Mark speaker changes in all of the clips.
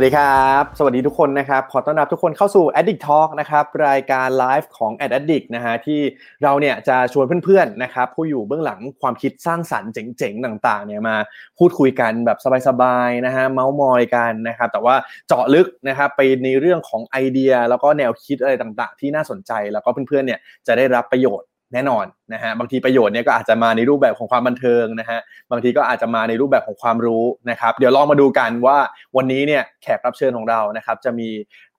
Speaker 1: วัสดีครับ สวัสดีทุกคนนะครับ ขอต้อนรับทุกคนเข้าสู่ Addict Talk นะครับ รายการไลฟ์ของ Ad Addict นะฮะ ที่เราเนี่ยจะชวนเพื่อนๆ นะครับ ผู้อยู่เบื้องหลังความคิดสร้างสรรค์เจ๋งๆ ต่างๆ เนี่ยมาพูดคุยกันแบบสบายๆ นะฮะ เมาส์มอยกันนะครับ แต่ว่าเจาะลึกนะครับไปในเรื่องของไอเดีย แล้วก็แนวคิดอะไรต่างๆ ที่น่าสนใจ แล้วก็เพื่อนๆ เนี่ยจะได้รับประโยชน์ แน่นอนนะฮะบางทีประโยชน์เนี่ยก็อาจจะมาในรูปแบบของความบันเทิงนะฮะบางทีก็อาจจะมาในรูปแบบของความรู้นะครับ เดี๋ยวลองมาดูกันว่าวันนี้เนี่ยแขกรับเชิญของเรานะครับจะมี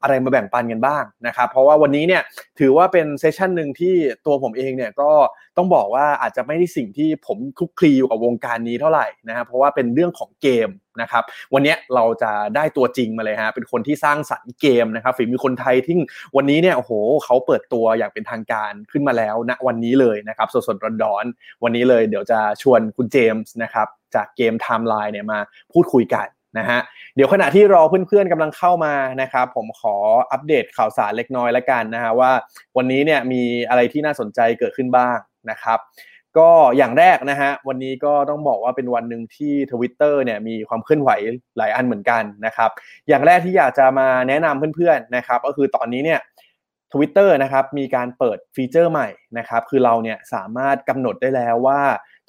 Speaker 1: อะไรมาแบ่งปันกันบ้างนะครับ เพราะว่าวันนี้เนี่ยถือว่าเป็นเซสชันหนึ่งที่ตัวผมเองเนี่ยก็ต้องบอกว่าอาจจะไม่ได้สิ่งที่ผมคลุกคลีอยู่กับวงการนี้เท่าไหร่นะครับเพราะว่าเป็นเรื่องของเกมนะครับวันนี้เราจะได้ตัวจริงมาเลยฮะเป็นคนที่สร้างสรรค์เกมนะครับฝีมือคนไทยที่วันนี้เนี่ยโอ้โหเขาเปิดตัวอย่างเป็นทางการขึ้นมาแล้วณวันนี้เลยนะครับสดๆร้อนๆวันนี้เลยเดี๋ยวจะชวนคุณเจมส์นะครับจากเกม Timelie เนี่ยมาพูดคุยกัน นะฮะเดี๋ยวขณะที่รอเพื่อนๆกำลังเข้ามานะครับผมขออัปเดตข่าวสารเล็กน้อยแล้วกันนะฮะว่าวันนี้เนี่ยมีอะไรที่น่าสนใจเกิดขึ้นบ้างนะครับ ก็อย่างแรกนะฮะวันนี้ก็ต้องบอกว่าเป็นวันหนึ่งที่ Twitter เนี่ยมีความเคลื่อนไหวหลายอันเหมือนกันนะครับ อย่างแรกที่อยากจะมาแนะนำเพื่อนๆนะครับ ก็คือตอนนี้เนี่ย Twitter นะครับมีการเปิดฟีเจอร์ใหม่นะครับ คือเราเนี่ยสามารถกำหนดได้แล้วว่า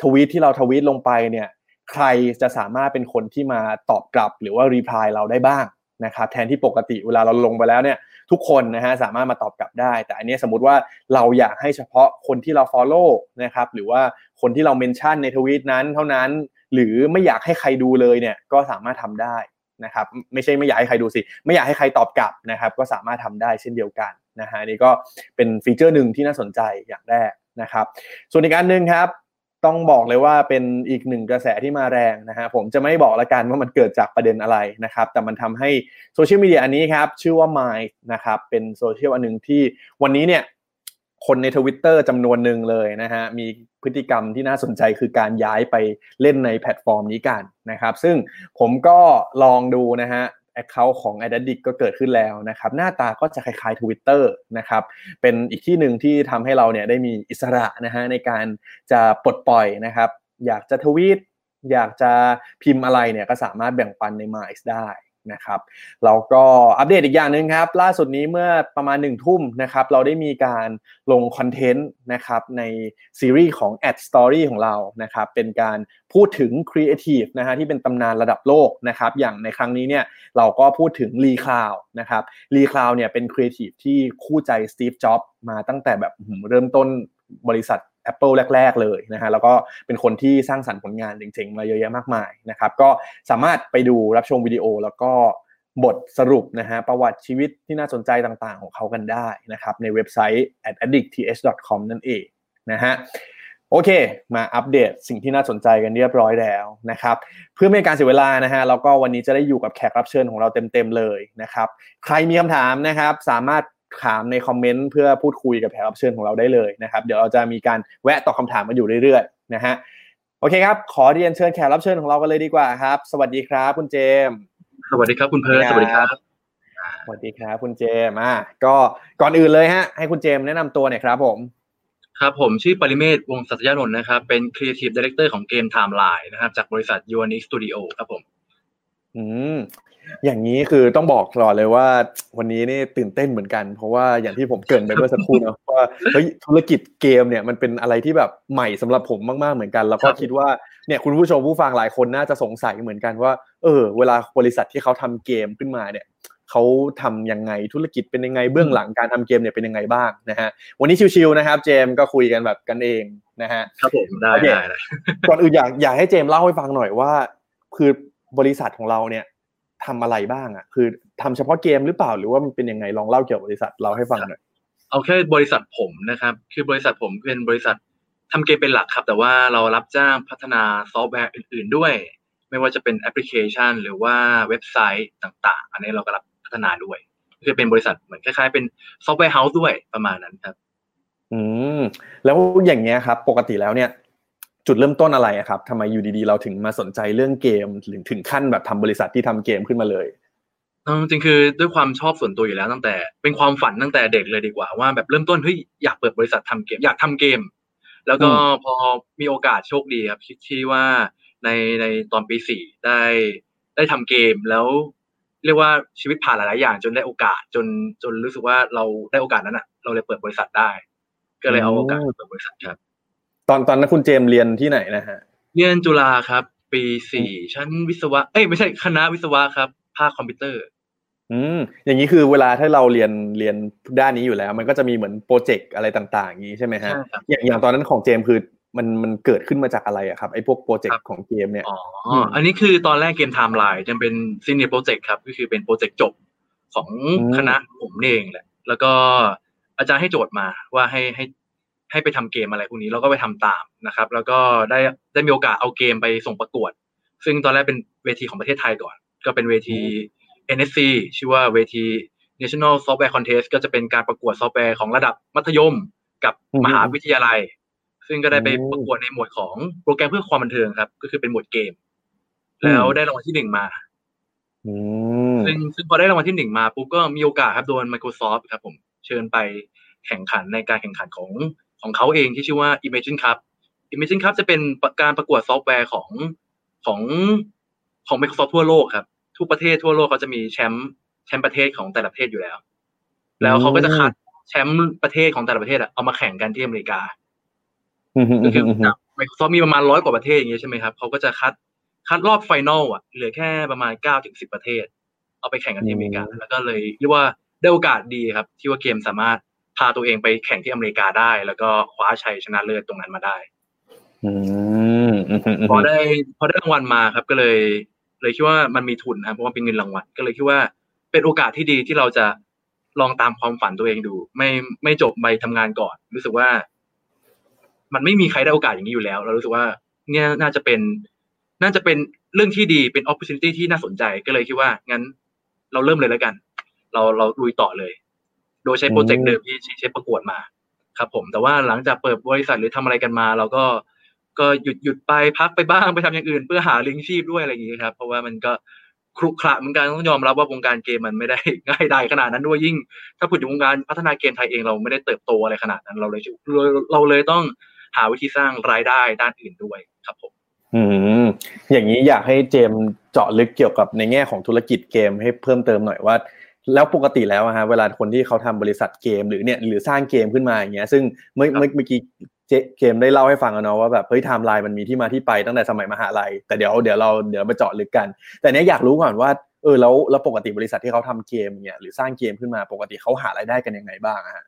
Speaker 1: ทวีตที่เราทวีตลงไปเนี่ย ใครจะสามารถเป็นคนที่มาตอบกลับหรือว่ารีプライเราได้บ้างนะครับแทนที่ปกติเวลาเราลงไปแล้วเนี่ยทุกคนนะฮะสามารถมาตอบกลับได้ แต่อันนี้สมมติว่าเราอยากให้เฉพาะคนที่เรา follow นะครับหรือว่าคนที่เราเมนชั่นในทวีตนั้นเท่านั้น หรือไม่อยากให้ใครดูเลยเนี่ยก็สามารถทำได้นะครับไม่ใช่ไม่อยากให้ใครดูสิ ไม่อยากให้ใครตอบกลับนะครับก็สามารถทำได้เช่นเดียวกันนะฮะนี่ก็เป็นฟีเจอร์หนึ่งที่น่าสนใจอย่างแรกนะครับ ส่วนอีกอันหนึ่งครับ ต้องบอกเลยว่าเป็นอีกหนึ่งกระแสที่มาแรงนะฮะผมจะไม่บอกละกันว่ามันเกิดจากประเด็นอะไรนะครับ แต่มันทำให้โซเชียลมีเดียอันนี้ครับ ชื่อว่า Minds นะครับเป็นโซเชียลอันหนึ่งที่วันนี้เนี่ยคนในทวิตเตอร์จำนวนหนึ่งเลยนะฮะมีพฤติกรรมที่น่าสนใจคือการย้ายไปเล่นในแพลตฟอร์มนี้กันนะครับ ซึ่งผมก็ลองดูนะฮะ Account ของ a d d i c t ก็เกิดขึ้นแล้วนะครับ หน้าตาก็จะคล้ายๆ Twitter นะครับ เป็นอีกที่หนึ่งที่ทำให้เราเนี่ยได้มีอิสระนะฮะในการจะปลดปล่อยนะครับ อยากจะทวีตอยากจะพิมพ์อะไรเนี่ยก็สามารถแบ่งปันใน Minds ได้ นะครับเราก็อัปเดตอีกอย่างหนึ่งครับ ล่าสุดนี้เมื่อประมาณหนึ่งทุ่มนะครับ เราได้มีการลงคอนเทนต์นะครับในซีรีส์ของ Ad Story ของเรานะครับ เป็นการพูดถึงครีเอทีฟนะฮะที่เป็นตำนานระดับโลกนะครับ อย่างในครั้งนี้เนี่ยเราก็พูดถึง Lee Clow นะครับ Lee Clow เนี่ยเป็นครีเอทีฟที่คู่ใจสตีฟจ็อบส์มาตั้งแต่แบบเริ่มต้นบริษัท Apple แรก ๆ เลยนะฮะแล้วก็เป็นคนที่สร้างสรรค์ผลงานเจ๋งๆ มาเยอะแยะมากมายนะครับก็สามารถไปดูรับชมวิดีโอแล้วก็บทสรุปนะฮะประวัติชีวิตที่น่าสนใจต่างๆ ของเขากันได้นะครับในเว็บไซต์ addictth.com นั่นเองนะฮะโอเค มาอัปเดตสิ่งที่น่าสนใจกันเรียบร้อยแล้วนะครับ เพื่อไม่ให้การเสียเวลานะฮะแล้วก็วันนี้จะได้อยู่กับแขกรับเชิญของเราเต็มๆเลยนะครับ ใครมีคำถามนะครับ สามารถ ถามในคอมเมนต์เพื่อพูดคุยกับแขกรับเชิญของเราได้เลยนะครับ เดี๋ยวเราจะมีการแวะตอบคาถามมาอยู่เรื่อยๆนะฮะโอเคครับ ขอเรียนเชิญแขกรับเชิญของเรากันเลยดีกว่าครับ สวัสดีครับคุณเจมส์
Speaker 2: สวัสดีครับคุณเพิร์สสวัสดีครับ
Speaker 1: สวัสดีครับคุณเจมส์อะก็ก่อนอื่นเลยฮะ ให้คุณเจมส์แนะนำตัวหน่อยครับผม
Speaker 2: ครับผมชื่อปริเมศวงศ์สัตยานนท์นะครับ เป็น Creative Director ของเกม Timeline นะครับ จากบริษัท u n i x Studio ครับผม
Speaker 1: อืม อย่างนี้คือต้องบอกตลอดเลยว่า วันนี้นี่ตื่นเต้นเหมือนกัน เพราะว่าอย่างที่ผมเกริ่นไปเมื่อสักครู่นะว่าเฮ้ยธุรกิจเกมเนี่ยมันเป็นอะไรที่แบบใหม่สำหรับผมมากๆเหมือนกัน แล้วก็คิดว่าเนี่ยคุณผู้ชมผู้ฟังหลายคนน่าจะสงสัยเหมือนกันว่า เออ เวลาบริษัทที่เขาทำเกมขึ้นมาเนี่ยเขาทำยังไงธุรกิจเป็นยังไงเบื้องหลังการทำเกมเนี่ยเป็นยังไงบ้างนะฮะวันนี้ชิวๆนะครับ เจมก็คุยกันแบบกันเองนะฮะ
Speaker 2: ครับผมได้ได้
Speaker 1: ก่อนอื่นอยากอยากให้เจมส์เล่าให้ฟังหน่อยว่า คือบริษัทของเราเนี่ย ทำอะไรบ้างอะ คือทำเฉพาะเกมหรือเปล่าหรือว่ามันเป็นยังไงลองเล่าเกี่ยวกับบริษัทเราให้ฟังหน่อย
Speaker 2: เอาแค่บริษัทผมนะครับ คือบริษัทผมเป็นบริษัททำเกมเป็นหลักครับ แต่ว่าเรารับจ้างพัฒนาซอฟต์แวร์อื่น ๆด้วย ไม่ว่าจะเป็นแอปพลิเคชัน หรือว่าเว็บไซต์ต่างๆ อันนี้เราก็รับพัฒนาด้วยคือเป็นบริษัทเหมือนคล้ายๆเป็นsoftware house ด้วยประมาณนั้นครับ
Speaker 1: อืมแล้วอย่างเงี้ยครับ ปกติแล้วเนี่ย จุดเริ่มต้นอะไรอะครับทำไมอยู่ดีๆ เราถึงมาสนใจเรื่องเกมถึงถึงขั้นแบบทำบริษัทที่ทำเกมขึ้นมาเลย
Speaker 2: เอาจริงๆคือด้วยความชอบส่วนตัวอยู่แล้วตั้งแต่เป็นความฝันตั้งแต่เด็กเลยดีกว่าว่าแบบเริ่มต้นเฮ้ยอยากเปิดบริษัททำเกม อยากทำเกม แล้วก็
Speaker 1: อืม
Speaker 2: พอมีโอกาสโชคดีครับที่ที่ว่าในในตอนปีสี่ได้ได้ทำเกมแล้ว เรียกว่าชีวิตผ่านหลายๆอย่างจนได้โอกาสจนจนรู้สึกว่าเราได้โอกาสนั้นอะ เราเลยเปิดบริษัทได้ ก็เลยเอาโอกาสมาเปิดบริษัทครับ
Speaker 1: ตอนตอนนั้นคุณเจมส์เรียนที่ไหนนะฮะ
Speaker 2: เรียนจุฬาครับ ปีสี่ชั้นวิศวะ เอ้ยไม่ใช่คณะวิศวะครับ ภาคคอมพิวเตอร์
Speaker 1: อืมอย่างนี้คือเวลาถ้าเราเรียนเรียนด้านนี้อยู่แล้ว มันก็จะมีเหมือนโปรเจกต์อะไรต่าง ๆ อย่างนี้ใช่ไหมฮะ
Speaker 2: ใช่ครับ
Speaker 1: อย่างอย่างตอนนั้นของเจมส์คือมันมันเกิดขึ้นมาจากอะไรอะครับไอ้พวกโปรเจกต์
Speaker 2: ครับ
Speaker 1: ของเกมเนี่ย
Speaker 2: อ๋อ
Speaker 1: ม
Speaker 2: ออันนี้คือตอนแรกเกม Timelie จะเป็น senior project ครับ ก็คือเป็นโปรเจกต์จบของ
Speaker 1: อืม
Speaker 2: คณะผมเองแหละ แล้วก็อาจารย์ให้โจทย์มาว่าให้ให้ ให้ไปทำเกมอะไรพวกนี้เราก็ไปทำตามนะครับ แล้วก็ได้ได้มีโอกาสเอาเกมไปส่งประกวด ซึ่งตอนแรกเป็นเวทีของประเทศไทยก่อน ก็เป็นเวที NSC ชื่อว่าเวที National Software Contest ก็จะเป็นการประกวดซอฟต์แวร์ของระดับมัธยมกับ
Speaker 1: อืม
Speaker 2: มหาวิทยาลัย ซึ่งก็ได้ไป
Speaker 1: โอ้
Speaker 2: ประกวดในหมวดของโปรแกรมเพื่อความบันเทิงครับ ก็คือเป็นหมวดเกม แล้วได้รางวัลที่หนึ่งมา
Speaker 1: อืม
Speaker 2: ซึ่งซึ่งพอได้รางวัลที่หนึ่งมาปุ๊บก็มีโอกาสครับโดน Microsoft ครับผมเชิญไปแข่งขันในการแข่งขันของ ของเขาเองที่ชื่อว่า Imagine Cup Imagine Cup จะเป็นการประกวดซอฟต์แวร์ของของของ Microsoft ทั่วโลกครับ ทุกประเทศทั่วโลกเขาจะมีแชมป์แชมป์ประเทศของแต่ละประเทศอยู่แล้ว แล้วเขาก็จะคัดแชมป์ประเทศของแต่ละประเทศอะเอามาแข่งกันที่อเมริกา
Speaker 1: อืมอืม
Speaker 2: ก็
Speaker 1: อื
Speaker 2: คือ
Speaker 1: มอืม
Speaker 2: จาก Microsoft มีประมาณร้อยกว่าประเทศอย่างเงี้ยใช่ไหมครับเขาก็จะคัดคัดรอบ final อะเหลือแค่ประมาณเก้าถึงสิบประเทศ เอาไปแข่งกันที่อเมริกา แล้วก็เลยเรียกว่าได้โอกาสดีครับ ที่ว่าเจมส์สามารถ พาตัวเองไปแข่งที่อเมริกาได้ แล้วก็คว้าชัยชนะเลิศตรงนั้นมาได้
Speaker 1: อืมอืมอืม
Speaker 2: พอได้พอได้รางวัลมาครับ ก็เลย เลยคิดว่ามันมีทุนครับเพราะว่าเป็นเงินรางวัลก็เลยคิดว่าเป็นโอกาสที่ดีที่เราจะลองตามความฝันตัวเองดู ไม่ไม่จบไปทำงานก่อน รู้สึกว่า มันไม่มีใครได้โอกาสอย่างนี้อยู่แล้ว เรารู้สึกว่า เนี่ยน่าจะเป็น น่าจะเป็นเรื่องที่ดีเป็น opportunity ที่น่าสนใจก็เลยคิดว่างั้น เราเริ่มเลยแล้วกัน เราเราลุยต่อเลย โดยใช้โปรเจกต์เดิมที่ใช้ประกวดมาครับ ผม แต่ว่าหลังจากเปิดบริษัทหรือทำอะไรกันมา เราก็ก็หยุดหยุดไปพักไปบ้างไปทำอย่างอื่น เพื่อหาเลี้ยงชีพด้วยอะไรอย่างนี้ครับ เพราะว่ามันก็ขรุขระเหมือนกันต้องยอมรับว่าวงการเกมมันไม่ได้ง่ายได้ขนาดนั้นด้วยยิ่ง ถ้าพูดถึงวงการพัฒนาเกมไทยเองเราไม่ได้เติบโตอะไรขนาดนั้นเราเลยเราเราเลยต้องหาวิธีสร้างรายได้ด้านอื่นด้วยครับผม
Speaker 1: อืมอย่างนี้อยากให้เจมส์เจาะลึกเกี่ยวกับในแง่ของธุรกิจเกมให้เพิ่มเติมหน่อยว่า แล้วปกติแล้วอะฮะเวลาคนที่เขาทำบริษัทเกมหรือเนี่ยหรือสร้างเกมขึ้นมาอย่างเงี้ยซึ่งเมื่อ
Speaker 2: ครับ
Speaker 1: เมื่อเมื่อกี้เจมส์ได้เล่าให้ฟังแล้วเนาะว่าแบบเฮ้ยไทม์ไลน์มันมีที่มาที่ไปตั้งแต่สมัยมหาลัยแต่เดี๋ยวเดี๋ยวเราเดี๋ยวมาเจาะลึกกัน แต่เนี้ยอยากรู้ก่อนว่าเออแล้วแล้วปกติบริษัทที่เขาทำเกมเนี่ยหรือสร้างเกมขึ้นมาปกติเขาหารายได้กันยังไงบ้างอะฮะ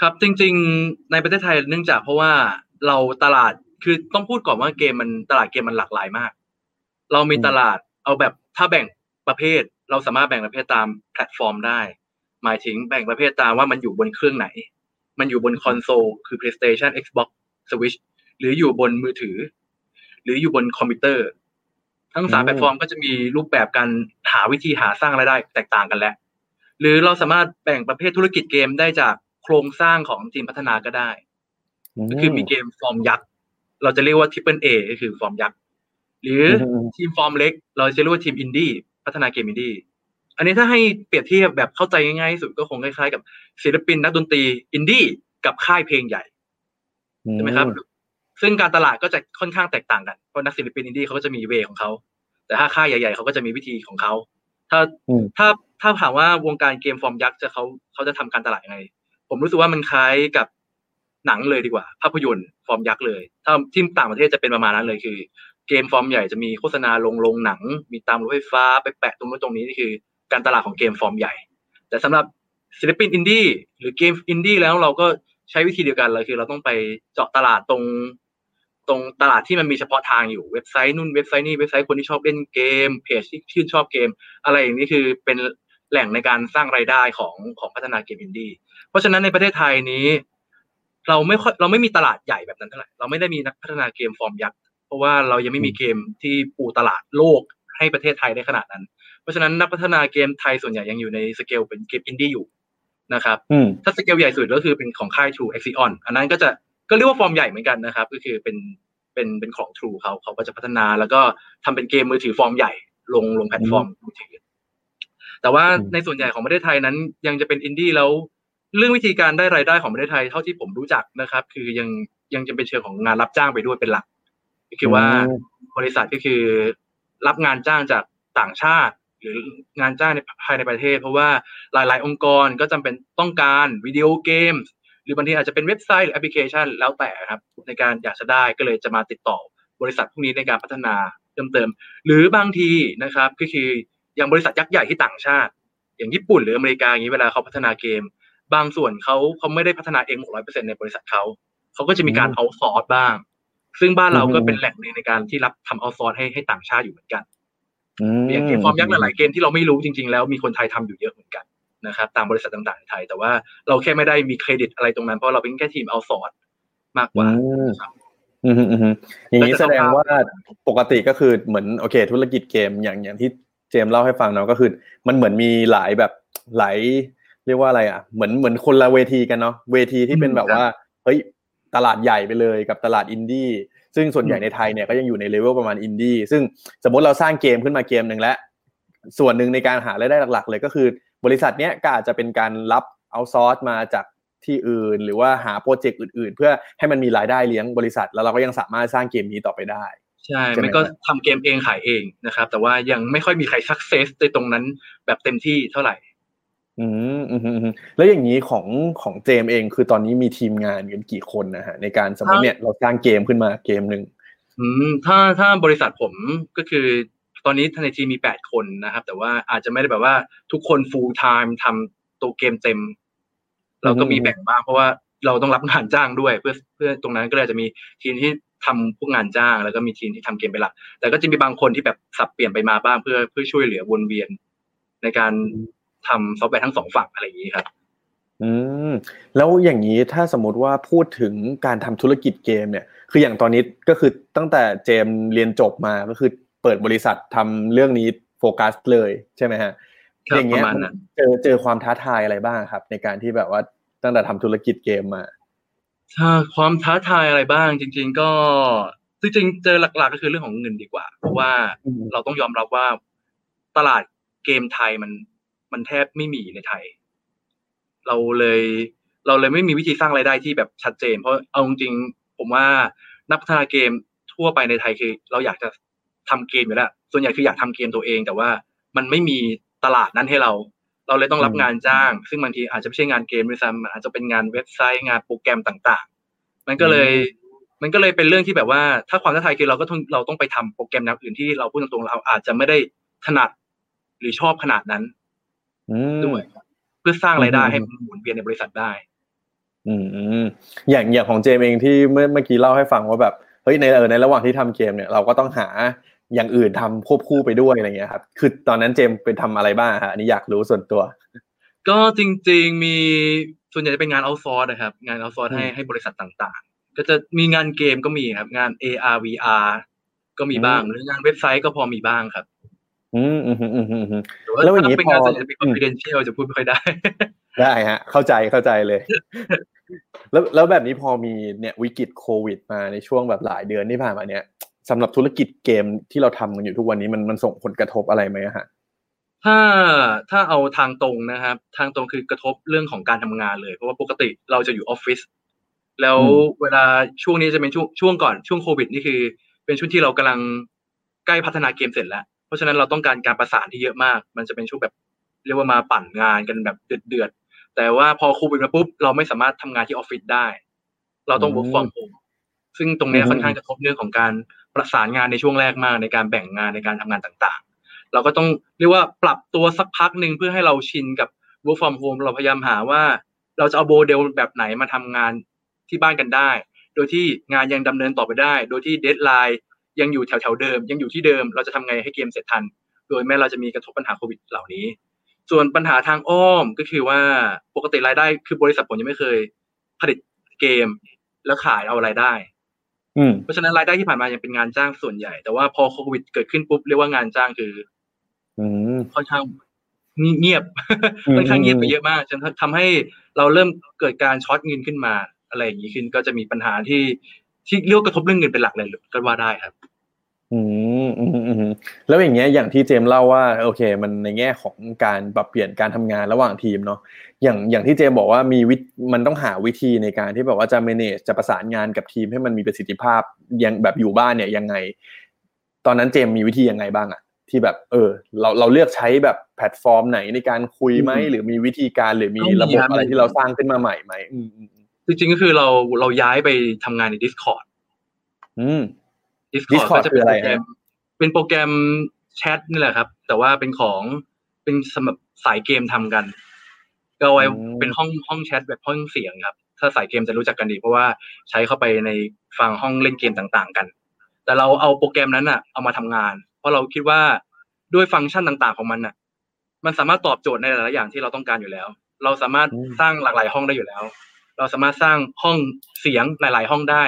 Speaker 2: ครับจริง ๆ ในประเทศไทยเนื่องจากเพราะว่าเราตลาดคือต้องพูดก่อนว่าเกมมันตลาดเกมมันหลากหลายมาก เรามี
Speaker 1: อืม
Speaker 2: ตลาดเอาแบบถ้าแบ่ง ประเภทเราสามารถแบ่งประเภทตามแพลตฟอร์มได้ หมายถึงแบ่งประเภทตามว่ามันอยู่บนเครื่องไหน มันอยู่บนคอนโซลคือ PlayStation Xbox Switch หรืออยู่บนมือถือ หรืออยู่บนคอมพิวเตอร์ ทั้งสาม
Speaker 1: อืม
Speaker 2: แพลตฟอร์มก็จะมีรูปแบบการหาวิธีหาสร้างรายได้แตกต่างกันแล้ว หรือเราสามารถแบ่งประเภทธุรกิจเกมได้จากโครงสร้างของทีมพัฒนาก็ได้ ก็คือมีเกมฟอร์มยักษ์ เราจะเรียกว่า Triple A ก็คือฟอร์มยักษ์ หรืออื
Speaker 1: ม
Speaker 2: ทีมฟอร์มเล็ก เราจะเรียกว่าทีมอินดี้ พัฒนาเกมอินดี้อันนี้ถ้าให้เปรียบเทียบแบบเข้าใจง่ายๆที่สุดก็คงคล้ายๆกับศิลปินนักดนตรีอินดี้กับค่ายเพลงใหญ่ใช่ไหมครับ ซึ่งการตลาดก็จะค่อนข้างแตกต่างกันเพราะนักศิลปินอินดี้เขาก็จะมี way ของเขาแต่ถ้าค่ายใหญ่ ๆเขาก็จะมีวิธีของเขาถ้า
Speaker 1: อืม
Speaker 2: ถ้าถ้าถามว่าวงการเกมฟอร์มยักษ์จะเขาเขาจะทำการตลาดยังไง ผมรู้สึกว่ามันคล้ายกับหนังเลยดีกว่า ภาพยนตร์ฟอร์มยักษ์เลย ถ้าที่ต่างประเทศจะเป็นประมาณนั้นเลยคือ เกมฟอร์มใหญ่จะมีโฆษณาลงลงหนัง มีตามรถไฟฟ้าไปแปะตรงนู้นตรงนี้นี่คือ การตลาดของเกมฟอร์มใหญ่ แต่สำหรับศิลปินอินดี้หรือเกมอินดี้แล้วเราก็ใช้วิธีเดียวกันเลยคือ เราต้องไปเจาะตลาดตรง ตรงตลาดที่มันมีเฉพาะทางอยู่เว็บไซต์นู่นเว็บไซต์นี่เว็บไซต์คนที่ชอบเล่นเกมเพจที่ชื่นชอบเกม อะไรอย่างนี้คือเป็นแหล่งในการสร้างรายได้ของของพัฒนาเกมอินดี้เพราะฉะนั้นในประเทศไทยนี้ เราไม่ค่อยเราไม่มีตลาดใหญ่แบบนั้นเท่าไหร่เราไม่ได้มีนักพัฒนาเกมฟอร์มยักษ์ เพราะว่าเรายังไม่มีเกมที่ปูตลาดโลกให้ประเทศไทยได้ขนาดนั้น เพราะฉะนั้นนักพัฒนาเกมไทยส่วนใหญ่ยังอยู่ในสเกลเป็นเกมอินดี้อยู่นะครับ
Speaker 1: อืม
Speaker 2: ถ้าสเกลใหญ่สุดก็คือเป็นของค่าย True Axion อันนั้นก็จะก็เรียกว่าฟอร์มใหญ่เหมือนกันนะครับ ก็คือเป็นเป็นเป็นของ True เขาเขาก็จะพัฒนาแล้วก็ทำเป็นเกมมือถือฟอร์มใหญ่ลงลงแพลตฟอร์มมือถือแต่ว่า
Speaker 1: อืม
Speaker 2: ในส่วนใหญ่ของประเทศไทยนั้นยังจะเป็นอินดี้แล้ว เรื่องวิธีการได้รายได้ของประเทศไทยเท่าที่ผมรู้จักนะครับ คือยังยังจะเป็นเชิงของงานรับจ้างไปด้วยเป็นหลัก ก็คือว่า
Speaker 1: อืม
Speaker 2: บริษัทก็คือรับงานจ้างจากต่างชาติ หรืองานจ้างในภายในประเทศ เพราะว่าหลาย ๆ องค์กรก็จำเป็นต้องการวิดีโอเกมหรือบางทีอาจจะเป็นเว็บไซต์หรือแอปพลิเคชันแล้วแต่ครับ ในการอยากจะได้ก็เลยจะมาติดต่อบริษัทพวกนี้ในการพัฒนาเพิ่มเติม หรือบางทีนะครับก็คืออย่างบริษัทยักษ์ใหญ่ที่ต่างชาติ อย่างญี่ปุ่นหรืออเมริกาอย่างนี้เวลาเขาพัฒนาเกม บางส่วนเขาเขาไม่ได้พัฒนาเองร้อยเปอร์เซ็นต์ในบริษัทเขาเขาก็จะมีการ
Speaker 1: อืม
Speaker 2: outsource บ้าง ซึ่งบ้านเราก็
Speaker 1: อืม
Speaker 2: เป็นแหล่งหนึ่งในการที่รับทำ outsource ให้ให้ต่างชาติอยู่เหมือนกัน
Speaker 1: อืม
Speaker 2: อย่างเกมฟอร์มยักษ์หลายๆเกมที่เราไม่รู้จริง ๆ แล้วมีคนไทยทำอยู่เยอะเหมือนกันนะครับตามบริษัทต่างๆในไทย แต่ว่าเราแค่ไม่ได้มีเครดิตอะไรตรงนั้นเพราะเราเป็นแค่ทีม outsourceมากกว่า
Speaker 1: อืม
Speaker 2: ครับ
Speaker 1: อืมอืมอืมอย่างนี้
Speaker 2: แล้วจะ
Speaker 1: แสดง
Speaker 2: ต้อง
Speaker 1: ว่าปกติก็คือเหมือนโอเค ธุรกิจเกมอย่างอย่างที่เจมส์เล่าให้ฟังเนาะก็คือ มันเหมือนมีหลายแบบหลายเรียกว่าอะไรอะ เหมือนเหมือนคนละเวทีกันเนาะเวทีที่เป็นแบบว่าเฮ้ย ตลาดใหญ่ไปเลยกับตลาดอินดี้ซึ่งส่วนใหญ่ในไทยเนี่ยก็ยังอยู่ในเลเวลประมาณอินดี้ซึ่งสมมติเราสร้างเกมขึ้นมาเกมหนึ่งแล้วส่วนหนึ่งในการหารายได้หลัก ๆ เลยก็คือ บริษัทเนี้ยก็อาจจะเป็นการรับ outsource มาจากที่อื่น หรือว่าหาโปรเจกต์อื่น ๆ เพื่อให้มันมีรายได้เลี้ยงบริษัท แล้วเราก็ยังสามารถสร้างเกมนี้ต่อไปได้
Speaker 2: ใช่
Speaker 1: ไม
Speaker 2: มันก็
Speaker 1: ครับ
Speaker 2: ทำเกมเองขายเองนะครับ แต่ว่ายังไม่ค่อยมีใครสักเซสในตรงนั้นแบบเต็มที่เท่าไหร่
Speaker 1: อืมอืมอืมอืมแล้วอย่างนี้ของของเจมส์เองคือตอนนี้มีทีมงานกันกี่คนนะฮะในการสมมติเนี่ยเราสร้างเกมขึ้นมาเกมหนึ่ง
Speaker 2: อืมถ้าถ้าบริษัทผมก็คือตอนนี้ในทีมมีแปดคนนะครับ แต่ว่าอาจจะไม่ได้แบบว่าทุกคน full time ทำตัวเกมเต็ม เราก็มีแบ่งบ้างเพราะว่าเราต้องรับงานจ้างด้วย เพื่อเพื่อตรงนั้นก็เลยอาจจะมีทีมที่ทำพวกงานจ้าง แล้วก็มีทีมที่ทำเกมเป็นหลัก แต่ก็จะมีบางคนที่แบบสับเปลี่ยนไปมาบ้างเพื่อเพื่อช่วยเหลือวนเวียน ในการ ทำซอฟต์แวร์ทั้งสองฝั่งอะไรอย่างนี้ครับ
Speaker 1: อืมแล้วอย่างนี้ถ้าสมมติว่าพูดถึงการทำธุรกิจเกมเนี่ย คืออย่างตอนนี้ก็คือตั้งแต่เจมส์เรียนจบมาก็คือเปิดบริษัททำเรื่องนี้โฟกัสเลยใช่ไหมฮะ
Speaker 2: ครับ
Speaker 1: อย่างเงี้ย
Speaker 2: ประมาณนั้น
Speaker 1: เจอเจอความท้าทายอะไรบ้างครับ ในการที่แบบว่าตั้งแต่ทำธุรกิจเกมมา
Speaker 2: ถ้าความท้าทายอะไรบ้างจริง ๆ ก็จริงๆเจอหลักๆก็คือเรื่องของเงินดีกว่า เพราะว่า
Speaker 1: อืม
Speaker 2: เราต้องยอมรับว่าตลาดเกมไทยมัน มันแทบไม่มีในไทย เราเลย เราเลยไม่มีวิธีสร้างรายได้ที่แบบชัดเจน เพราะเอาจริงๆผมว่านักพัฒนาเกมทั่วไปในไทยคือ เราอยากจะทำเกมอยู่แล้วส่วนใหญ่คืออยากทำเกมตัวเอง แต่ว่ามันไม่มีตลาดนั้นให้เรา เราเลยต้องรับ
Speaker 1: อืม
Speaker 2: งานจ้าง ซึ่งบางทีอาจจะไม่ใช่งานเกมด้วยซ้ำมันอาจจะเป็นงานเว็บไซต์งานโปรแกรมต่างๆ มันก็เลยมันก็เลยเป็นเรื่องที่แบบว่า ถ้าความท้าทายคือเราก็ต้องเราต้องไปทำโปรแกรมแนวอื่นที่เราพูดตรงๆเราอาจจะไม่ได้ถนัดหรือชอบขนาดนั้น
Speaker 1: อืม
Speaker 2: ด้วยเพื่อสร้างรายได้
Speaker 1: อืม
Speaker 2: ให้มันหมุนเวียนในบริษัทได้
Speaker 1: อืมอืมอย่างอย่างของเจมส์เองที่เมื่อเมื่อกี้เล่าให้ฟังว่าแบบเฮ้ยในเออในระหว่างที่ทำเกมเนี่ยเราก็ต้องหาอย่างอื่นทำควบคู่ไปด้วยอะไรเงี้ยครับ คือตอนนั้นเจมส์ไปทำอะไรบ้างฮะอันนี้อยากรู้ส่วนตัว
Speaker 2: ก็จริง ๆมีส่วนใหญ่จะเป็นงานเอาซอร์นะครับ งานเอาซอร์ให้
Speaker 1: อืม
Speaker 2: ให้บริษัทต่างๆ ก็จะมีงานเกมก็มีครับ งาน AR VR ก็มีบ้าง
Speaker 1: อืม
Speaker 2: หรืองานเว็บไซต์ก็พอมีบ้างครับ
Speaker 1: อืมอืมอืมอืมอืม
Speaker 2: หรือว่า
Speaker 1: แล้วอย่างนี้
Speaker 2: ถ้าเป็นงาน
Speaker 1: พอ
Speaker 2: ส่วนใหญ่จะเป็น
Speaker 1: อืม
Speaker 2: confidential จะพูดไม่ค่อยได้
Speaker 1: ได้ฮะ เข้าใจเข้าใจเลย แล้วแล้วแบบนี้พอมีเนี่ยวิกฤตโควิด มาในช่วงแบบหลายเดือนที่ผ่านมาเนี่ยสำหรับธุรกิจเกมที่เราทำกันอยู่ทุกวันนี้มันมันส่งผลกระทบอะไรไหมฮะ
Speaker 2: ถ้าถ้าเอาทางตรงนะครับ ทางตรงคือกระทบเรื่องของการทำงานเลย เพราะว่าปกติเราจะอยู่ออฟฟิศแล้ว
Speaker 1: อืม
Speaker 2: เวลาช่วงนี้จะเป็นช่วงช่วงก่อนช่วงโควิดนี่คือ เป็นช่วงที่เรากำลังใกล้พัฒนาเกมเสร็จแล้ว เพราะฉะนั้นเราต้องการการประสานที่เยอะมาก มันจะเป็นช่วงแบบเรียกว่ามาปั่นงานกันแบบเดือดๆแต่ว่าพอโควิดมาปุ๊บเราไม่สามารถทำงานที่ออฟฟิศได้ เราต้อง work from home ซึ่งตรงเนี้ย
Speaker 1: อืม
Speaker 2: ค่อนข้างกระทบเรื่องของการประสานงานในช่วงแรกมากในการแบ่งงานในการทำงานต่างๆ เราก็ต้องเรียกว่าปรับตัวสักพักหนึ่งเพื่อให้เราชินกับ work from home เราพยายามหาว่า เราจะเอาโมเดลแบบไหนมาทำงานที่บ้านกันได้ โดยที่งานยังดำเนินต่อไปได้ โดยที่ deadline ยังอยู่แถวๆเดิม ยังอยู่ที่เดิม เราจะทำไงให้เกมเสร็จทัน โดยแม้เราจะมีกระทบปัญหาโควิดเหล่านี้ ส่วนปัญหาทางอ้อมก็คือว่าปกติรายได้คือบริษัทผมยังไม่เคยผลิตเกมแล้วขายเอารายได้
Speaker 1: อืม
Speaker 2: เพราะฉะนั้นรายได้ที่ผ่านมายังเป็นงานจ้างส่วนใหญ่ แต่ว่าพอโควิดเกิดขึ้นปุ๊บเรียกว่างานจ้างคือ
Speaker 1: อืม
Speaker 2: ค่อนข้างเงียบ
Speaker 1: อืม
Speaker 2: ค่อนข้างเงียบไปเยอะมากจนทำให้เราเริ่มเกิดการช็อตเงินขึ้นมา อะไรอย่างนี้ขึ้นก็จะมีปัญหาที่ ที่เรียกว่ากระทบเรื่องเงินเป็นหลักเลยก็ว่าได้ครับ
Speaker 1: อืมอืมอืมแล้วอย่างเงี้ยอย่างที่เจมส์เล่าว่าโอเค มันในแง่ของการปรับเปลี่ยนการทำงานระหว่างทีมเนาะอย่างอย่างที่เจมส์บอกว่ามีวิมันต้องหาวิธีในการที่แบบว่าจะ manage จะประสานงานกับทีมให้มันมีประสิทธิภาพยังแบบอยู่บ้านเนี่ยยังไง ตอนนั้นเจมส์มีวิธียังไงบ้างอะที่แบบเออ เราเราเลือกใช้แบบแพลตฟอร์มไหนในการคุยไหมหรือมีวิธีการหรือมีระบบอะไรที่เราสร้างขึ้นมาใหม่ไหมอืมอืม
Speaker 2: จริงๆก็คือเราเราย้ายไปทำงานใน Discord
Speaker 1: อืม
Speaker 2: Discord,
Speaker 1: Discord
Speaker 2: ก็จะเป็น
Speaker 1: คืออะไร
Speaker 2: โปรแกรม
Speaker 1: ฮะ
Speaker 2: เป็นโปรแกรมแชทนี่แหละครับ แต่ว่าเป็นของเป็นสำหรับสายเกมทำกัน ก็เอาไว้
Speaker 1: อืม
Speaker 2: เป็นห้องห้องแชทแบบห้องเสียงครับ ถ้าสายเกมจะรู้จักกันดี เพราะว่าใช้เข้าไปในฟังห้องเล่นเกมต่างๆ กัน แต่เราเอาโปรแกรมนั้นอะเอามาทำงาน เพราะเราคิดว่าด้วยฟังก์ชันต่างๆของมันอะมันสามารถตอบโจทย์ในหลายๆอย่างที่เราต้องการอยู่แล้ว เราสามารถ
Speaker 1: อืม
Speaker 2: สร้างหลากหลายห้องได้อยู่แล้ว เราสามารถสร้างห้องเสียงหลาย ๆ ห้องได้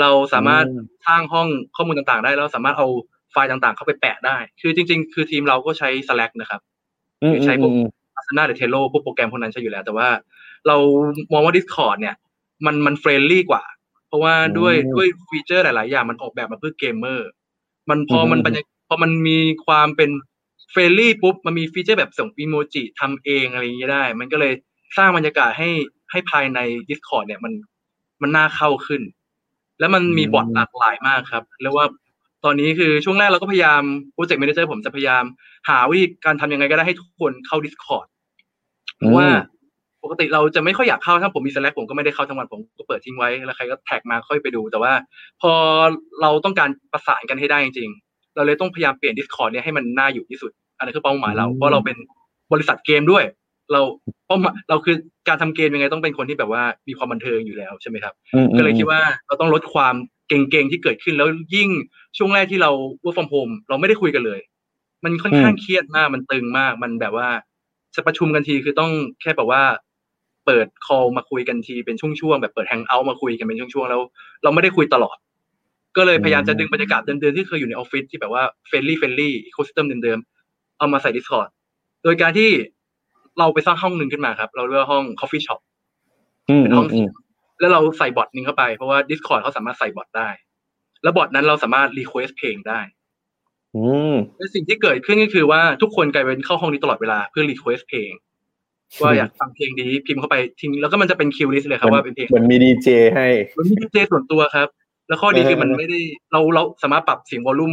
Speaker 2: เราสามารถ
Speaker 1: อืม
Speaker 2: สร้างห้องข้อมูลต่างๆ ได้แล้วสามารถเอาไฟล์ต่างๆ เข้าไปแปะได้ คือจริง ๆ คือทีมเราก็ใช้ Slack นะครับ
Speaker 1: อืม
Speaker 2: ใช้พวก
Speaker 1: อืม
Speaker 2: Asana หรือ Trello พวกโปรแกรมพวกนั้นใช้อยู่แล้ว แต่ว่าเรามองว่า Discord เนี่ย มันมัน friendly กว่า เพราะว่าด้วย
Speaker 1: อืม
Speaker 2: ด้วยฟีเจอร์หลายๆ อย่างมันออกแบบมาเพื่อเกมเมอร์มันพอ
Speaker 1: อือฮึ
Speaker 2: มันบรรยากพอมันมีความเป็น friendly ปุ๊บมันมีฟีเจอร์แบบส่งอีโมจิทำเองอะไรอย่างเงี้ยได้ มันก็เลยสร้างบรรยากาศให้ ให้ภายใน Discord เนี่ยมันมันน่าเข้าขึ้น แล้วมันมี
Speaker 1: อืม
Speaker 2: บอทหลากหลายมากครับเรียกว่าตอนนี้คือช่วงแรกเราก็พยายามโปรเจกต์ a ม a นเจอร์ผมจะพยายาม หาวิธีการทำยังไงก็ได้ให้ทุกคนเข้า Discord เพราะว่าปกติเราจะไม่ค่อยอยากเข้าถ้าผมมี Slack ผมก็ไม่ได้เข้าทั้งวันผมก็เปิดทิ้งไว้แล้วใครก็แท็กมาค่อยไปดู แต่ว่า พอเราต้องการประสานกันให้ได้จริงๆเราเลยต้องพยายามเปลี่ยน Discord เนี่ยให้มันน่าอยู่ที่สุดอันนั้นคือเป้าหมายเรา
Speaker 1: อืม
Speaker 2: เพราะเราเป็นบริษัทเกมด้วย เราเป้าหมายเราคือการทำเกมยังไงต้องเป็นคนที่แบบว่ามีความบันเทิงอยู่แล้วใช่ไหมครับ
Speaker 1: อืม
Speaker 2: ก็เลยคิดว่าเราต้องลดความเก่งๆที่เกิดขึ้นแล้วยิ่งช่วงแรกที่เรา work from home เราไม่ได้คุยกันเลย มันค่อนข้างเครียดมากมันตึงมากมันแบบว่าจะประชุมกันทีคือต้องแค่แบบว่า เปิด call มาคุยกันทีเป็นช่วงๆแบบเปิด hangout มาคุยกันเป็นช่วงๆแล้ว เราไม่ได้คุยตลอด ก็เลยพยายามจะดึงบรรยากาศเดิมๆที่เคยอยู่ในออฟฟิศที่แบบว่า friendly friendly ecosystem เดิมๆเอามาใส่ Discord โดยการที่ เราไปสร้างห้องหนึ่งขึ้นมาครับ เราเรียกว่าห้อง coffee shop
Speaker 1: อืม
Speaker 2: เป็น
Speaker 1: อื
Speaker 2: ห้อ
Speaker 1: ม
Speaker 2: ง
Speaker 1: อื
Speaker 2: เสี
Speaker 1: ม
Speaker 2: ยงแล้วเราใส่บอทหนึ่งเข้าไปเพราะว่า Discord เขาสามารถใส่บอทได้ แล้วบอทนั้นเราสามารถ request เพลงได้
Speaker 1: อืม
Speaker 2: และสิ่งที่เกิดขึ้นก็คือว่าทุกคนกลายเป็นเข้าห้องนี้ตลอดเวลาเพื่อ request เพลงว่าอยากฟังเพลงนี้พิมพ์เข้าไปทิ้งแล้วก็มันจะเป็นคิวลิสต์เลยครับว่าเป็นเพลง
Speaker 1: เหมือนมีดีเจให้
Speaker 2: มันมีดีเจส่วนตัวครับ แล้วข้อดีคือมัน
Speaker 1: เออ
Speaker 2: ไม่ได้เราเราสามารถปรับเสียงวอลลุ่ม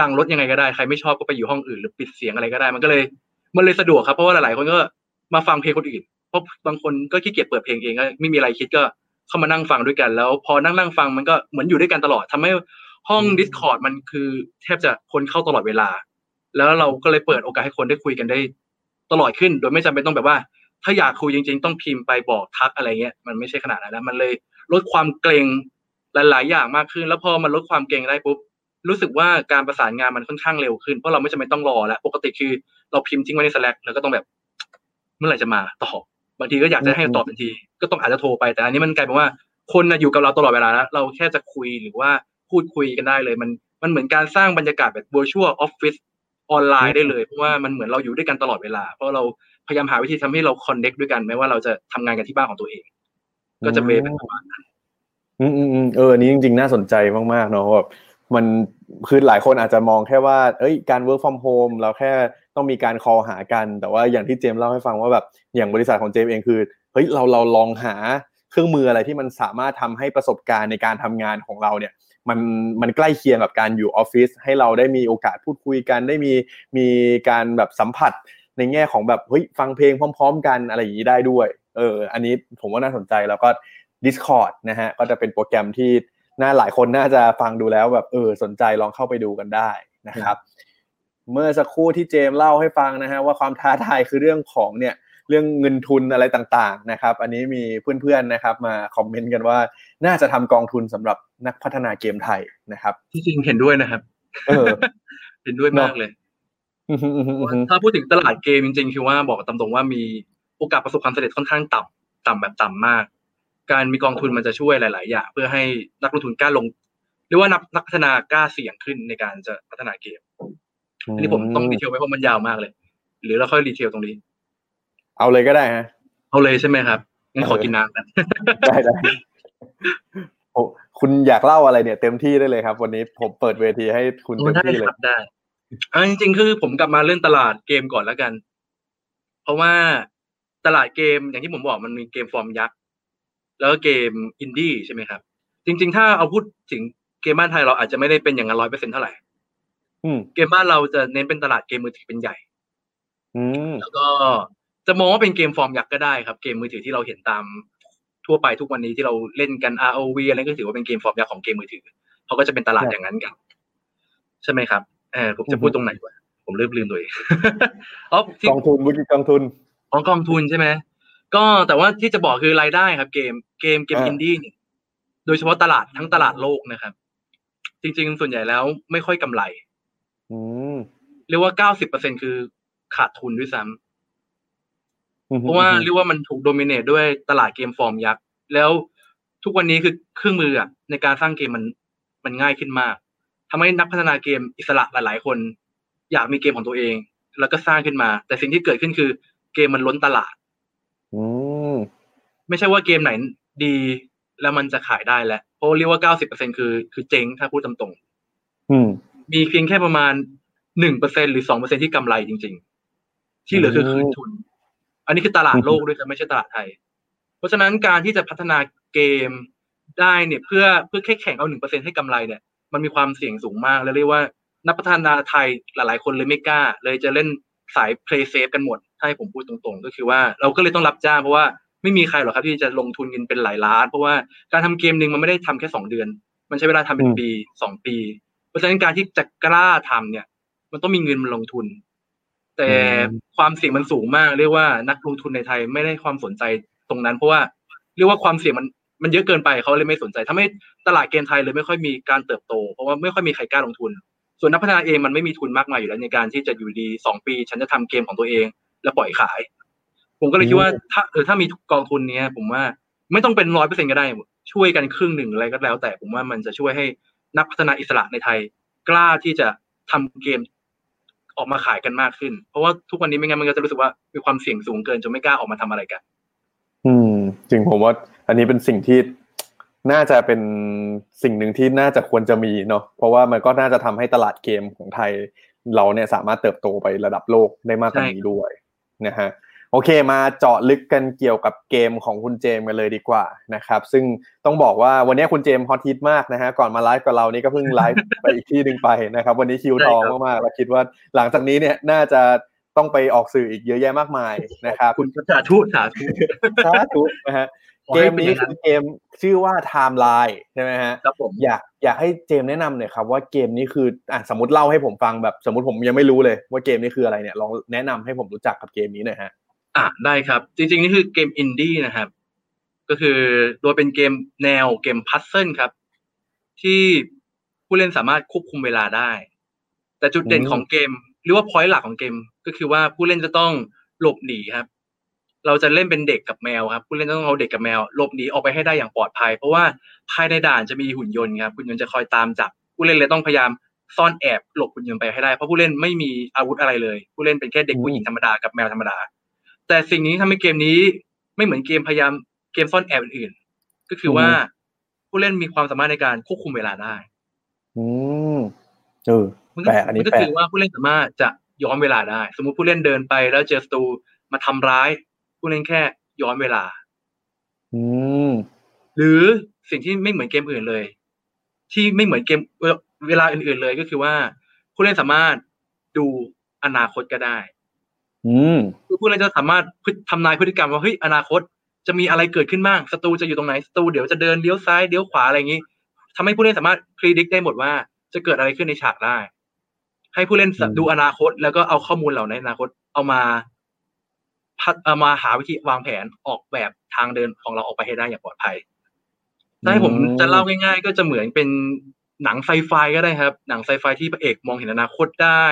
Speaker 2: ดังลดยังไงก็ได้ใครไม่ชอบก็ไปอยู่ห้องอื่นหรือปิดเสียงอะไรก็ได้ มันก็เลย มันเลยสะดวกครับเพราะว่าหลายๆคนก็มาฟังเพลงคนอื่นเพราะบางคนก็ขี้เกียจเปิดเพลงเองก็ไม่มีอะไรคิดก็เข้ามานั่งฟังด้วยกัน แล้วพอนั่งนั่งฟังมันก็เหมือนอยู่ด้วยกันตลอดทำให้ห้อง Discord มันคือแทบจะคนเข้าตลอดเวลา แล้วเราก็เลยเปิดโอกาสให้คนได้คุยกันได้ตลอดขึ้น โดยไม่จำเป็นต้องแบบว่า ถ้าอยากคุยจริง ๆ ต้องพิมพ์ไปบอกทักอะไรเงี้ยมันไม่ใช่ขนาดนั้นนะมันเลยลดความเกรงหลาย ๆ อย่างมากขึ้น แล้วพอมันลดความเกรงได้ปุ๊บรู้สึกว่าการประสานงานมันค่อนข้างเร็วขึ้นเพราะเราไม่จำเป็นต้องรอแล้วปกติคือ เราพิมพ์ทิ้งไว้ใน Slack แล้วก็ต้องแบบ เมื่อไหร่จะมาตอบบางทีก็อยากจะให้ตอบทันที ก็ต้องอาจจะโทรไปแต่อันนี้มันกลายเป็นว่าคนน่ะอยู่กับเราตลอดเวลาแล้วเราแค่จะคุยหรือว่าพูดคุยกันได้เลย มันมันเหมือนการสร้างบรรยากาศแบบ virtual office ออนไลน์ได้เลยเพราะว่ามันเหมือนเราอยู่ด้วยกันตลอดเวลา เพราะเราพยายามหาวิธีทำให้เรา connect ด้วยกันแม้ว่าเราจะทำงานกันที่บ้านของตัวเอง ก็จะเวเป็นประมาณนั้น
Speaker 1: อืมอืมอืมเอออันนี้จริงๆน่าสนใจมากๆเนาะแบบมันคือหลายคนอาจจะมองแค่ว่า เอ้ยการ work from home เราแค่ต้องมีการ call หากัน แต่ว่าอย่างที่เจมส์เล่าให้ฟังว่าแบบอย่างบริษัทของเจมส์เองคือเฮ้ยเราเราลองหาเครื่องมืออะไรที่มันสามารถทำให้ประสบการณ์ในการทำงานของเราเนี่ยมันมันใกล้เคียงกับการอยู่ออฟฟิศให้เราได้มีโอกาสพูดคุยกันได้มีมีการแบบสัมผัสในแง่ของแบบเฮ้ยฟังเพลงพร้อม ๆ กันอะไรอย่างนี้ได้ด้วยเอออันนี้ผมว่าน่าสนใจแล้วก็ Discord นะฮะก็จะเป็นโปรแกรมที่น่าหลายคนน่าจะฟังดูแล้วแบบเออสนใจลองเข้าไปดูกันได้นะครับ เมื่อสักครู่ที่เจมส์เล่าให้ฟังนะฮะว่าความท้าทายคือเรื่องของเนี่ยเรื่องเงินทุนอะไรต่างๆนะครับ อันนี้มีเพื่อนๆนะครับ มาคอมเมนต์กันว่า น่าจะทำกองทุนสำหรับนักพัฒนาเกมไทยนะครับ
Speaker 2: ที่จริงเห็นด้วยนะครับ
Speaker 1: เออ
Speaker 2: เห็นด้วยมากเลย
Speaker 1: อือฮึอือฮึอือฮึ
Speaker 2: ถ้าพูดถึงตลาดเกมจริงๆคือว่าบอกตามตรงว่ามีโอกาสประสบความสำเร็จค่อนข้างต่ำต่ำแบบต่ำมาก การมีกองทุนมันจะช่วยหลาย ๆ อย่างเพื่อให้นักลงทุนกล้าลง หรือว่านักนักพัฒนากล้าเสี่ยงขึ้นในการจะพัฒนาเกม อันนี้ผมต้องดีเทลไว้เพราะมันยาวมากเลย หรือเราค่อยดีเทลตรงนี้
Speaker 1: เอาเลยก็ได้ฮะ
Speaker 2: เอาเลยใช่ไหมครับงั้นขอกินน้ำกัน
Speaker 1: ได้ได้โอ้คุณอยากเล่าอะไรเนี่ย เต็มที่ได้เลยครับ วันนี้ผมเปิดเวทีให้คุณ
Speaker 2: โอ้
Speaker 1: เต็ม
Speaker 2: ได้
Speaker 1: ที่เล
Speaker 2: ค
Speaker 1: ย
Speaker 2: รับได้อ่าจริงๆคือผมกลับมาเล่นตลาดเกมก่อนแล้วกัน เพราะว่าตลาดเกมอย่างที่ผมบอกมันมีเกมฟอร์มยักษ์แล้วก็เกมอินดี้ใช่ไหมครับ จริง ๆ ถ้าเอาพูดถึงเกมบ้านไทยเราอาจจะไม่ได้เป็นอย่างนั้นร้อยเปอร์เซ็นเท่าไหร่
Speaker 1: อืม
Speaker 2: เกมบ้านเราจะเน้นเป็นตลาดเกมมือถือเป็นใหญ่
Speaker 1: อืม
Speaker 2: แล้วก็จะมองว่าเป็นเกมฟอร์มยักษ์ก็ได้ครับ เกมมือถือที่เราเห็นตามทั่วไปทุกวันนี้ที่เราเล่นกัน ROV อะไรก็ถือว่าเป็นเกมฟอร์มยักษ์ของเกมมือถือเขาก็จะเป็นตลาดอย่างนั้นกันใช่ไหมครับเออผมจะพูดตรงไหนวะผมลืมลืมตัวเองอ๋อที่
Speaker 1: กองทุนวุฒิกองทุน
Speaker 2: ของกองทุนใช่ไหมก็แต่ว่าที่จะบอกคือรายได้ครับ เกมเกมเกม
Speaker 1: อ่า
Speaker 2: อินดี้เนี่ยโดยเฉพาะตลาดทั้งตลาดโลกนะครับ จริง ๆ ส่วนใหญ่แล้วไม่ค่อยกำไร
Speaker 1: อืม
Speaker 2: เรียกว่าเก้าสิบเปอร์เซ็นคือขาดทุนด้วยซ้ำ
Speaker 1: อืม
Speaker 2: เพราะว่าเรียกว่ามันถูกโดมิเนตด้วยตลาดเกมฟอร์มยักษ์ แล้วทุกวันนี้คือเครื่องมืออะในการสร้างเกมมันมันง่ายขึ้นมากทำให้นักพัฒนาเกมอิสระหลาย ๆ คน อยากมีเกมของตัวเอง แล้วก็สร้างขึ้นมา แต่สิ่งที่เกิดขึ้นคือ เกมมันล้นตลาด
Speaker 1: อืม
Speaker 2: ไม่ใช่ว่าเกมไหนดีแล้วมันจะขายได้แล้วเพราะเรียกว่าเก้าสิบเปอร์เซ็นคือคือเจ๊งถ้าพูดตามตรง
Speaker 1: อืม
Speaker 2: มีเพียงแค่ประมาณหนึ่งเปอร์เซ็นหรือสองเปอร์เซ็นที่กำไรจริง ๆ ที่เหลือคือคืนทุน อันนี้คือตลาดโลกด้วยครับไม่ใช่ตลาดไทย เพราะฉะนั้นการที่จะพัฒนาเกมได้เนี่ยเพื่อเพื่อแค่แข่งเอาหนึ่งเปอร์เซ็นให้กำไรเนี่ยมันมีความเสี่ยงสูงมากแล้วเรียกว่านักพัฒนาไทยหลาย ๆ คนเลยไม่กล้า เลยจะเล่นสาย play safe กันหมดถ้าให้ผมพูดตรงๆ ก็คือว่าเราก็เลยต้องรับจ้างเพราะว่าไม่มีใครหรอกครับที่จะลงทุนเงินเป็นหลายล้าน เพราะว่าการทำเกมหนึ่งมันไม่ได้ทำแค่สองเดือน มันใช้เวลาทำเป็นปีสองปี เพราะฉะนั้นการที่จะกล้าทำเนี่ย มันต้องมีเงินมาลงทุน แต่ความเสี่ยงมันสูงมาก เรียกว่านักลงทุนในไทยไม่ได้ความสนใจตรงนั้น เพราะว่าเรียกว่าความเสี่ยงมันมันเยอะเกินไปเขาเลยไม่สนใจทำให้ตลาดเกมไทยเลยไม่ค่อยมีการเติบโต เพราะว่าไม่ค่อยมีใครกล้าลงทุน ส่วนนักพัฒนาเองมันไม่มีทุนมากมายอยู่แล้วในการที่จะอยู่ดีสองปี ฉันจะทำเกมของตัวเอง แล้วปล่อยขาย ผมก็เลยคิดว่าถ้าเออถ้ามีกองทุนเนี้ย ผมว่าไม่ต้องเป็นร้อยเปอร์เซ็นก็ได้ช่วยกันครึ่งหนึ่งอะไรก็แล้ว แต่ผมว่ามันจะช่วยให้ นักพัฒนาอิสระในไทย กล้าที่จะทำเกมออกมาขายกันมากขึ้น เพราะว่าทุกวันนี้ไม่งั้นมันก็จะรู้สึกว่ามีความเสี่ยงสูงเกินจนไม่กล้าออกมาทำอะไรกัน
Speaker 1: อืม จริงผมว่า อันนี้เป็นสิ่งที่น่าจะเป็นสิ่งหนึ่งที่น่าจะควรจะมีเนาะเพราะว่ามันก็น่าจะทำให้ตลาดเกมของไทย เราเนี่ยสามารถเติบโตไประดับโลกได้มากกว่านี้ด้วยนะฮะ โอเคมาเจาะลึกกันเกี่ยวกับเกมของคุณเจมส์กันเลยดีกว่านะครับซึ่งต้องบอกว่าวันนี้คุณเจมส์ฮอตฮิตมากนะฮะก่อนมาไลฟ์กับเรานี่ก็เพิ่งไลฟ์ไปอีกที่หนึ่งไปนะครับวันนี้คิวทองมากๆแล้วคิดว่าหลังจากนี้เนี่ยน่าจะต้องไปออกสื่ออีกเยอะแยะมากมายนะครับ
Speaker 2: คุณสาธุสาธุ
Speaker 1: สาธุนะฮะ
Speaker 2: ขอ
Speaker 1: เก
Speaker 2: ให้
Speaker 1: ม
Speaker 2: เป็นอ
Speaker 1: นี้
Speaker 2: ย่างนั้น
Speaker 1: คือเกมชื่อว่า Timeline ใช่ไหมฮะ
Speaker 2: ครับผม
Speaker 1: อยากอยากให้เจมส์แนะนำหน่อยครับว่าเกมนี้คืออะสมมติเล่าให้ผมฟังแบบสมมติผมยังไม่รู้เลยว่าเกมนี้คืออะไรเนี่ยลองแนะนำให้ผมรู้จักกับเกมนี้หน่อยฮะ
Speaker 2: อะได้ครับ จริงๆ นี่คือเกมอินดี้นะครับ ก็คือโดยเป็นเกมแนวเกมพัซเซิลครับ ที่ผู้เล่นสามารถควบคุมเวลาได้ แต่จุดเด่น
Speaker 1: อืม
Speaker 2: ของเกม หรือว่าพอยต์หลักของเกม ก็คือว่าผู้เล่นจะต้องหลบหนีครับ เราจะเล่นเป็นเด็กกับแมวครับ ผู้เล่นต้องเอาเด็กกับแมวหลบหนีออกไปให้ได้อย่างปลอดภัย เพราะว่าภายในด่านจะมีหุ่นยนต์ครับหุ่นยนต์จะคอยตามจับ ผู้เล่นเลยต้องพยายามซ่อนแอบหลบหุ่นยนต์ไปให้ได้เพราะผู้เล่นไม่มีอาวุธอะไรเลย ผู้เล่นเป็นแค่เด็กผู้หญิงธรรมดากับแมวธรรมดา แต่สิ่งนี้ทำให้เกมนี้ไม่เหมือนเกมพยายามเกมซ่อนแอบอื่นๆก็คือว่าผู้เล่นมีความสามารถในการควบคุมเวลาได้
Speaker 1: อืมเออ
Speaker 2: มัน
Speaker 1: แป
Speaker 2: ก็
Speaker 1: ลกอันนี้
Speaker 2: มันก็
Speaker 1: แปล
Speaker 2: คื
Speaker 1: ก
Speaker 2: อว่าผู้เล่นสามารถจะย้อนเวลาได้ สมมุติผู้เล่นเดินไปแล้วเจอศัตรูมาทำร้าย ผู้เล่นแค่ย้อนเวลา
Speaker 1: อืม
Speaker 2: หรือสิ่งที่ไม่เหมือนเกมอื่นเลย ที่ไม่เหมือนเกมเวลเวลาอื่นๆเลยก็คือว่าผู้เล่นสามารถดูอนาคตก็ได้
Speaker 1: อืม
Speaker 2: คือผู้เล่นจะสามารถพฤทำนายพฤติกรรมว่าเฮ้ยอนาคต จะมีอะไรเกิดขึ้นบ้างศัตรูจะอยู่ตรงไหนศัตรูเดี๋ยวจะเดินเลี้ยวซ้ายเลี้ยวขวาอะไรอย่างนี้ทำให้ผู้เล่นสามารถพ e ดิ c ได้หมดว่าจะเกิดอะไรขึ้นในฉากได้ ให้ผู้เล่น
Speaker 1: อืม
Speaker 2: ดูอนาคต แล้วก็เอาข้อมูลเหล่านั้นในอนาคตเอามาพัฒเอามาหาวิธีวางแผนออกแบบทางเดินของเราออกไปให้ได้อย่างปลอดภัยถ้าให้ผมจะเล่าง่าย ๆ ก็จะเหมือนเป็นหนังไซไฟก็ได้ครับ หนังไซไฟที่พระเอกมองเห็นอนาคตได้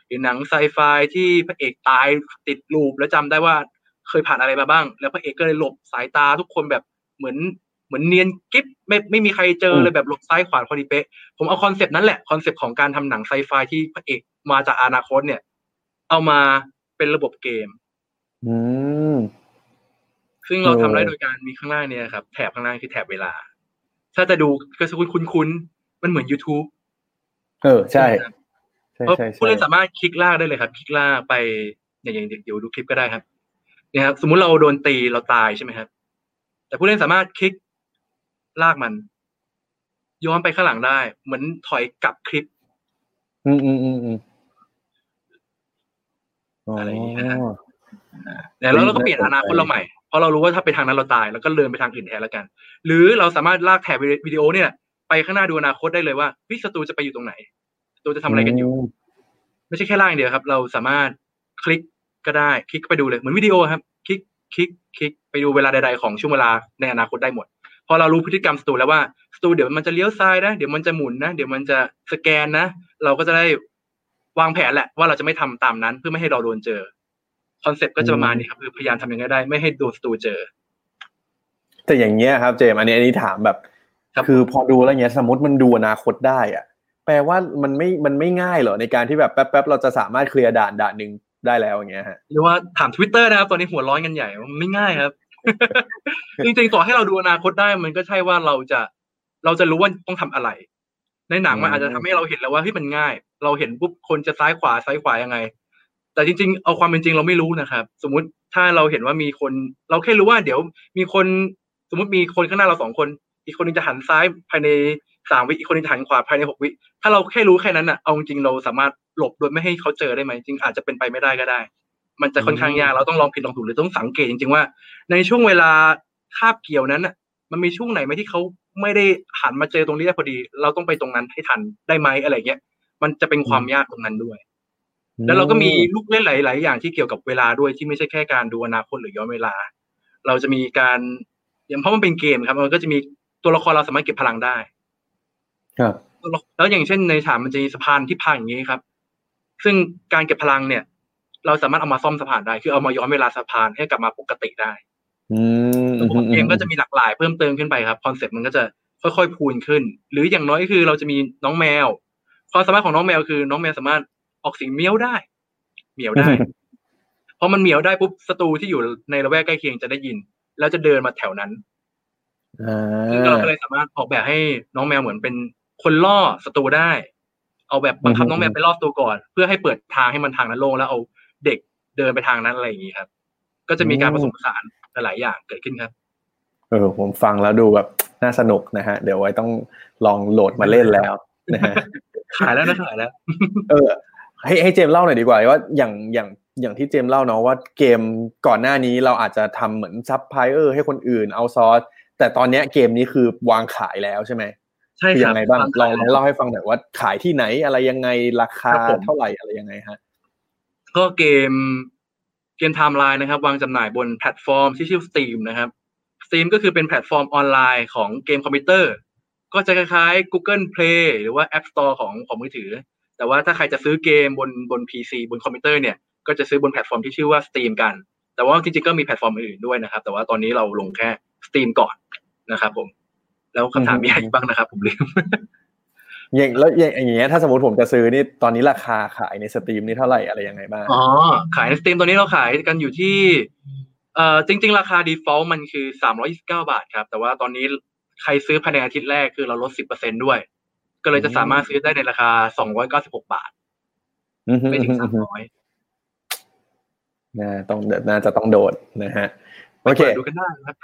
Speaker 2: ห รือหนังไซไฟที่พระเอกตายติด loop แล้วจำได้ว่าเคยผ่านอะไรมาบ้าง แล้วพระเอกก็เลยหลบสายตาทุกคนแบบเหมือนเหมือนเนียนกิ๊บไม่ไม่มีใครเจอเลยแบบหลบซ้ายขวาพอดีเป๊ะผมเอาคอนเซปต์นั้นแหละคอนเซปต์ของการทำหนังไซไฟที่พระเอกมาจากอนาคตเนี่ย เอามาเป็นระบบเกม
Speaker 1: อืม
Speaker 2: ซึ่ซึ่งเรา
Speaker 1: โอ้
Speaker 2: ทำได้โดยการมีข้างล่างเนี่ยครับ แถบข้างล่างคือแถบเวลา ถ้าจะดูก็จะคุ้นๆมันเหมือน YouTube
Speaker 1: เออ ใช่
Speaker 2: ไหมครับ
Speaker 1: ใช่
Speaker 2: เพราะ
Speaker 1: ใช่
Speaker 2: ผู้
Speaker 1: ใช่
Speaker 2: เล่นสามารถคลิกลากได้เลยครับ คลิกลากไปอย่างอย่างเดี๋ยวดูคลิปก็ได้ครับเนี่ยครับสมมุติเราโดนตีเราตายใช่ไหมครับ แต่ผู้เล่นสามารถคลิกลากมัน ย้อนไปข้างหลังได้ เหมือนถอยกลับคลิป
Speaker 1: อืมอืมอืมอืมอ๋อ
Speaker 2: อะไรอย่างเงี้ยฮะเนี่ยแล้วเราก็เปลี่ยนอนาคตเราใหม่เพราะเรารู้ว่าถ้าไปทางนั้นเราตายแล้วก็เดินไปทางอื่นแทนแล้วกัน หรือเราสามารถลากแถบวิดีโอเนี่ย ไปข้างหน้าดูอนาคตได้เลยว่าพี่ศัตรูจะไปอยู่ตรงไหน ศัตรูจะทำอะไรกันอยู่ ไม่ใช่แค่ล่างอย่างเดียวครับ เราสามารถคลิกก็ได้ คลิกไปดูเลยเหมือนวิดีโอครับ คลิกคลิกคลิกไปดูเวลาใด ๆ ของช่วงเวลาในอนาคตได้หมด พอเรารู้พฤติกรรมศัตรูแล้วว่าศัตรูเดี๋ยวมันจะเลี้ยวซ้ายนะ เดี๋ยวมันจะหมุนนะ เดี๋ยวมันจะสแกนนะ เราก็จะได้วางแผนแหละว่าเราจะไม่ทำตามนั้น เพื่อไม่ให้เราโดนเจอคอนเซ็ปต์ก็จะประมาณนี้ครับคือพยายามทำยังไงได้ ไม่ให้โดนศัตรูเจอ
Speaker 1: แต่อย่างเงี้ยครับ เจมส์อันนี้อันนี้ถามแบบ
Speaker 2: ครับ
Speaker 1: คือพอดูแล้วเงี้ย สมมติมันดูอนาคตได้อะ แปลว่ามันไม่มันไม่ง่ายเหรอในการที่แบบแป๊บๆเราจะสามารถเคลียร์ด่านด่านหนึ่งได้แล้วอย่างเงี้ยฮะ
Speaker 2: หรือว่าถามทวิตเตอร์นะครับตอนนี้หัวร้อนกันใหญ่มันไม่ง่ายครับ จริงๆต่อให้เราดูอนาคตได้มันก็ใช่ว่าเราจะเราจะรู้ว่าต้องทำอะไร ในหนังมัน
Speaker 1: อืม
Speaker 2: อาจจะทำให้เราเห็นแล้วว่าเฮ้ยมันง่าย เราเห็นปุ๊บคนจะซ้ายขวาซ้ายขวายังไง แต่จริง ๆ เอาความเป็นจริงเราไม่รู้นะครับ สมมุติถ้าเราเห็นว่ามีคน เราแค่รู้ว่าเดี๋ยวมีคน สมมติมีคนข้างหน้าเราสองคน อีกคนหนึงจะหันซ้ายภายใน สามวิอีกคนหนึงหันขวาภายในหกวิ ถ้าเราแค่รู้แค่นั้นอะเอาจริงเราสามารถหลบโดยไม่ให้เขาเจอได้ไหมจริงอาจจะเป็นไปไม่ได้ก็ได้ มันจะค่อนข้างยากเราต้องลองผิดลองถูกหรือต้องสังเกตจริง ๆว่า ในช่วงเวลาคาบเกี่ยวนั้นน่ะ มันมีช่วงไหนไหมที่เขาไม่ได้หันมาเจอตรงนี้ได้พอดี เราต้องไปตรงนั้นให้ทันได้ไหมอะไรเงี้ยมันจะเป็นความยากตรงนั้นด้วย แล้วเราก็มีลูกเล่นหลาย ๆ อย่างที่เกี่ยวกับเวลาด้วยที่ไม่ใช่แค่การดูอนาคตหรือย้อนเวลา เราจะมีการอย่างเพราะมันเป็นเกมครับ มันก็จะมีตัวละครเราสามารถเก็บพลังได้
Speaker 1: ครับ
Speaker 2: แล้วอย่างเช่นในฉากมันจะมีสะพานที่พังอย่างนี้ครับ ซึ่งการเก็บพลังเนี่ย เราสามารถเอามาซ่อมสะพานได้ คือเอามาย้อนเวลาสะพานให้กลับมาปกติได้
Speaker 1: อืม
Speaker 2: ตัวเกมก็จะมีหลากหลายเพิ่มเติมขึ้นไปครับคอนเซ็ปต์มันก็จะค่อยๆพูนขึ้น หรืออย่างน้อยก็คือเราจะมีน้องแมวความสามารถของน้องแมวคือ น้องแมวสามารถออกเสียงเมี้ยวได้เหมียวได้พอมันเหมียวได้ปุ๊บศัตรูที่อยู่ในละแวกใกล้เคียงจะได้ยิน แล้วจะเดินมาแถวนั้น
Speaker 1: อ่า
Speaker 2: ซึ่งเราก็เลยสามารถออกแบบให้น้องแมวเหมือนเป็น คนล่อศัตรูได้ เอาแบบบังคับน้องแมวไปล่อศัตรูก่อน เพื่อให้เปิดทางให้มันทางนั้นโล่งแล้วเอาเด็กเดินไปทางนั้นอะไรอย่างนี้ครับ ก็จะมีการผสมผสานหลายๆอย่างเกิดขึ้นครับ
Speaker 1: เออผมฟังแล้วดูแบบน่าสนุกนะฮะ เดี๋ยวไว้ต้องลองโหลดมาเล่นแล้วนะฮะ
Speaker 2: ขายแล้วนะขายแล้ว
Speaker 1: เออ ให้ให้เจมส์เล่าหน่อยดีกว่าว่าอย่างอย่างอย่างที่เจมส์เล่าเนาะว่าเกมก่อนหน้านี้เราอาจจะทำเหมือนซับพลายเออร์ให้คนอื่นเอา source แต่ตอนเนี้ยเกมนี้คือวางขายแล้วใช่ไหม
Speaker 2: ใช่
Speaker 1: คือ
Speaker 2: ครั
Speaker 1: ยั
Speaker 2: บ
Speaker 1: งไงบ้างลองลอง
Speaker 2: แล้ว
Speaker 1: เล่าให้ฟังหน่อยว่าขายที่ไหนอะไรยังไงราคา
Speaker 2: ครับผม
Speaker 1: เท่าไหร่อะไรยังไงฮะ
Speaker 2: ก็เกมเกมไทม์ไลน์นะครับ วางจำหน่ายบนแพลตฟอร์มที่ชื่อ Steam นะครับ Steam ก็คือเป็นแพลตฟอร์มออนไลน์ของเกมคอมพิวเตอร์ ก็จะคล้ายๆ Google Play หรือว่า App Store ของของมือถือ แต่ว่าถ้าใครจะซื้อเกมบนบน PC บนคอมพิวเตอร์เนี่ยก็จะซื้อบนแพลตฟอร์มที่ชื่อว่า Steam กัน แต่ว่าจริงๆก็มีแพลตฟอร์มอื่นๆด้วยนะครับ แต่ว่าตอนนี้เราลงแค่ Steam ก่อนนะครับผม แล้วคำถามมีอะไรอีกบ้างนะครับ ผมลืม
Speaker 1: อย่างแล้วอย่างอย่างเงี้ยถ้าสมมติผมจะซื้อนี่ตอนนี้ราคาขายใน Steam นี่เท่าไหร่อะไรยังไงบ้าง
Speaker 2: อ๋อขายใน Steam ตัวนี้เราขายกันอยู่ที่เอ่อจริง ๆ ราคา default มันคือ329บาทครับ แต่ว่าตอนนี้ใครซื้อภายในอาทิตย์แรกคือเราลด10%ด้วย ก็เลยจะสามารถซื้อได้ในราคา296บาท
Speaker 1: อือฮึ
Speaker 2: ไม่ถึง
Speaker 1: อือฮึ
Speaker 2: 300
Speaker 1: น่าต้องน่าจะต้องโดดนะฮะโอเค
Speaker 2: เปิดดูกันได้นะครับ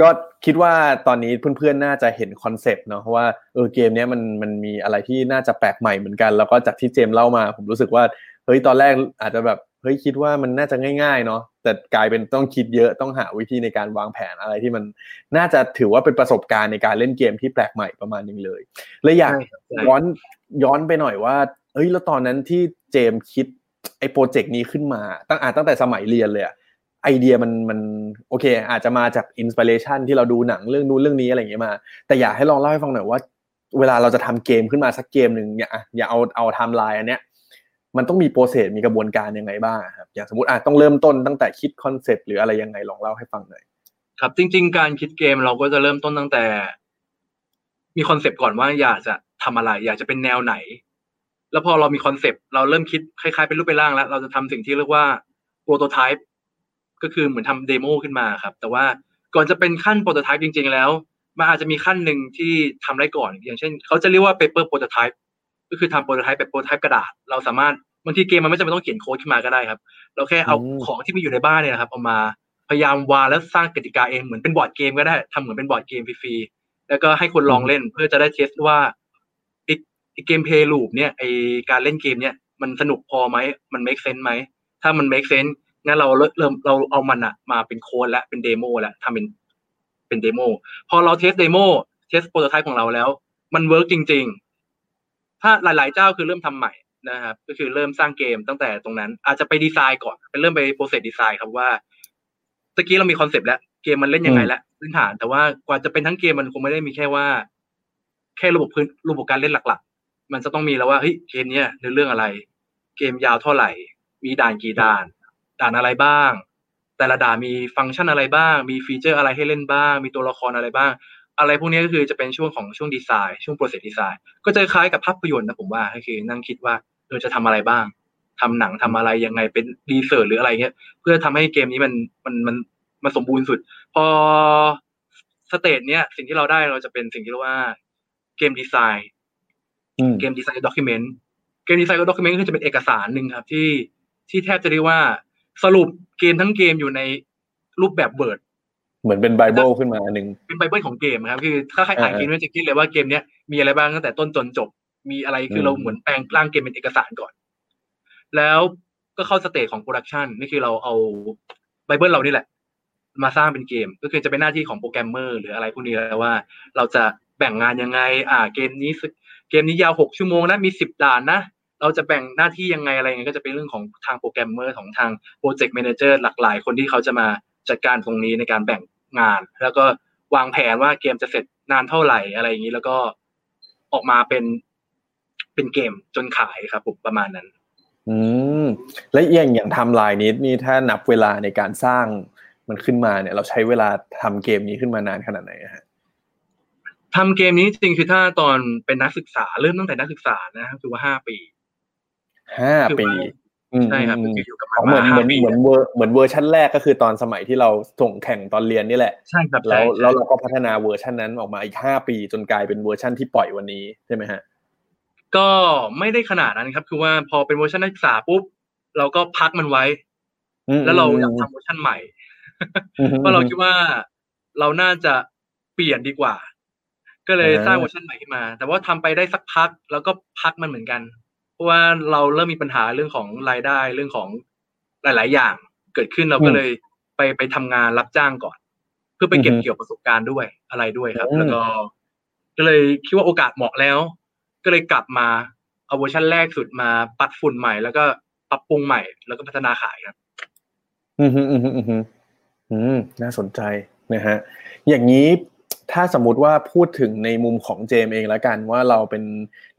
Speaker 1: ก็คิดว่าตอนนี้เพื่อนๆน่าจะเห็นคอนเซปต์เนาะว่าเออเกมเนี้ยมันมันมีอะไรที่น่าจะแปลกใหม่เหมือนกัน แล้วก็จากที่เจมเล่ามา ผมรู้สึกว่าเฮ้ยตอนแรกอาจจะแบบเฮ้ยคิดว่ามันน่าจะง่ายๆเนาะแต่กลายเป็นต้องคิดเยอะต้องหาวิธีในการวางแผนอะไรที่มันน่าจะถือว่าเป็นประสบการณ์ในการเล่นเกมที่แปลกใหม่ประมาณนึงเลยเลยอยากย้อนย้อนไปหน่อยว่าเฮ้ยแล้วตอนนั้นที่เจมคิดไอ้โปรเจกต์นี้ขึ้นมา ตั้งอาตั้งแต่สมัยเรียนเลยอะ ไอเดียมันมันโอเค อาจจะมาจาก inspiration ที่เราดูหนังเรื่องนู้นเรื่องนี้อะไรอย่างเงี้ยมา แต่อยากให้ลองเล่าให้ฟังหน่อยว่า เวลาเราจะทำเกมขึ้นมาสักเกมหนึ่งเนี่ยอะอย่าเอาเอาไทม์ไลน์อันเนี้ยมันต้องมี process มีกระบวนการยังไงบ้างครับอย่างสมมติอะต้องเริ่มต้นตั้งแต่คิดคอนเซปต์หรืออะไรยังไงลองเล่าให้ฟังหน่อย
Speaker 2: ครับ จริง ๆ การคิดเกมเราก็จะเริ่มต้นตั้งแต่ มีคอนเซปต์ก่อนว่าอยากจะทำอะไร อยากจะเป็นแนวไหน แล้วพอเรามีคอนเซปต์เราเริ่มคิดคล้ายๆเป็นรูปเป็นร่างแล้ว เราจะทำสิ่งที่เรียกว่า prototype ก็คือเหมือนทำ demo ขึ้นมาครับ แต่ว่าก่อนจะเป็นขั้น prototype จริง ๆ แล้วมันอาจจะมีขั้นหนึ่งที่ทำได้ก่อน อย่างเช่น เขาจะเรียกว่า paper prototype ก็คือทำ prototype แบบ prototype กระดาษ เราสามารถบางทีเกมมันไม่จำเป็นต้องเขียนโค้ดขึ้นมาก็ได้ครับ เราแค่เอาของที่มีอยู่ในบ้านเนี่ยนะครับเอามาพยายามวางแล้วสร้างกติกาเองเหมือนเป็นบอร์ดเกมก็ได้ทำเหมือนเป็นบอร์ดเกมฟรีๆแล้วก็ให้คนลองเล่นเพื่อจะได้เทสว่าไอ้ gameplay loop เนี่ยไอการเล่นเกมเนี่ยมันสนุกพอไหมมัน make sense ไหมถ้ามัน make sense งั้นเราเริ่มเริ่มเราเอามันอะมาเป็นโค้ดแล้วเป็นเดโมแล้วทำเป็นเป็นเดโมพอเรา test demo test prototype ของเราแล้ว มัน work จริง ๆ ถ้าหลายๆเจ้าคือเริ่มทำใหม่นะครับ ก็คือเริ่มสร้างเกมตั้งแต่ตรงนั้น อาจจะไปดีไซน์ก่อนไปเริ่มไป process design ครับว่าตะกี้เรามีคอนเซปต์แล้ว เกมมันเล่นยังไงแล้วพื้นฐาน แต่ว่ากว่าจะเป็นทั้งเกมมันคงไม่ได้มีแค่ว่า แค่ระบบพื้นระบบการเล่นหลัก ๆ มันจะต้องมีแล้วว่าเฮ้ยเกมเนี้ยเนื้อเรื่องอะไร เกมยาวเท่าไหร่ มีด่านกี่ด่าน ด่านอะไรบ้าง แต่ละด่านมีฟังก์ชันอะไรบ้าง มี feature อะไรให้เล่นบ้าง มีตัวละครอะไรบ้าง อะไรพวกนี้ก็คือจะเป็นช่วงของช่วงดีไซน์ ช่วง process design ก็จะคล้ายกับภาพยนตร์นะผมว่าก็คือนั่งคิดว่าเออจะทำอะไรบ้างทำหนังทำอะไรยังไงเป็น research หรืออะไรเงี้ย เพื่อทำให้เกมนี้มันมันมันมันสมบูรณ์สุด พอ stage เนี้ยสิ่งที่เราได้เราจะเป็นสิ่งที่เรียกว่า game design
Speaker 1: อืม
Speaker 2: game design document game design document ก็คือจะเป็นเอกสารหนึ่งครับ ที่ที่แทบจะเรียกว่า สรุปเกมทั้งเกมอยู่ในรูปแบบ Word
Speaker 1: เหมือนเป็นไบเบิลขึ้นมาอันหนึ่ง
Speaker 2: เป็นไบเบิลของเกมครับ คือถ้าใครอ่าน
Speaker 1: เออ
Speaker 2: เกมนี้จะคิดเลยว่าเกมเนี้ยมีอะไรบ้างตั้งแต่ต้นจนจบ มีอะไรคือ
Speaker 1: ม
Speaker 2: เราเหมือนแปลงร่างเกมเป็นเอกสารก่อน แล้วก็เข้า stage ของ production นี่คือเราเอาไบเบิลเรานี่แหละ มาสร้างเป็นเกม ก็คือจะเป็นหน้าที่ของโปรแกรมเมอร์หรืออะไรพวกนี้แล้วว่า เราจะแบ่งงานยังไง อ่า เกมนี้สึเกมนี้ยาวหกชั่วโมงนะมีสิบด่านนะ เราจะแบ่งหน้าที่ยังไงอะไรเงี้ยก็จะเป็นเรื่องของทางโปรแกรมเมอร์ของทาง project manager หลากหลายคนที่เขาจะมาจัดการตรงนี้ในการแบ่งงาน แล้วก็วางแผนว่าเกมจะเสร็จนานเท่าไหร่อะไรอย่างนี้แล้วก็ออกมาเป็นเป็นเกมจนขายครับผมประมาณนั้น
Speaker 1: อืมและอย่างอย่างไทม์ไลน์นี้นี่ถ้านับเวลาในการสร้างมันขึ้นมาเนี่ย เราใช้เวลาทำเกมนี้ขึ้นมานานขนาดไหนอะฮะ
Speaker 2: ทำเกมนี้จริงๆคือถ้าตอนเป็นนักศึกษาเริ่มตั้งแต่นักศึกษานะครับคือว่าห้าปี
Speaker 1: ห้า
Speaker 2: คือ
Speaker 1: ปี
Speaker 2: ว่า
Speaker 1: อืม
Speaker 2: ใช่ครับ
Speaker 1: อืม
Speaker 2: คืออยู่กับ
Speaker 1: อ๋อ
Speaker 2: มัน
Speaker 1: เหมือน
Speaker 2: มา
Speaker 1: เหมือน
Speaker 2: ห้าปี
Speaker 1: เหมือนเวอร์เหมือนเวอร์ชันแรกก็คือตอนสมัยที่เราส่งแข่งตอนเรียนนี่แหละ
Speaker 2: ใช่ครับ
Speaker 1: แล้ว
Speaker 2: ใช่
Speaker 1: แล้วเราก็พัฒนาเวอร์ชันนั้นออกมาอีกห้าปีจนกลายเป็นเวอร์ชันที่ปล่อยวันนี้ใช่ไหมฮะ
Speaker 2: ก็ไม่ได้ขนาดนั้นครับ คือว่าพอเป็นเวอร์ชันนักศึกษาปุ๊บเราก็พักมันไว้
Speaker 1: อืม
Speaker 2: แล้วเราอยากทำเวอร์ชันใหม่
Speaker 1: อืม
Speaker 2: เพราะเราคิดว่าเราน่าจะเปลี่ยนดีกว่า ก็เลย
Speaker 1: อ่า
Speaker 2: สร้างเวอร์ชันใหม่ขึ้นมา แต่ว่าทำไปได้สักพัก แล้วก็พักมันเหมือนกันเพ ราะว่าเราเริ่มมีปัญหาเรื่องของรายได้เรื่องของหลาย ๆ อย่างเกิดขึ้นเราก็เลยไปไปทำงานรับจ้างก่อน เพื่อไปเก็บเกี่ยวประสบการณ์ด้วยอะไรด้วยครับ แล้วก็ก็เลยคิดว่าโอกาสเหมาะแล้ว ก็เลยกลับมาเอาเวอร์ชันแรกสุดมาปัดฝุ่นใหม่ แล้วก็ปรับปรุงใหม่ แล้วก็พัฒนาขายครับ
Speaker 1: อืมอืมอืมอืมอืมอืมน่าสนใจนะฮะ อย่างนี้ ถ้าสมมติว่าพูดถึงในมุมของเจมส์เองแล้วกันว่าเราเป็น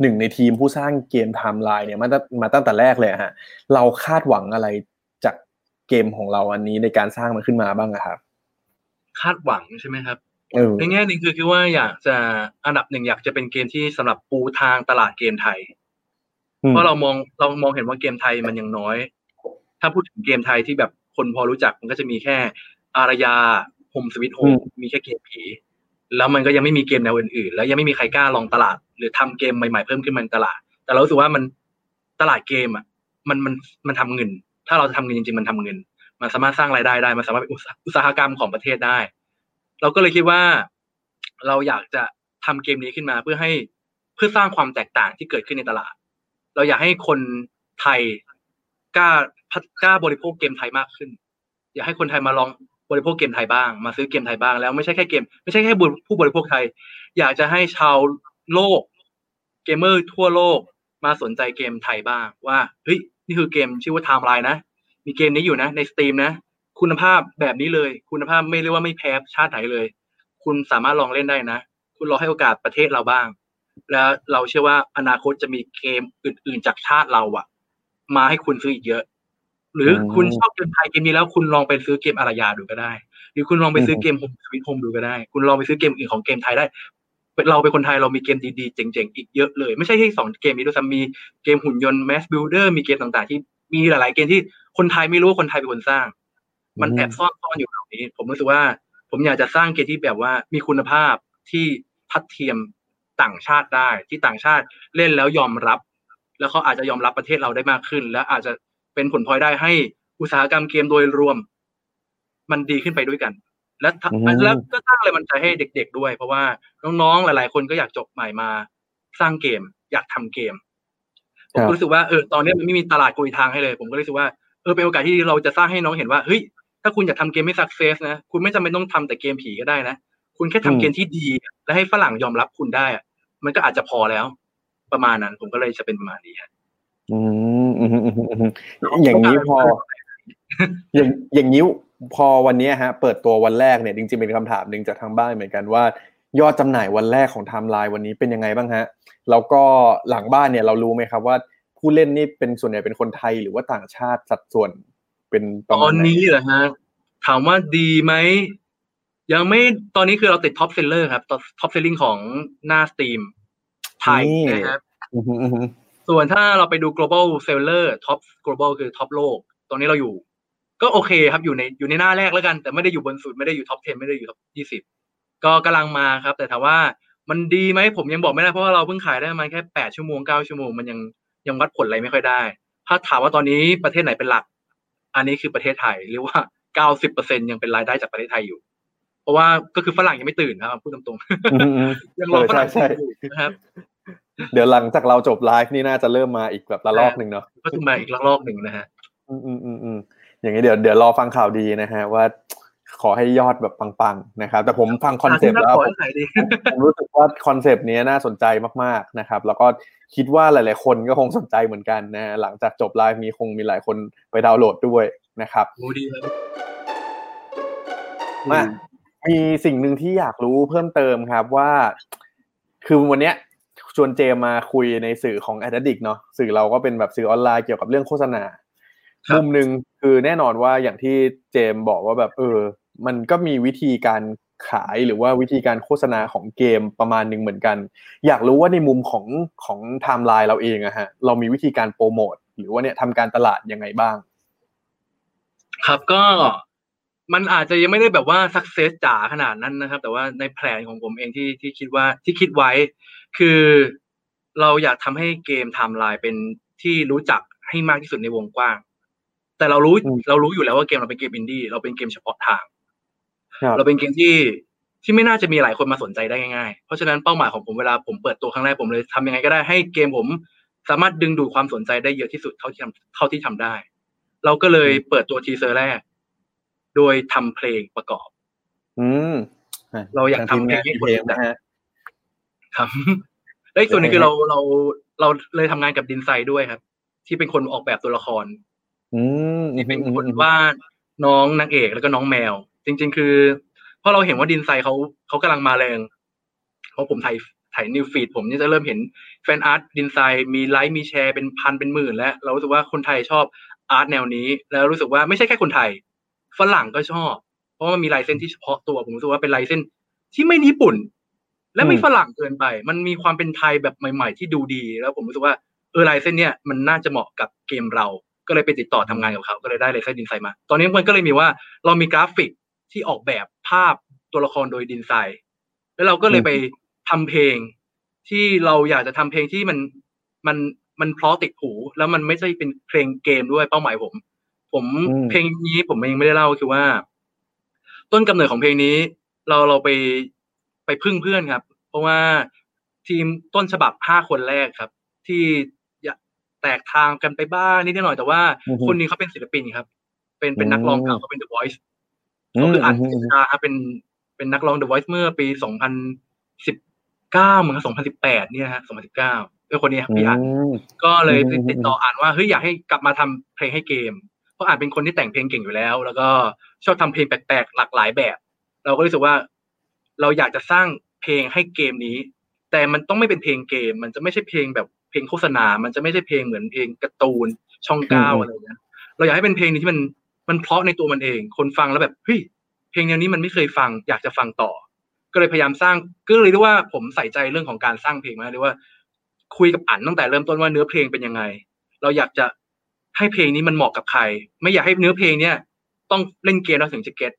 Speaker 1: หนึ่งในทีมผู้สร้างเกมไทม์ไลน์เนี่ยมาตั้งมาตั้งแต่แรกเลยอะฮะเราคาดหวังอะไรจากเกมของเราอันนี้ในการสร้างมันขึ้นมาบ้างอะครับ
Speaker 2: คาดหวังใช่ไหมครับ
Speaker 1: เออ
Speaker 2: ในแง่หนึ่งคือคิดว่าอยากจะอันดับหนึ่งอยากจะเป็นเกมที่สำหรับปูทางตลาดเกมไทย เพราะเรามองเรามองเห็นว่าเกมไทยมันยังน้อย ถ้าพูดถึงเกมไทยที่แบบคนพอรู้จักมันก็จะมีแค่อารยาโฮมสวิตโฮ
Speaker 1: อื
Speaker 2: ม
Speaker 1: ม
Speaker 2: มีแค่เกมผี แล้วมันก็ยังไม่มีเกมแนวอื่นๆ แล้วยังไม่มีใครกล้าลองตลาด หรือทำเกมใหม่ๆเพิ่มขึ้นมาในตลาด แต่เราสูสึกว่ามันตลาดเกมอะมันมันมันทำเงิน ถ้าเราทำเงินจริงๆมันทำเงิน มันสามารถสร้างรายได้ได้ มันสามารถเป็นอุตสาหกรรมของประเทศได้ เราก็เลยคิดว่าเราอยากจะทำเกมนี้ขึ้นมาเพื่อให้เพื่อสร้างความแตกต่างที่เกิดขึ้นในตลาด เราอยากให้คนไทยกล้าพัฒกล้าบริโภคเกมไทยมากขึ้น อยากให้คนไทยมาลอง บริโภคเกมไทยบ้าง มาซื้อเกมไทยบ้างแล้วไม่ใช่แค่เกม ไม่ใช่แค่ผู้บริโภคไทย อยากจะให้ชาวโลก เกมเมอร์ทั่วโลกมาสนใจเกมไทยบ้าง ว่าเฮ้ยนี่คือเกมชื่อว่า Time Line นะ มีเกมนี้อยู่นะ ใน Steam นะ คุณภาพแบบนี้เลย คุณภาพไม่เรียกว่าไม่แพ้ชาติไหนเลย คุณสามารถลองเล่นได้นะ คุณลอให้โอกาสประเทศเราบ้าง แล้วเราเชื่อว่าอนาคตจะมีเกมอื่น ๆ จากชาติเราอะมาให้คุณซื้ออีกเยอะ หรืออ
Speaker 1: ม
Speaker 2: คุณชอบเกมไทยเกมนี้แล้วคุณลองไปซื้อเกมอารยาดูก็ได้ หรือคุณลองไปซื้อเกมโฮมสวิตโฮมดูก็ได้ คุณลองไปซื้อเกมอื่นของเกมไทยได้ เราเป็นคนไทยเรามีเกมดีๆ เจ๋งๆ อีกเยอะเลย ไม่ใช่แค่สองเกมนี้ด้วยซ้ำมีเกมหุ่นยนต์ Mass Builder มีเกมต่างๆ ที่มีหลายๆเกมที่คนไทยไม่รู้ว่าคนไทยเป็นคนสร้าง มันแอบซ่อนซ่อนอยู่เหล่านี้ ผมรู้สึกว่า ผมอยากจะสร้างเกมที่แบบว่ามีคุณภาพที่ทัดเทียมต่างชาติได้ที่ต่างชาติเล่นแล้วยอมรับ แล้วเขาอาจจะยอมรับประเทศเราได้มากขึ้น และอาจจะ เป็นผลพลอยได้ให้อุตสาหกรรมเกมโดยรวม มันดีขึ้นไปด้วยกัน และทำ
Speaker 1: อืม
Speaker 2: แล้วก็สร้างแรงบันดาลใจให้เด็ก ๆ ด้วย เพราะว่าน้องๆหลาย ๆ คนก็อยากจบใหม่มา สร้างเกม อยากทำเกมผมก็รู้สึกว่าเออตอนนี้มันไม่มีตลาดกุยทางให้เลย ผมก็รู้สึกว่าเออเป็นโอกาสที่เราจะสร้างให้น้องเห็นว่าเฮ้ยถ้าคุณอยากทำเกมให้สักเซสนะคุณไม่จำเป็นต้องทำแต่เกมผีก็ได้นะคุณแค่ทำเกมที่ดี และให้ฝรั่งยอมรับคุณได้อะมันก็อาจจะพอแล้ว ประมาณนั้น ผมก็เลยจะเป็นประมาณนี้ฮะ
Speaker 1: อืม อย่างนี้พอ อย่างอย่างนี้พอวันนี้ฮะ เปิดตัววันแรกเนี่ยจริงๆเป็นคำถามหนึ่งจากทางบ้านเหมือนกันว่า ยอดจำหน่ายวันแรกของไทม์ไลน์วันนี้เป็นยังไงบ้างฮะ แล้วก็หลังบ้านเนี่ยเรารู้ไหมครับว่าผู้เล่นนี่เป็นส่วนใหญ่เป็นคนไทยหรือว่าต่างชาติสัดส่วนเป็น
Speaker 2: ตอน
Speaker 1: นี้
Speaker 2: เหรอฮะถามว่าดีไหมยังไม่ตอนนี้คือเราติด top seller ครับ top selling ของหน้า Steam ไทยนะครับ ส่วนถ้าเราไปดู global seller top global คือ top โลก ตอนนี้เราอยู่ ก็โอเคครับอยู่ในอยู่ในหน้าแรกแล้วกัน แต่ไม่ได้อยู่บนสุดไม่ได้อยู่ top 10 ไม่ได้อยู่ top 20 ก็กำลังมาครับ แต่ถามว่ามันดีไหมผมยังบอกไม่ได้เพราะว่าเราเพิ่งขายได้ประมาณแค่ 8 ชั่วโมง 9 ชั่วโมงมันยังยังวัดผลอะไรไม่ค่อยได้ ถ้าถามว่าตอนนี้ประเทศไหนเป็นหลัก อันนี้คือประเทศไทยเรียกว่า 90%ยังเป็นรายได้จากประเทศไทยอยู่เพราะว่าก็คือฝรั่งยังไม่ตื่นครับพูดตรง
Speaker 1: อืมอืม
Speaker 2: ๆยังรอฝรั่ง
Speaker 1: เออใช่
Speaker 2: ตื่นอยู่นะครับ
Speaker 1: เดี๋ยวหลังจากเราจบไลฟ์นี่น่าจะเริ่มมาอีกแบบระลอกหนึ่งเนาะ
Speaker 2: ก็คือมาอีกรอบหนึ่งนะฮะ
Speaker 1: อืมอืมอืมอืมอย่างนี้เดี๋ยวเดี๋ยวรอฟังข่าวดีนะฮะว่าขอให้ยอดแบบปังๆนะครับ แต่ผมฟังคอนเซปต์แล้ว
Speaker 2: ขอ
Speaker 1: ผม
Speaker 2: ให้ขายดี
Speaker 1: ผมรู้สึกว่าคอนเซปต์นี้น่าสนใจมากๆนะครับ แล้วก็คิดว่าหลาย ๆ คนก็คงสนใจเหมือนกันนะฮะหลังจากจบไลฟ์มีคงมีหลายคนไปดาวน์โหลดด้วยนะครับ
Speaker 2: โอ้ดีครับ
Speaker 1: มามีสิ่งหนึ่งที่อยากรู้เพิ่มเติมครับว่า คือวันเนี้ยช วนเจมมาคุยในสื่อของ a d d i c t เนาะสื่อเราก็เป็นแบบสื่อออนไลน์เกี่ยวกับเรื่องโฆษณา
Speaker 2: ครับ
Speaker 1: มุมหนึ่งคือแน่นอนว่าอย่างที่เจมบอกว่าแบบเออ มันก็มีวิธีการขายหรือว่าวิธีการโฆษณาของเกมประมาณหนึ่งเหมือนกัน อยากรู้ว่าในมุมของของไทม์ไลน์เราเองอะฮะเรามีวิธีการโปรโมทหรือว่าเนี่ยทำการตลาดยังไงบ้าง
Speaker 2: ครับก็มันอาจจะยังไม่ได้แบบว่า success จ๋าขนาดนั้นนะครับ แต่ว่าในแผนของผมเองที่ที่คิดว่าที่คิดไว้ คือเราอยากทำให้เกมไทม์ไลน์เป็นที่รู้จักให้มากที่สุดในวงกว้าง แต่เรารู้
Speaker 1: อืม
Speaker 2: เรารู้อยู่แล้วว่าเกมเราเป็นเกมอินดี้เราเป็นเกมเฉพาะทาง
Speaker 1: ครับ
Speaker 2: เราเป็นเกมที่ที่ไม่น่าจะมีหลายคนมาสนใจได้ง่ายๆ เพราะฉะนั้นเป้าหมายของผมเวลาผมเปิดตัวครั้งแรกผมเลยทำยังไงก็ได้ให้เกมผมสามารถดึงดูดความสนใจได้เยอะที่สุดเท่าที่ทำเท่าที่ทำได้ เราก็เลยเปิดตัวทีเซอร์แรก โดยทำเพลงประกอบ
Speaker 1: อืม
Speaker 2: เราอยากทำเพลงให้
Speaker 1: ให้
Speaker 2: คน
Speaker 1: เพลง
Speaker 2: รู้จัก
Speaker 1: นะฮะ
Speaker 2: ครับและอีกส่วนหนึงคือเราเราเราเลยทำงานกับดินไซด้วยครับ ที่เป็นคนออกแบบตัวละคร
Speaker 1: อืม
Speaker 2: ที่เป็นคนวาดน้องนางเอกแล้วก็น้องแมว จริง ๆ คือเพราะเราเห็นว่าดินไซเขาเขากำลังมาแรงเพราะผมไถไถ news feed ผมนี่จะเริ่มเห็น fan art ดินไซมีไลค์มีแชร์เป็นพันเป็นหมื่น แล้ว เรารู้สึกว่าคนไทยชอบ art แนวนี้ แล้วรู้สึกว่าไม่ใช่แค่คนไทย ฝรั่งก็ชอบ เพราะว่ามันมีลายเส้นที่เฉพาะตัวผมรู้สึกว่าเป็นลายเส้นที่ไม่ญี่ปุ่น และไม่
Speaker 1: อืม
Speaker 2: ฝรั่งเกินไป มันมีความเป็นไทยแบบใหม่ๆที่ดูดี แล้วผมรู้สึกว่าเออลายเส้นเนี่ยมันน่าจะเหมาะกับเกมเรา ก็เลยไปติดต่อทำงานกับเขา ก็เลยได้ลายเส้นดินไซน์มา ตอนนี้มันก็เลยมีว่าเรามีกราฟิกที่ออกแบบภาพตัวละครโดยดินไซน์แล้วเราก็เลยไปทำเพลง ที่เราอยากจะทำเพลงที่มันมันมันเพราะติดหู แล้วมันไม่ใช่เป็นเพลงเกมด้วยเป้าหมายผม ผม
Speaker 1: อืม
Speaker 2: เพลงนี้ผมเองไม่ได้เล่าคือว่า ต้นกำเนิดของเพลงนี้ เราเราไป ไปพึ่งเพื่อนครับ เพราะว่าทีมต้นฉบับห้าคนแรกครับ ที่อยากแตกทางกันไปบ้างนิดหน่อยแต่ว่า
Speaker 1: อือฮึ
Speaker 2: คนนี้เขาเป็นศิลปินครับ เป็นเป็นนักร้องเก่าเขาเป็น The Voice
Speaker 1: อืม
Speaker 2: เขาคืออัด
Speaker 1: อืม
Speaker 2: เจษดาครับเป็นเป็นนักร้อง The Voice เมื่อปีสองพันสิบเก้าเหมือนสองพันสิบแปดเนี่ยฮะสองพันสิบเก้าเออคนนี้ครับพี่อัด
Speaker 1: ม
Speaker 2: ก็เลย
Speaker 1: อืม
Speaker 2: ติดต่ออ่านว่าเฮ้ยอยากให้กลับมาทำเพลงให้เกม เพราะอ่านเป็นคนที่แต่งเพลงเก่งอยู่แล้ว แล้วก็ชอบทำเพลงแปลกๆหลากหลายแบบ เราก็รู้สึกว่า เราอยากจะสร้างเพลงให้เกมนี้ แต่มันต้องไม่เป็นเพลงเกม มันจะไม่ใช่เพลงแบบเพลงโฆษณา มันจะไม่ใช่เพลงเหมือนเพลงการ์ตูนช่องเก้า
Speaker 1: อืม
Speaker 2: อะไรอย่างเงี้ยเราอยากให้เป็นเพลงนี้ที่มันมันเพราะในตัวมันเอง คนฟังแล้วแบบเฮ้ยเพลงแนวนี้มันไม่เคยฟัง อยากจะฟังต่อ ก็เลยพยายามสร้างก็เลยเรียกว่าผมใส่ใจเรื่องของการสร้างเพลงมากเรียกว่า คุยกับอันตั้งแต่เริ่มต้นว่าเนื้อเพลงเป็นยังไง เราอยากจะให้เพลงนี้มันเหมาะกับใคร ไม่อยากให้เนื้อเพลงเนี้ยต้องเล่นเกมแล้วถึงจะ get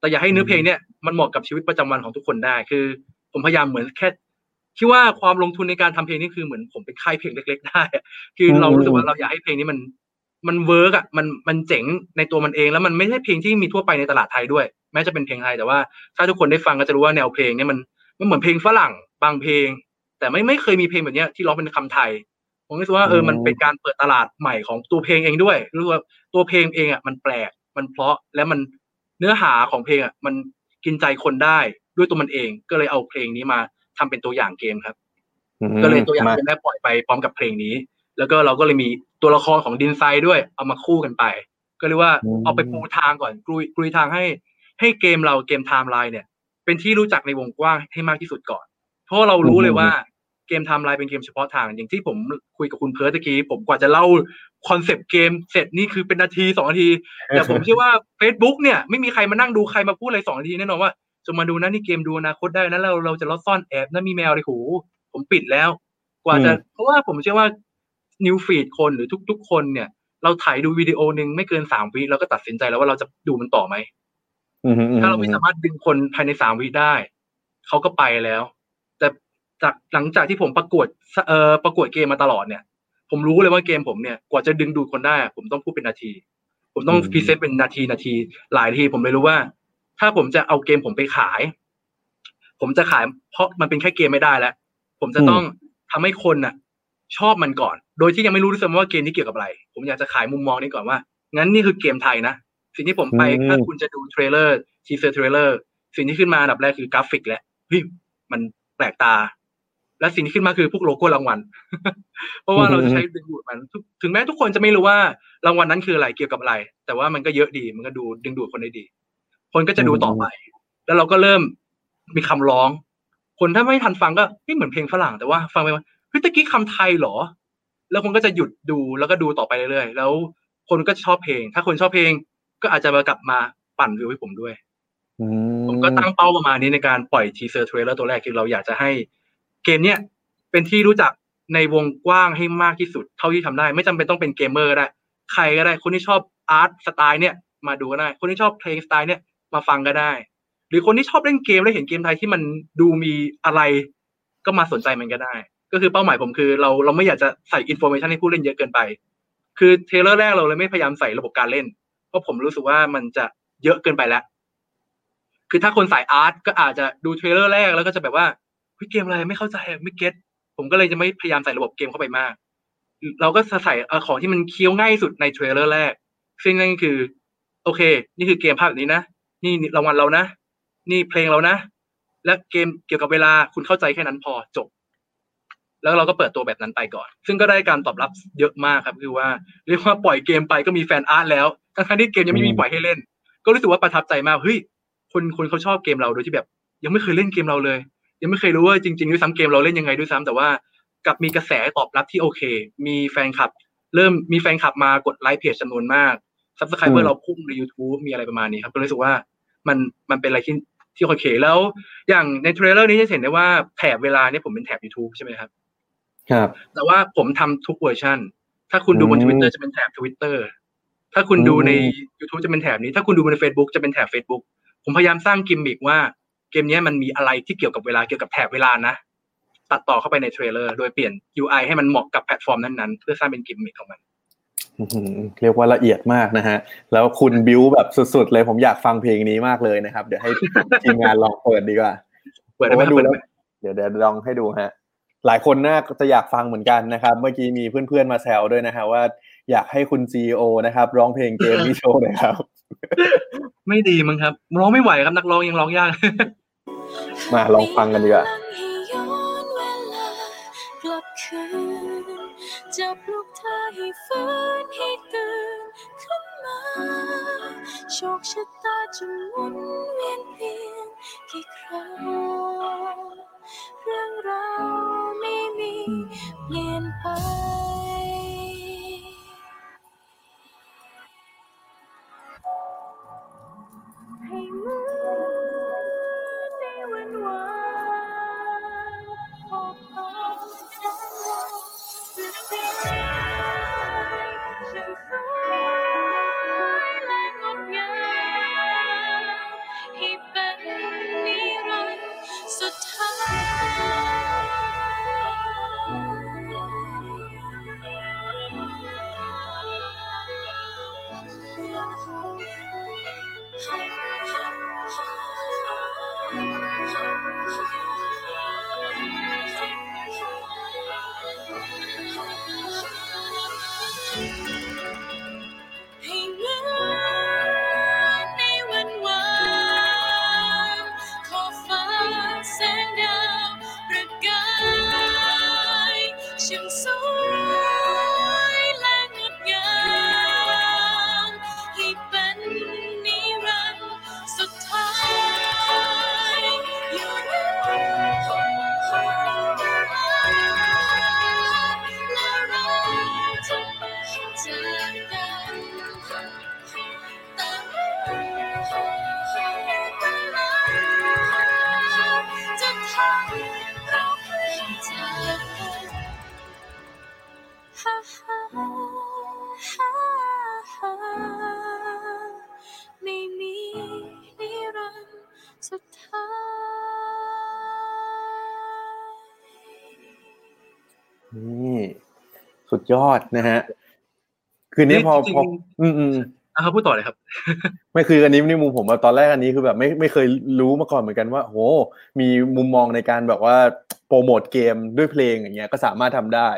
Speaker 2: แต่อย่าให้เนื้อเพลงเนี่ย มันเหมาะกับชีวิตประจำวันของทุกคนได้ คือ ผมพยายามเหมือนแค่คิดว่าความลงทุนในการทำเพลงนี่คือเหมือนผมเป็นค่ายเพลงเล็ก ๆ ได้อะคือเรารู้สึกว่าเราอยากให้เพลงนี้มัน มัน work อะมันมันเจ๋งในตัวมันเอง แล้วมันไม่ใช่เพลงที่มีทั่วไปในตลาดไทยด้วย แม้จะเป็นเพลงไทยแต่ว่า ถ้าทุกคนได้ฟังก็จะรู้ว่าแนวเพลงเนี่ยมันมันเหมือนเพลงฝรั่งบางเพลง แต่ไม่ไม่เคยมีเพลงแบบเนี้ยที่ร้องเป็นคำไทยผมรู้สึกว่าเออมันเป็นการเปิดตลาดใหม่ของตัวเพลงเองด้วยรู้สึกว่าตัวเพลงเองอะมันแปลกมันเพราะและมันเนื้อหาของเพลงอะมัน กินใจคนได้ด้วยตัวมันเอง ก็เลยเอาเพลงนี้มาทำเป็นตัวอย่างเกมครับ ก็เลยตัวอย่างเกมได้ปล่อยไปพร้อมกับเพลงนี้ แล้วก็เราก็เลยมีตัวละครของดินไซด์ด้วย เอามาคู่กันไป ก็เรียกว่าเอาไปปูทางก่อนกลุยกลุยทางให้ ให้เกมเราเกมไทม์ไลน์เนี่ย เป็นที่รู้จักในวงกว้างให้มากที่สุดก่อน เพราะเรารู้เลยว่า เกม Timelie เป็นเกมเฉพาะทาง อย่างที่ผมคุยกับคุณเพิร์ตะกี้ ผมกว่าจะเล่า concept เกมเสร็จนี่คือเป็นนาทีสองนาที แต่ผมเชื่อว่า Facebook เนี่ยไม่มีใครมานั่งดูใครมาพูดอะไรสองนาทีแน่นอนว่าจะมาดูนะนี่เกมดูอนาคตได้นะเราเราจะหลบซ่อนแอบนะมีแมวเลยโหผมปิดแล้ว กว่าจะเพราะว่าผมเชื่อว่า news feed คนหรือทุก ๆ คนเนี่ย เราถ่ายดูวิดีโอหนึ่งไม่เกินสามวิเราก็ตัดสินใจแล้วว่าเราจะดูมันต่อไหมถ้าเราไม่สามารถดึงคนภายในสามวิได้เขาก็ไปแล้วแต่ จากหลังจากที่ผมประกวดเอ่อประกวดเกมมาตลอดเนี่ย ผมรู้เลยว่าเกมผมเนี่ยกว่าจะดึงดูดคนได้ ผมต้องพูดเป็นนาที ผมต้อง present เป็นนาทีนาที หลายทีผมเลยรู้ว่า ถ้าผมจะเอาเกมผมไปขาย ผมจะขาย เพราะมันเป็นแค่เกมไม่ได้แล้ว ผมจะต้องทำให้คนน่ะ ชอบมันก่อน โดยที่ยังไม่รู้ด้วยซ้ำว่าเกมนี้เกี่ยวกับอะไร ผมอยากจะขายมุมมองนี้ก่อนว่า งั้นนี่คือเกมไทยนะสิ่งที่ผมไปถ้าคุณจะดู trailer teaser trailer สิ่งที่ขึ้นมาอันดับแรกคือกราฟิกแหละเฮ้ยมันแปลกตา และสิ่งที่ขึ้นมาคือพวกโลโก้รางวัล เพราะว่าเราจะใช้ดึงดูดมัน ถึงแม้ทุกคนจะไม่รู้ว่ารางวัลนั้นคืออะไรเกี่ยวกับอะไร แต่ว่ามันก็เยอะดี มันก็ดูดึงดูดคนได้ดี คนก็จะดูต่อไป แล้วเราก็เริ่มมีคำร้อง คนถ้าไม่ทันฟังก็ไม่เหมือนเพลงฝรั่งแต่ว่า ฟังไปว่าเฮ้ยตะกี้คำไทยเหรอ แล้วคนก็จะหยุดดูแล้วก็ดูต่อไปเรื่อยๆ แล้วคนก็ชอบเพลง ถ้าคนชอบเพลง ก็อาจจะมากลับมาปั่นวิวให้ผมด้วยผมก็ตั้งเป้าประมาณนี้ในการปล่อย teaser trailer ตัวแรกคือเราอยากจะให้ เกมเนี้ยเป็นที่รู้จักในวงกว้างให้มากที่สุด เท่าที่ทำได้ ไม่จำเป็นต้องเป็นเกมเมอร์ก็ได้ ใครก็ได้ คนที่ชอบ art style เนี่ยมาดูก็ได้ คนที่ชอบเพลงสไตล์เนี่ยมาฟังก็ได้ หรือคนที่ชอบเล่นเกมแล้วเห็นเกมไทยที่มันดูมีอะไรก็มาสนใจมันก็ได้ ก็คือเป้าหมายผมคือ เราเราไม่อยากจะใส่ information ให้ผู้เล่นเยอะเกินไป คือ trailer แรกเราเลยไม่พยายามใส่ระบบการเล่น เพราะผมรู้สึกว่ามันจะเยอะเกินไปแล้ว คือถ้าคนสาย art ก็อาจจะดู trailer แรกแล้วก็จะแบบว่า เฮ้ยเกมอะไรไม่เข้าใจไม่ get ผมก็เลยจะไม่พยายามใส่ระบบเกมเข้าไปมาก เราก็ใส่ของที่มันเคี้ยวง่ายสุดใน trailer แรก ซึ่งนั่นคือ โอเค นี่คือเกมภาพแบบนี้นะ นี่รางวัลเรานะ นี่เพลงเรานะ และเกมเกี่ยวกับเวลาคุณเข้าใจแค่นั้นพอจบ แล้วเราก็เปิดตัวแบบนั้นไปก่อน ซึ่งก็ได้การตอบรับเยอะมากครับ คือว่าเรียกว่าปล่อยเกมไปก็มีแฟนอาร์ตแล้ว ทั้งที่เกมยังไม่มีปล่อยให้เล่น ก็รู้สึกว่าประทับใจมาก เฮ้ย คนคนเขาชอบเกมเราโดยที่แบบ ยังไม่เคยเล่นเกมเราเลย ยังไม่เคยรู้ว่าจริงๆด้วยซ้ำเกมเราเล่นยังไงด้วยซ้ำแต่ว่ากับมีกระแสตอบรับที่โอเค มีแฟนคลับ เริ่มมีแฟนคลับมากดไลค์เพจจำนวนมากsubscriber เราพุ่งใน YouTube มีอะไรประมาณนี้ครับ ก็รู้สึกว่ามันมันเป็นอะไรที่ที่โอเค แล้วอย่างใน trailer นี้จะเห็นได้ว่าแถบเวลาเนี่ยผมเป็นแถบ YouTube ใช่ไหมครับ
Speaker 1: ครับ
Speaker 2: แต่ว่าผมทำทุกเวอร์ชันถ้าคุณดูบนทวิตเตอร์จะเป็นแถบทวิตเตอร์ถ้าคุณดูใน YouTube จะเป็นแถบนี้ ถ้าคุณดูบน Facebook จะเป็นแถบ Facebook ผมพยายามสร้างกิมมิกว่า เกมนี้มันมีอะไรที่เกี่ยวกับเวลาเกี่ยวกับแถบเวลานะ ตัดต่อเข้าไปใน trailer โดยเปลี่ยน UI ให้มันเหมาะกับแพลตฟอร์มนั้นๆ เพื่อสร้างเป็นกิมมิคของมัน
Speaker 1: เรียกว่าละเอียดมากนะฮะ แล้วคุณบิวแบบสุดๆเลยผมอยากฟังเพลงนี้มากเลยนะครับ เดี๋ยวให้ทีมงานลองเปิดดีกว่า
Speaker 2: เปิดได้ไหม
Speaker 1: ดู
Speaker 2: เปิด
Speaker 1: แล้
Speaker 2: ได้
Speaker 1: ว
Speaker 2: ไหม
Speaker 1: เดี๋ยวเดี๋ยวลองให้ดูฮะ หลายคนน่าจะอยากฟังเหมือนกันนะครับ เมื่อกี้มีเพื่อนๆมาแซวด้วยนะฮะว่าอยากให้คุณซีอนะครับ ร้องเพลงเกมนี้โชว์เลยครับ
Speaker 2: ไม่ดีมั้งครับ ร้องไม่ไหวครับนักร้องยังร้องยาก
Speaker 1: มาลองฟังกันดีกว่า
Speaker 3: จับคืนจะปลุกเธอให้ฟื้นให้ตื่นขึ้นมาโชคชะตาจะหมุนเวียนเพียงกี่ครั้งเรื่องราวไม่มีเปลี่ยนไป ยอด
Speaker 1: นะฮะ คือนี้พอ
Speaker 2: จริงๆ
Speaker 1: พออืมอืม
Speaker 2: อะครับพูดต่อเลยครับ
Speaker 1: ไม่คืออันนี้ในมุมผมอะตอนแรกอันนี้คือแบบไม่ไม่เคยรู้มาก่อนเหมือนกันว่าโหมีมุมมองในการแบบว่าโปรโมทเกมด้วยเพลงอย่างเงี้ยก็สามารถทำได้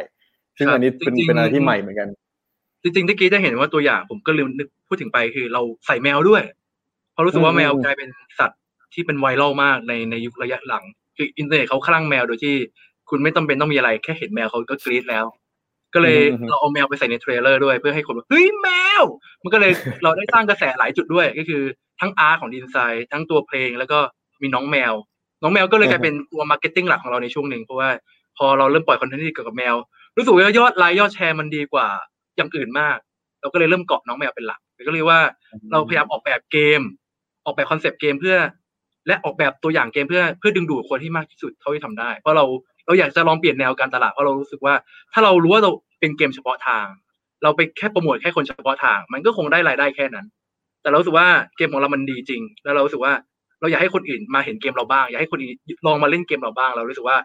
Speaker 1: ซึ่ง
Speaker 2: ครับ
Speaker 1: อันนี้เป็น
Speaker 2: จริงๆ
Speaker 1: เป็นอะไรที่ใหม่เหมือนกัน
Speaker 2: จริงๆที่กี้จะเห็นว่าตัวอย่างผมก็ลืมนึกพูดถึงไปคือเราใส่แมวด้วย เพราะรู้สึกว่า
Speaker 1: อืม
Speaker 2: แมวกลายเป็นสัตว์ที่เป็นไวรัลมากในในยุคระยะหลัง คืออินเทอร์เน็ตเขาคลั่งแมวโดยที่คุณไม่ต้องเป็นต้องมีอะไรแค่เห็นแมวเขาก็กรี๊ดแล้ว ก็เลยเราเอาแมวไปใส่ใน trailer ด้วยเพื่อให้คนแบบเฮ้ยแมว มันก็เลยเราได้สร้างกระแสหลายจุดด้วย ก็คือทั้ง art ของดีไซน์ทั้งตัวเพลงแล้วก็มีน้องแมว น้องแมวก็เลยกลายเป็นตัว marketing หลักของเราในช่วงหนึ่งเพราะว่าพอเราเริ่มปล่อย content ที่เกี่ยวกับแมว รู้สึกว่ายอดไลค์ยอดแชร์มันดีกว่าอย่างอื่นมาก เราก็เลยเริ่มเกาะน้องแมวเป็นหลักก็เรียกว่าเราพยายามออกแบบเกม ออกแบบ concept เกมเพื่อ และออกแบบตัวอย่างเกมเพื่อเพื่อดึงดูดคนที่มากที่สุดเท่าที่ทำได้ เพราะเรา เราอยากจะลองเปลี่ยนแนวการตลาดเพราะเรารู้สึกว่า ถ้าเรารู้ว่าเราเป็นเกมเฉพาะทาง เราไปแค่โปรโมทแค่คนเฉพาะทาง มันก็คงได้รายได้แค่นั้น แต่เราสึกว่าเกมของเรามันดีจริง แล้วเราสึกว่าเราอยากให้คนอื่นมาเห็นเกมเราบ้าง อยากให้คนอื่นลองมาเล่นเกมเราบ้าง เรารู้สึกว่า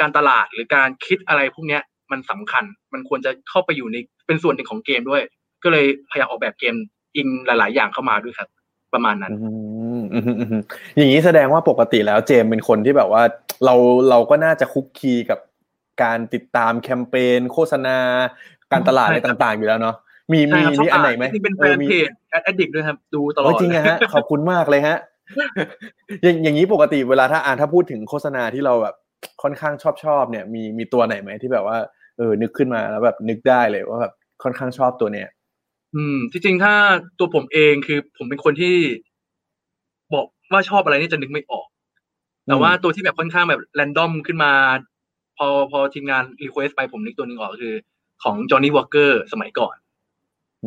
Speaker 2: การตลาดหรือการคิดอะไรพวกเนี้ยมันสำคัญ มันควรจะเข้าไปอยู่ในเป็นส่วนหนึ่งของเกมด้วย ก็เลยพยายามออกแบบเกมอิงหลาย ๆ อย่างเข้ามาด้วยครับ ประมาณนั้น
Speaker 1: อย่างนี้แสดงว่าปกติแล้วเจมเป็นคนที่แบบว่า เราเราก็น่าจะคุกคีกับการติดตามแคมเปญโฆษณา การตลาดอะไรต่างๆอยู่แล้วเนาะมี
Speaker 2: ใช่
Speaker 1: มี
Speaker 2: ครับชอบ
Speaker 1: มีอันไหน
Speaker 2: อ่าน
Speaker 1: ไหม
Speaker 2: จริงๆเป็นแฟ
Speaker 1: ออนมี
Speaker 2: เพจแอดดิกด้วยครับดูตลอ
Speaker 1: โอ้
Speaker 2: ด
Speaker 1: จริงอะฮะขอบคุณมากเลยฮะอย่างอย่างนี้ปกติเวลาถ้าอ่านถ้าพูดถึงโฆษณาที่เราแบบค่อนข้างชอบชอบเนี่ย มีมีตัวไหนไหมที่แบบว่าเออนึกขึ้นมาแล้วแบบนึกได้เลยว่าแบบค่อนข้างชอบตัวเนี้ย
Speaker 2: อืมที่จริงถ้าตัวผมเองคือผมเป็นคนที่ บอกว่าชอบอะไรนี่จะนึกไม่ออก แต่ว่าตัวที่แบบค่อนข้างแบบ random ขึ้นมา พอพอทีมงาน request ไปผมนึกตัวหนึงออกก็คือ ของ Johnnie Walker สมัยก่อน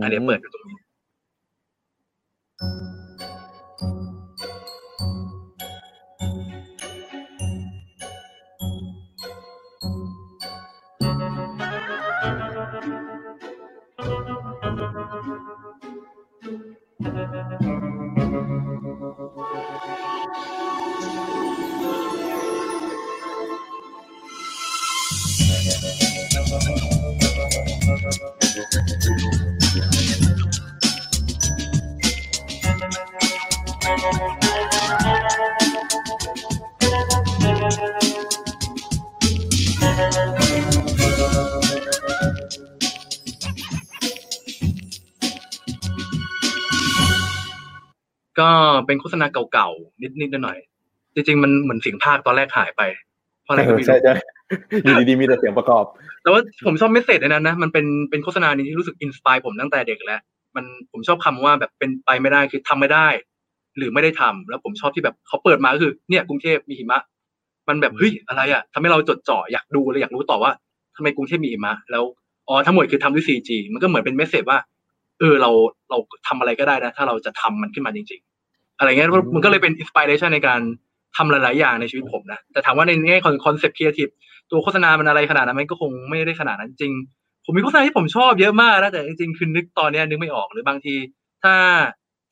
Speaker 2: อันเดี๋ยวเปิดดูตรงนี้ เป็นโฆษณาเก่าๆนิดๆหน่อยๆจริงๆมันเหมือนเสียงพากย์ตอนแรกหายไปเพราะอะไรก็ไม่
Speaker 1: ใช่
Speaker 2: รู้
Speaker 1: ใช่อยู่ดีๆมีแต่เสียงประกอบ
Speaker 2: แต่ว่าผมชอบ message ในนั้นนะมันเป็นเป็นโฆษณานี้ที่รู้สึก inspire ผมตั้งแต่เด็กแล้ว มันผมชอบคำว่าแบบเป็นไปไม่ได้คือทำไม่ได้ หรือไม่ได้ทำแล้วผมชอบที่แบบเขาเปิดมาก็คือ เนี่ยกรุงเทพมีหิมะ มันแบบเฮ้ยอะไรอะทำให้เราจดจ่ออยากดูเลยอยากรู้ต่อว่าทำไมกรุงเทพมีหิมะ แล้วอ๋อทั้งหมดคือทำด้วย CG มันก็เหมือนเป็น message ว่าเออเราเราทำอะไรก็ได้นะ ถ้าเราจะทำมันขึ้นมาจริงๆ อะไรเงี้ย
Speaker 1: อืม
Speaker 2: มันก็เลยเป็น inspiration ในการทำหลาย ๆ อย่างในชีวิตผมนะ แต่ถามว่าในแง่ของ concept creative ตัวโฆษณามันอะไรขนาดนั้นมันก็คงไม่ได้ขนาดนั้นจริง ผมมีโฆษณาที่ผมชอบเยอะมากนะแต่จริง ๆ คือนึกตอนเนี้ยนึกไม่ออกหรือบางที ถ้า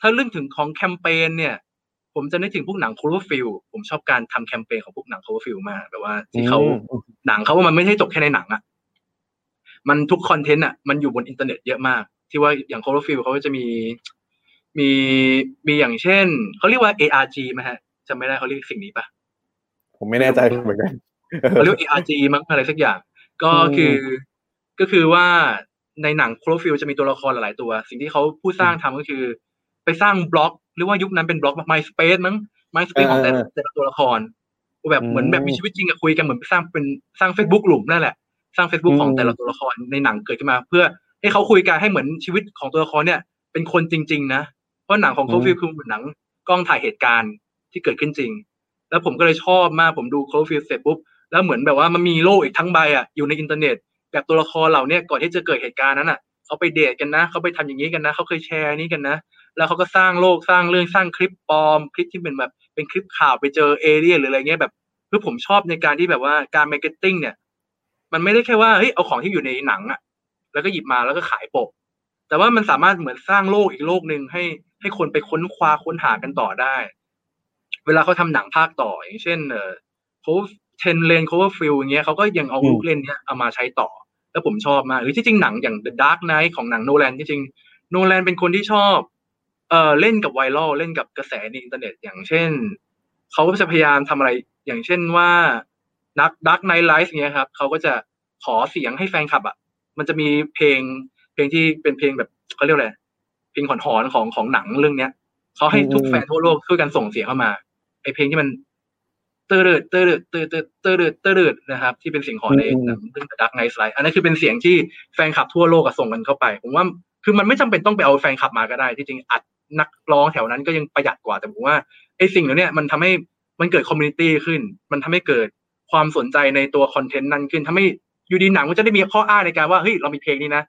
Speaker 2: ถ้าเรื่องถึงของแคมเปญเนี่ย ผมจะนึกถึงพวกหนัง Cloverfield ผมชอบการทำแคมเปญของพวกหนัง Cloverfield มากแบบว่าที่เขา
Speaker 1: อืม
Speaker 2: หนังเขาว่ามันไม่ใช่จบแค่ในหนังอะมันทุก content อะมันอยู่บนอินเทอร์เน็ตเยอะมาก ที่ว่าอย่าง Cloverfield เขาก็จะมี มีมีอย่างเช่นเขาเรียกว่า ARG ไหมฮะจำไม่ได้เขาเรียกสิ่งนี้ปะ
Speaker 1: ผมไม่แน่ใจเหมือนกัน
Speaker 2: เขาเรียกว่า ARG มั้งอะไรสักอย่าง ก็
Speaker 1: อืม
Speaker 2: คือก็คือว่าในหนัง Cloverfield จะมีตัวละครหลายๆตัว สิ่งที่เขาผู้สร้างทำก็คือ ไปสร้างบล็อก หรือว่ายุคนั้นเป็น blog MySpace มั้ง MySpace ของแต่ละแต่ละตัวละครแบบเหมือนแบบมีชีวิตจริงอะคุยกันเหมือนสร้างเป็นสร้าง Facebook หลุมนั่นแหละ สร้าง Facebook ของแต่ละตัวละครในหนังเกิดขึ้นมา เพื่อให้เขาคุยกันให้เหมือนชีวิตของตัวละครเนี่ย เป็นคนจริง ๆ นะ เพราะหนังของ Cloverfield คือเหมือนหนังกล้องถ่ายเหตุการณ์ที่เกิดขึ้นจริง แล้วผมก็เลยชอบมาก ผมดู Cloverfield เสร็จปุ๊บ แล้วเหมือนแบบว่ามันมีโลกอีกทั้งใบอะอยู่ในอินเทอร์เน็ตแบบตัวละครเหล่าเนี้ยก่อนที่จะเกิดเหตุการณ์นั้นอะเขาไปเดทกันนะเขาไปทำอย่างนี้กันนะเขาเคยแชร์นี้กันนะ แล้วเขาก็สร้างโลกสร้างเรื่องสร้างคลิปปลอม คลิปที่เป็นแบบเป็นคลิปข่าวไปเจอเอเลี่ยนหรืออะไรเงี้ยแบบคือผมชอบในการที่แบบว่าการ marketing เนี่ย มันไม่ได้แค่ว่าเฮ้ยเอาของที่อยู่ในหนังอะ แล้วก็หยิบมาแล้วก็ขายโป๊กแต่ว่ามันสามารถเหมือนสร้างโลกอีกโลกหนึ่งให้ ให้คนไปค้นคว้าค้นหากันต่อได้ เวลาเขาทำหนังภาคต่อ อย่างเช่นเออเขา 10 Lane Cloverfield อย่างเงี้ยเขาก็ยังเอาลูกเล่นเนี้ยเอามาใช้ต่อ แล้วผมชอบมากหรือที่จริงหนังอย่าง The Dark Knight ของหนังโนแลนที่จริงโนแลนเป็นคนที่ชอบเอ่อเล่นกับไวรัลเล่นกับกระแสในอินเทอร์เน็ต อย่างเช่นเขาก็จะพยายามทำอะไร อย่างเช่นว่าหนักดักไนท์ไลฟ์เงี้ยครับเขาก็จะขอเสียงให้แฟนคลับอะ มันจะมีเพลงเพลงที่เป็นเพลงแบบเขาเรียกอะไรเพ ลงหอนๆของของหนังเรื่องเนี้ยเขาให้ทุกแฟนทั่วโลกช่วยกันส่งเสียงเข้ามาไอเพลงที่มันเตอร์เดเตอร์เดเตอร์เดเตอร์เดเตอร์เดนะครับ ที่เป็นเสียงหอนในหนังเรื่อง Dark Knight Rises อันนั้นคือเป็นเสียงที่แฟนคลับทั่วโลกส่งกันเข้าไป ผมว่าคือมันไม่จำเป็นต้องไปเอาแฟนคลับมาก็ได้ ที่จริงอัดนักร้องแถวนั้นก็ยังประหยัดกว่าแต่ผมว่าไอ้สิ่งเหล่านี้มันทำให้มันเกิด community ขึ้น มันทำให้เกิดความสนใจในตัวคอนเทนต์นั้นขึ้นทำให้อยู่ดีหนังมันจะได้มีข้ออ้างในการว่าเฮ้ยเรามีเพลงนี้นะ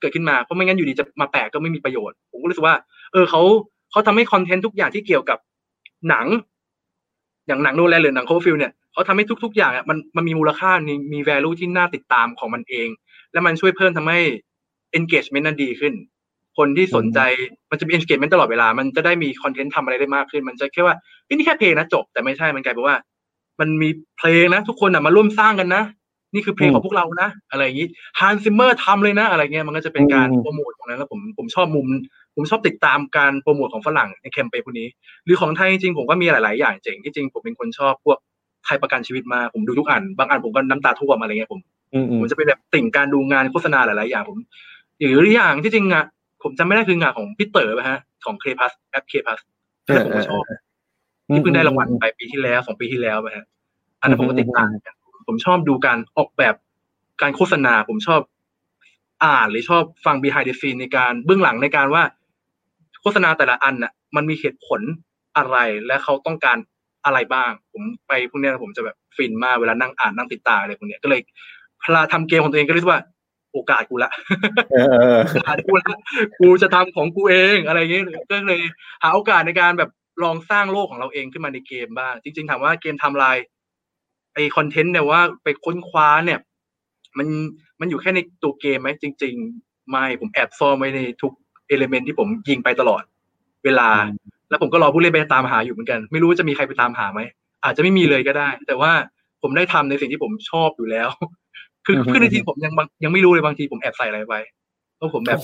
Speaker 2: เกิดขึ้นมาเพราะไม่งั้นอยู่ดีจะมาแปะก็ไม่มีประโยชน์ ผมก็รู้สึกว่า เออเขาเขาทำให้คอนเทนต์ทุกอย่างที่เกี่ยวกับหนัง อย่างหนังโนแลนหรือหนัง Cloverfield เนี่ยเขาทำให้ทุก ๆ อย่างอะมันมันมีมูลค่ามีมี value ที่น่าติดตามของมันเอง แล้วมันช่วยเพิ่มทำให้ engagement นั้นดีขึ้น คนที่สนใจมันจะมี engagement ตลอดเวลา มันจะได้มีคอนเทนต์ทำอะไรได้มากขึ้น มันจะแค่ว่านี่แค่เพลงนะจบแต่ไม่ใช่มันกลายเป็นว่า มันมีเพลงนะ ทุกคนอะมาร่วมสร้างกันนะ นี่คือเพลงของพวกเรานะ อะไรอย่างนี้ Hans Zimmer ทำเลยนะ อะไรเงี้ยมันก็จะเป็นการโปรโมทตรงนั้นแล้วผมผมชอบมุม ผมชอบติดตามการโปรโมทของฝรั่งในแคมเปญพวกนี้ หรือของไทยจริงๆผมก็มีหลาย ๆ อย่างเจ๋งที่จริงผมเป็นคนชอบพวกไทยประกันชีวิตมาผมดูทุกอัน บางอันผมก็น้ำตาท่วมอะไรเงี้ยผมผมจะเป็นแบบติ่งการดูงานโฆษณาหลาย ๆ อย่างผมหรืออย่างที่จริงอะผมจำไม่ได้คืองานของพี่เต๋อป่ะฮะของ K PLUS แอป K PLUS ที่ผมก็ชอบที่เพิ่งได้รางวัลไปปีที่แล้วสองปีที่แล้วป่ะฮะอันนั้นผมก็ติดตาม ผมชอบดูการออกแบบการโฆษณา ผมชอบอ่านหรือชอบฟัง behind the scene ในการเบื้องหลังในการว่า โฆษณาแต่ละอันน่ะ มันมีเหตุผลอะไรและเขาต้องการอะไรบ้าง ผมไปพวกนี้ผมจะแบบฟินมากเวลานั่งอ่านนั่งติดตามอะไรพวกนี้ก็เลยเวลาทำเกมของตัวเองก็รู้สึกว่า โอกาสกูละโอกาสกูละกูจะทำของกูเองอะไรอย่างเงี้ยก็เลยหาโอกาสในการแบบลองสร้างโลกของเราเองขึ้นมาในเกมบ้างจริง ๆถามว่าเกมทำลาย ไอคอนเทนต์เนี่ยว่าไปค้นคว้าเนี่ย มันมันอยู่แค่ในตัวเกมไหมจริง ๆ ไม่ผมแอบซ่อนไว้ในทุกเอลิเมนที่ผมยิงไปตลอดเวลา แล้วผมก็รอผู้เล่นไปตามหาอยู่เหมือนกัน ไม่รู้ว่าจะมีใครไปตามหาไหมอาจจะไม่มีเลยก็ได้ แต่ว่าผมได้ทำในสิ่งที่ผมชอบอยู่แล้ว คือเพื่อนในทีมผมยังยังไม่รู้เลยบางทีผมแอบใส่อะไรไปเพราะผมแบบ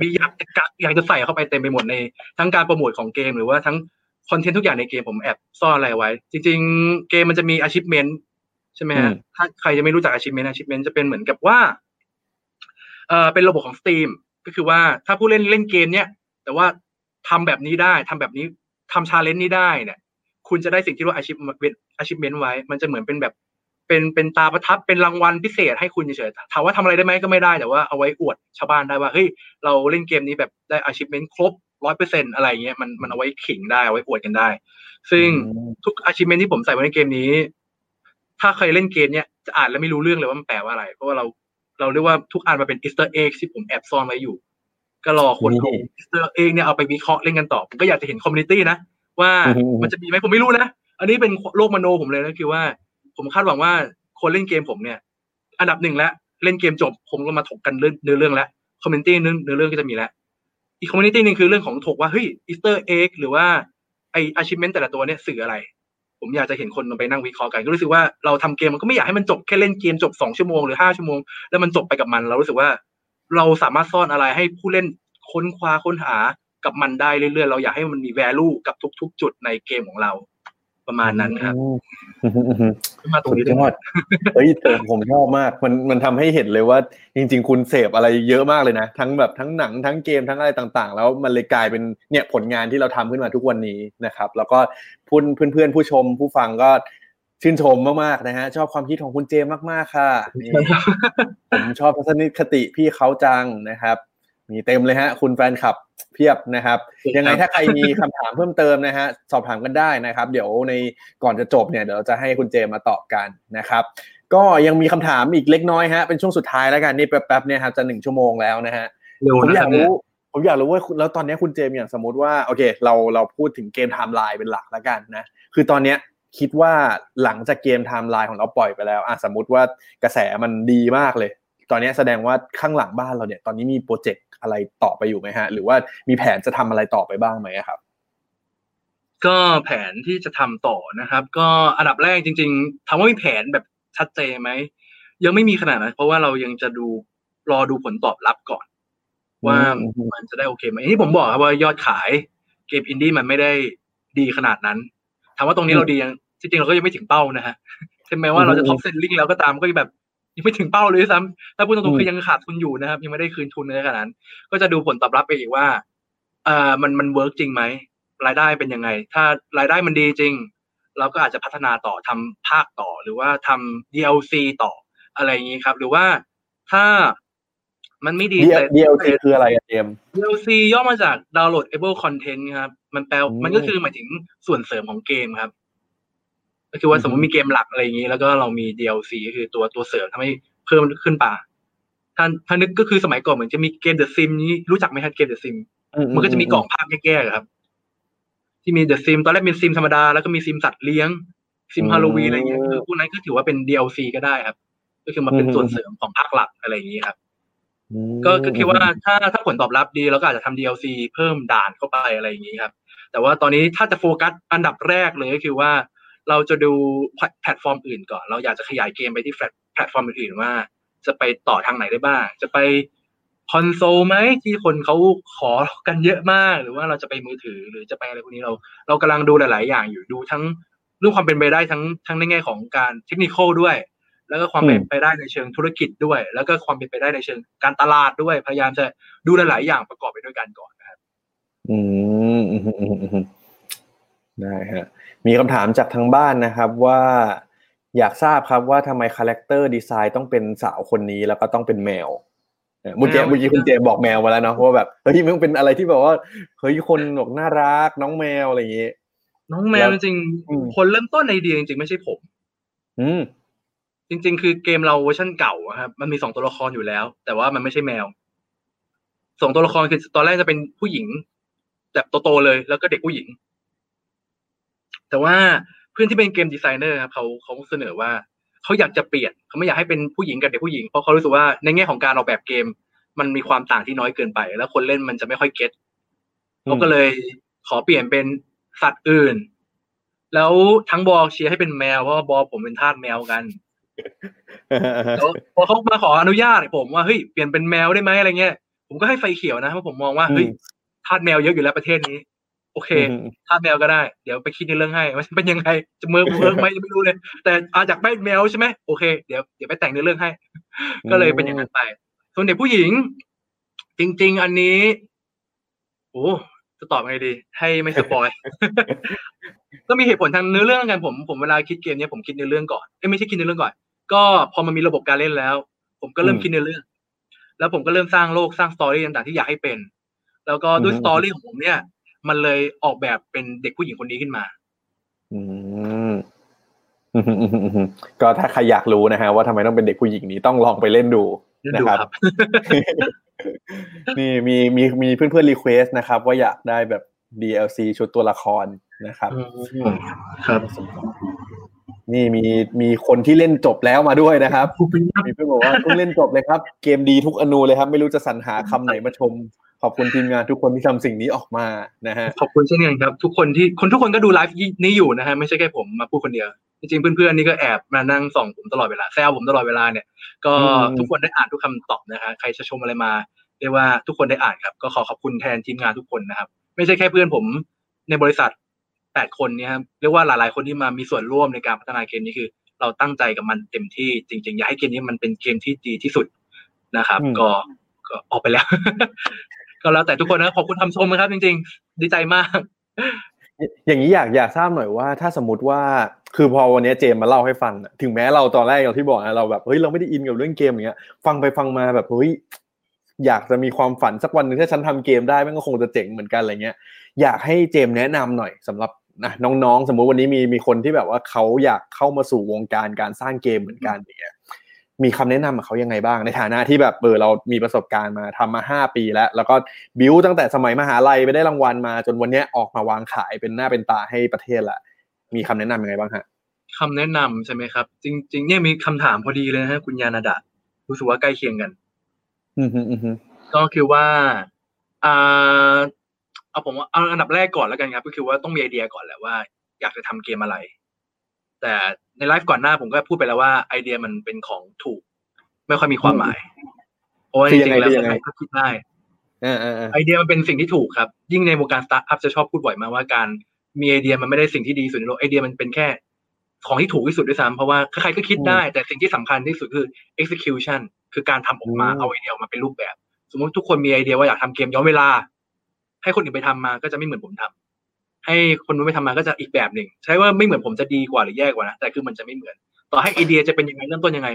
Speaker 2: มีอยากจะอยากจะใส่เข้าไปเต็มไปหมดในทั้งการโปรโมทของเกมหรือว่าทั้ง คอนเทนต์ทุกอย่างในเกมผมแอบซ่อนอะไรไว้ จริง ๆ เกมมันจะมี achievement ใช่ไหมฮะถ้าใครจะไม่รู้จัก achievement achievement จะเป็นเหมือนกับว่าเออเป็นระบบของ Steam ก็คือว่าถ้าผู้เล่นเล่นเกมเนี้ยแต่ว่าทำแบบนี้ได้ทำแบบนี้ทำชาเลนจ์นี้ได้เนี่ยคุณจะได้สิ่งที่เรียกว่า achievement achievement ไว้ มันจะเหมือนเป็นแบบเป็นเป็นตาประทับเป็นรางวัลพิเศษให้คุณเฉยๆถามว่าทำอะไรได้ไหมก็ไม่ได้แต่ว่าเอาไว้อวดชาวบ้านได้ว่าเฮ้ยเราเล่นเกมนี้แบบได้ achievement ครบ ร้อยเปอร์เซ็นอะไรเงี้ยมันมันเอาไว้ขิงได้เอาไว้อวดกันได้ ซึ่งทุก achievement ที่ผมใส่ไว้ในเกมนี้ ถ้าใครเล่นเกมเนี้ยจะอ่านแล้วไม่รู้เรื่องเลยว่ามันแปลว่าอะไร เพราะว่าเราเราเรียกว่าทุกอันมาเป็น Easter egg ที่ผมแอบซ่อนไว้อยู่ ก็รอคนเอา Easter egg เนี่ยเอาไปวิเคราะห์เล่นกันต่อ ผมก็อยากจะเห็น community นะ ว่ามันจะมีไหมผมไม่รู้นะ อันนี้เป็นโลกมโนผมเลยนะคือว่า ผมคาดหวังว่าคนเล่นเกมผมเนี่ย อันดับหนึ่งแล้วเล่นเกมจบผมก็มาถกกันเรื่องเนื้อเรื่องแล้ว community เนื้อเรื่องก็จะมีแล้ว อีก community หนึ่งคือเรื่องของถกว่าเฮ้ย Easter egg หรือว่าไออาชิเมนต์แต่ละตัวเนี่ยสื่ออะไร ผมอยากจะเห็นคนไปนั่งวิเคราะห์กันก็รู้สึกว่าเราทำเกมมันก็ไม่อยากให้มันจบแค่เล่นเกมจบสองชั่วโมงหรือห้าชั่วโมงแล้วมันจบไปกับมัน เรารู้สึกว่าเราสามารถซ่อนอะไรให้ผู้เล่นค้นคว้าค้นหากับมันได้เรื่อยๆ เราอยากให้มันมีแวลูกับทุก ๆ จุดในเกมของเรา ประมาณนั้นครับ
Speaker 1: อืมอืมอืม
Speaker 2: ขึ้นมาตรง
Speaker 1: สุด
Speaker 2: นี้
Speaker 1: ย
Speaker 2: ได้
Speaker 1: อดเฮ้ยแต่ผมชอบมาก มันมันทำให้เห็นเลยว่า จริง ๆ คุณเสพอะไรเยอะมากเลยนะ ทั้งแบบทั้งหนังทั้งเกมทั้งอะไรต่างๆ แล้วมันเลยกลายเป็นเนี่ยผลงานที่เราทำขึ้นมาทุกวันนี้นะครับ แล้วก็พูดเพื่อนๆ ผู้ชมผู้ฟังก็ชื่นชมมากๆนะฮะ ชอบความคิดของคุณเจมส์มากๆค่ะนี่ผมชอบทัศนคติพี่เขาจังนะครับ มีเต็มเลยฮะ คุณแฟนคลับเพียบนะครับ ยังไงถ้าใครมีคำถามเพิ่มเติมนะฮะสอบถามกันได้นะครับ เดี๋ยวในก่อนจะจบเนี่ยเดี๋ยวเราจะให้คุณเจมมาตอบกันนะครับ ก็ยังมีคำถามอีกเล็กน้อยฮะเป็นช่วงสุดท้ายแล้วกันนี่แป๊บๆเนี่ยครับจะหนึ่งชั่วโมงแล้วนะฮะ
Speaker 2: เร็ว
Speaker 1: ผม
Speaker 2: นะ
Speaker 1: อ
Speaker 2: ค
Speaker 1: ยา
Speaker 2: รั
Speaker 1: ก
Speaker 2: บเนี่ย
Speaker 1: รู้ผมอยากรู้ว่าคุณแล้วตอนนี้คุณเจมอย่างสมมติว่าโอเค เราเราพูดถึงเกม Timelie เป็นหลักแล้วกันนะคือตอนเนี้ยคิดว่าหลังจากเกม Timelie ของเราปล่อยไปแล้วอะสมมติว่ากระแสมันดีมากเลย ตอนนี้แสดงว่าข้างหลังบ้านเราเนี่ย ตอนนี้มีโปรเจกต์ อะไรต่อไปอยู่ไหมฮะ หรือว่ามีแผนจะทำอะไรต่อไปบ้างไหมอะครับ
Speaker 2: ก็แผนที่จะทำต่อนะครับ ก็อันดับแรกจริง ๆถามว่ามีแผนแบบชัดเจนไหมยังไม่มีขนาดนั้นเพราะว่าเรายังจะดูรอดูผลตอบรับก่อน ว่า
Speaker 1: อืม
Speaker 2: มันจะได้โอเคไหมอย่างที่ผมบอกครับว่ายอดขายเกมอินดี้มันไม่ได้ดีขนาดนั้นถามว่าตรงนี้เราดียังจริงๆเราก็ยังไม่ถึงเป้านะฮะถึงแม้ว่าเราจะ top selling แล้วก็ตามก็ยังแบบ ยังไม่ถึงเป้าเลยด้วยซ้ำถ้าพูดตรงๆคือยังขาดทุนอยู่นะครับ ยังไม่ได้คืนทุนในขนาดนั้น ก็จะดูผลตอบรับไปอีกว่าเอ่อมันมัน work จริงไหมรายได้เป็นยังไง ถ้ารายได้มันดีจริง เราก็อาจจะพัฒนาต่อทำภาคต่อหรือว่าทำ DLC ต่ออะไรอย่างนี้ครับ หรือว่าถ้ามันไม่ดี
Speaker 1: D-
Speaker 2: แต่
Speaker 1: DLC คืออะไรอะเจม
Speaker 2: DLC ย่อมาจาก downloadable content ครับ มันแปล
Speaker 1: อืม
Speaker 2: มันก็คือหมายถึงส่วนเสริมของเกมครับ ก็คือว่า
Speaker 1: อือฮึ
Speaker 2: สมมติมีเกมหลักอะไรอย่างนี้ แล้วก็เรามี DLC ก็คือตัวตัวเสริมทำให้เพิ่มขึ้นป่าถ้าถ้านึกก็คือสมัยก่อนเหมือนจะมีเกม The Sim นี้รู้จักไหมครับเกม The Sim มันก็จะมีกล่องภาคแยกๆอะครับ ที่มี The Sim ตอนแรกมีซิมธรรมดาแล้วก็มีซิมสัตว์เลี้ยงซิมฮาโลวีนอะไรเงี้ยคือพวกนั้นก็ถือว่าเป็น DLC ก็ได้ครับ ก็คือมาเป็นส่วนเสริมของภาคหลักอะไรอย่างนี้ครับ
Speaker 1: อืม
Speaker 2: ก็ก็คิดว่าถ้าถ้าผลตอบรับดีเราก็อาจจะทำ DLC เพิ่มด่านเข้าไปอะไรอย่างนี้ครับ แต่ว่าตอนนี้ถ้าจะโฟกัสอันดับแรกเลยก็คือว่า เราจะดูแพลตฟอร์มอื่นก่อน เราอยากจะขยายเกมไปที่แพลตแพลตฟอร์มอื่นๆว่า จะไปต่อทางไหนได้บ้าง จะไปคอนโซลไหมที่คนเขาขอกันเยอะมาก หรือว่าเราจะไปมือถือหรือจะไปอะไรพวกนี้เรา เรากำลังดูหลาย ๆ อย่างอยู่ดูทั้งเรื่องความเป็นไปได้ทั้งทั้งในแง่ของการเทคนิคด้วย แล้วก็ความเป็นไปได้ในเชิงธุรกิจด้วย แล้วก็ความเป็นไปได้ในเชิงการตลาดด้วย พยายามจะดูหลาย ๆ อย่างประกอบไปด้วยกันก่อนนะครับ
Speaker 1: อืมอืมอืมอืมอืม ได้ฮะมีคำถามจากทางบ้านนะครับว่าอยากทราบครับว่าทำไม character design ต้องเป็นสาวคนนี้แล้วก็ต้องเป็นแมวเออเมื่อกี้
Speaker 2: แมว
Speaker 1: เมื่อกี้คุณเจมบอกแมวมาแล้วเนาะเพราะว่าแบบเฮ้ยมันเป็นอะไรที่แบบว่าเฮ้ยคนบอกน่ารักน้องแมวอะไรอย่างงี้
Speaker 2: น้องแมว
Speaker 1: แล้ว
Speaker 2: จริง
Speaker 1: อืม
Speaker 2: ๆคนเริ่มต้นไอเดียจริงๆไม่ใช่ผม
Speaker 1: อืม
Speaker 2: จริง ๆ คือเกมเราเวอร์ชันเก่าอะครับมันมีสองตัวละครอยู่แล้ว แต่ว่ามันไม่ใช่แมวสองตัวละครคือตอนแรกจะเป็นผู้หญิงแบบโตๆเลยแล้วก็เด็กผู้หญิง แต่ว่าเพื่อนที่เป็น game designer ครับเขาเขาเสนอว่าเขาอยากจะเปลี่ยนเขาไม่อยากให้เป็นผู้หญิงกับเด็กผู้หญิงเพราะเขารู้สึกว่าในแง่ของการออกแบบเกม มันมีความต่างที่น้อยเกินไป แล้วคนเล่นมันจะไม่ค่อย get เขาก็เลยขอเปลี่ยนเป็นสัตว์อื่น แล้วทั้งบอร์ดเชียร์ให้เป็นแมวเพราะว่าบอร์ดผมเป็นทาสแมวกันแล้วพอเขามาขออนุญาตผมว่าเฮ้ยเปลี่ยนเป็นแมวได้ไหมอะไรเงี้ยผมก็ให้ไฟเขียวนะเพราะผมมองว่าเฮ้ย
Speaker 1: อืม
Speaker 2: ทาสแมวเยอะอยู่แล้วประเทศนี้ โอเค
Speaker 1: อืม
Speaker 2: ทาสแมวก็ได้ เดี๋ยวไปคิดในเรื่องให้ว่าเป็นยังไงจะเมือ work ไหมยังไม่รู้เลย แต่อยากได้แมวใช่ไหมโอเคเดี๋ยวเดี๋ยวไปแต่งในเรื่องให้ ก็เลยเป็นอย่างนั้นไป ส่วนเด็กผู้หญิง จริง ๆ อันนี้โอ้จะตอบไงดี ให้ไม่ spoil ก็มีเหตุผลทางเนื้อเรื่องกันผมผมเวลาคิดเกมเนี้ยผมคิดเนื้อเรื่องก่อนเอ้ยไม่ใช่คิดเนื้อเรื่องก่อน ก็พอมันมีระบบการเล่นแล้ว ผมก็เริ่ม
Speaker 1: อืม
Speaker 2: คิดเนื้อเรื่อง แล้วผมก็เริ่มสร้างโลกสร้าง story ต่างๆที่อยากให้เป็น แล้วก็ด้วย
Speaker 1: อืม
Speaker 2: story ของผมเนี่ย มันเลยออกแบบเป็นเด็กผู้หญิงคนนี้ขึ้นมา
Speaker 1: อืมอืมอืมอืมอืมก็ถ้าใครอยากรู้นะฮะว่าทำไมต้องเป็นเด็กผู้หญิงนี้ต้องลองไปเล่นดู
Speaker 2: เล่น
Speaker 1: นะ
Speaker 2: ดู
Speaker 1: ครับ
Speaker 2: ครับ
Speaker 1: นี่มีมีมีเพื่อนๆ request นะครับ ว่าอยากได้แบบ DLC ชุดตัวละครนะครับ
Speaker 2: ครับ
Speaker 1: นี่มีมีคนที่เล่นจบแล้วมาด้วยนะครับมีเพื่อนบอกว่าเพิ่งเล่นจบเลยครับ เกมดีทุกอณูเลยครับ ไม่รู้จะสรรหาคำไหนมาชม ขอบคุณทีมงานทุกคนที่ทำสิ่งนี้ออกมานะฮะ
Speaker 2: ขอบคุณเช่นกันครับ ทุกคนที่คนทุกคนก็ดูไลฟ์นี้อยู่นะฮะไม่ใช่แค่ผมมาพูดคนเดียว จริงๆเพื่อนๆนี่ก็แอบมานั่งส่องผมตลอดเวลาแซวผมตลอดเวลาเนี่ย ก็
Speaker 1: อืม
Speaker 2: ทุกคนได้อ่านทุกคำตอบนะฮะใครจะชมอะไรมาเรียกว่าทุกคนได้อ่านครับ ก็ขอขอบคุณแทนทีมงานทุกคนนะครับ ไม่ใช่แค่เพื่อนผมในบริษัท แปดคนเนี่ยครับเรียกว่าหลายๆ คนที่มามีส่วนร่วมในการพัฒนาเกมนี้คือ เราตั้งใจกับมันเต็มที่จริง ๆ อยากให้เกมนี้มันเป็นเกมที่ดีที่สุดนะครับ
Speaker 1: อืม
Speaker 2: ก็ก็ออกไปแล้ว ก็แล้วแต่ทุกคนนะขอบคุณทำชมนะครับ จริง ๆ ดีใจมาก
Speaker 1: อย่างนี้อยากอยากทราบหน่อยว่า ถ้าสมมติว่าคือพอวันนี้เจมมาเล่าให้ฟังอะถึงแม้เราตอนแรกอย่างที่บอกนะเราแบบเฮ้ยเราไม่ได้อินกับเรื่องเกมอย่างเงี้ย ฟังไปฟังมาแบบเฮ้ยอยากจะมีความฝันสักวันหนึ่งถ้าฉันทำเกมได้มันก็คงจะเจ๋งเหมือนกันอะไรเงี้ยอยากให้เจมแนะนำหน่อยสำหรับ นะน้องๆ สมมุติวันนี้มีมีคนที่แบบว่าเขาอยากเข้ามาสู่วงการการสร้างเกมเหมือนกันอย่างเงี้ยมีคำแนะนำกับเขายังไงบ้างในฐานะที่แบบเออเรามีประสบการณ์มาทำมาห้าปีแล้ว แล้วก็บิวตั้งแต่สมัยมหาลัยไปได้รางวัลมา จนวันเนี้ยออกมาวางขายเป็นหน้าเป็นตาให้ประเทศละมีคำแนะนำยังไงบ้างฮะ
Speaker 2: คำแนะนำใช่ไหมครับ จริง ๆ เนี่ยมีคำถามพอดีเลยนะฮะคุณยานาดะรู้สึกว่าใกล้เคียงกัน
Speaker 1: อืมฮึอืมฮึ
Speaker 2: ก็คือว่าอ่า เอาผมว่าเอาอันดับแรกก่อนแล้วกันครับ ก็คือว่าต้องมีไอเดียก่อนแหละว่า อยากจะทำเกมอะไร แต่ในไลฟ์ก่อนหน้าผมก็พูดไปแล้วว่าไอเดียมันเป็นของถูก ไม่ค่อยมีความหมายเพราะว่าจริงๆแล้วใครๆก็คิดได้
Speaker 1: อ่าอ่าอ่า
Speaker 2: ไอเดียมันเป็นสิ่งที่ถูกครับ ยิ่งในวงการสตาร์ทอัพจะชอบพูดบ่อยมากว่าการมีไอเดียมันไม่ได้สิ่งที่ดีที่สุดในโลกไอเดียมันเป็นแค่ของที่ถูกที่สุดด้วยซ้ำเพราะว่าใครๆก็คิดได้ แต่สิ่งที่สำคัญที่สุดคือ execution คือการทำออกมาเอาไอเดียออกมาเป็นรูปแบบ สมมติทุกคนมีไอเดียว่าอยากทำเกมย้อนเวลา ให้คนอื่นไปทำมาก็จะไม่เหมือนผมทำให้คนนู้นไปทำมาก็จะอีกแบบหนึ่งใช้ว่าไม่เหมือนผมจะดีกว่าหรือแย่กว่านะแต่คือมันจะไม่เหมือน ต่อให้ไอเดียจะเป็นยังไงเริ่มต้นยังไง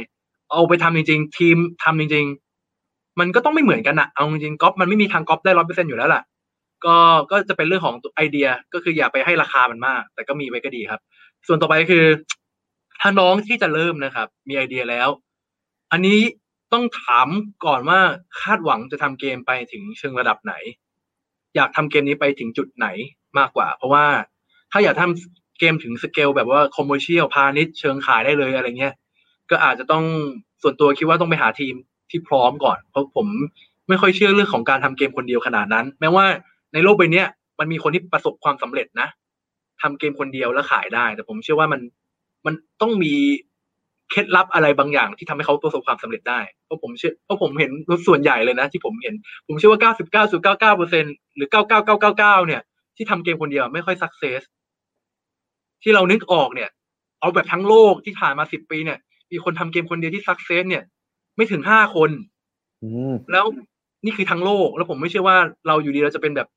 Speaker 2: เอาไปทำจริง ๆ ทีมทำจริง ๆ มันก็ต้องไม่เหมือนกันอะเอาจริงๆก๊อปมันไม่มีทางก๊อปได้ร้อยเปอร์เซ็นต์อยู่แล้วล่ะก็ก็จะเป็นเรื่องของไอเดียก็คืออย่าไปให้ราคามันมาก แต่ก็มีไว้ก็ดีครับ ส่วนต่อไปก็คือ ถ้าน้องที่จะเริ่มนะครับ มีไอเดียแล้ว อันนี้ต้องถามก่อนว่าคาดหวังจะทำเกมไปถึงเชิงระดับไหน อยากทำเกมนี้ไปถึงจุดไหนมากกว่า เพราะว่าถ้าอยากทำเกมถึงสเกลแบบว่า commercial พาณิชย์เชิงขายได้เลยอะไรเงี้ยก็อาจจะต้องส่วนตัวคิดว่าต้องไปหาทีมที่พร้อมก่อน เพราะผมไม่ค่อยเชื่อเรื่องของการทำเกมคนเดียวขนาดนั้น แม้ว่าในโลกใบนี้มันมีคนที่ประสบความสำเร็จนะทำเกมคนเดียวแล้วขายได้ แต่ผมเชื่อว่ามันมันต้องมี เคล็ดลับอะไรบางอย่างที่ทำให้เขาประสบความสำเร็จได้ เพราะผมเชื่อเพราะผมเห็นส่วนใหญ่เลยนะที่ผมเห็น ผมเชื่อว่า 99.99เปอร์เซ็นหรือ 99999 เนี่ย ที่ทำเกมคนเดียวไม่ค่อยสักเซสที่เรานึกออกเนี่ย เอาแบบทั้งโลกที่ผ่านมาสิบปีเนี่ย มีคนทำเกมคนเดียวที่สักเซสเนี่ย ไม่ถึงห้าคน
Speaker 1: อืม
Speaker 2: แล้วนี่คือทั้งโลก แล้วผมไม่เชื่อว่าเราอยู่ดีเราจะเป็นแบบ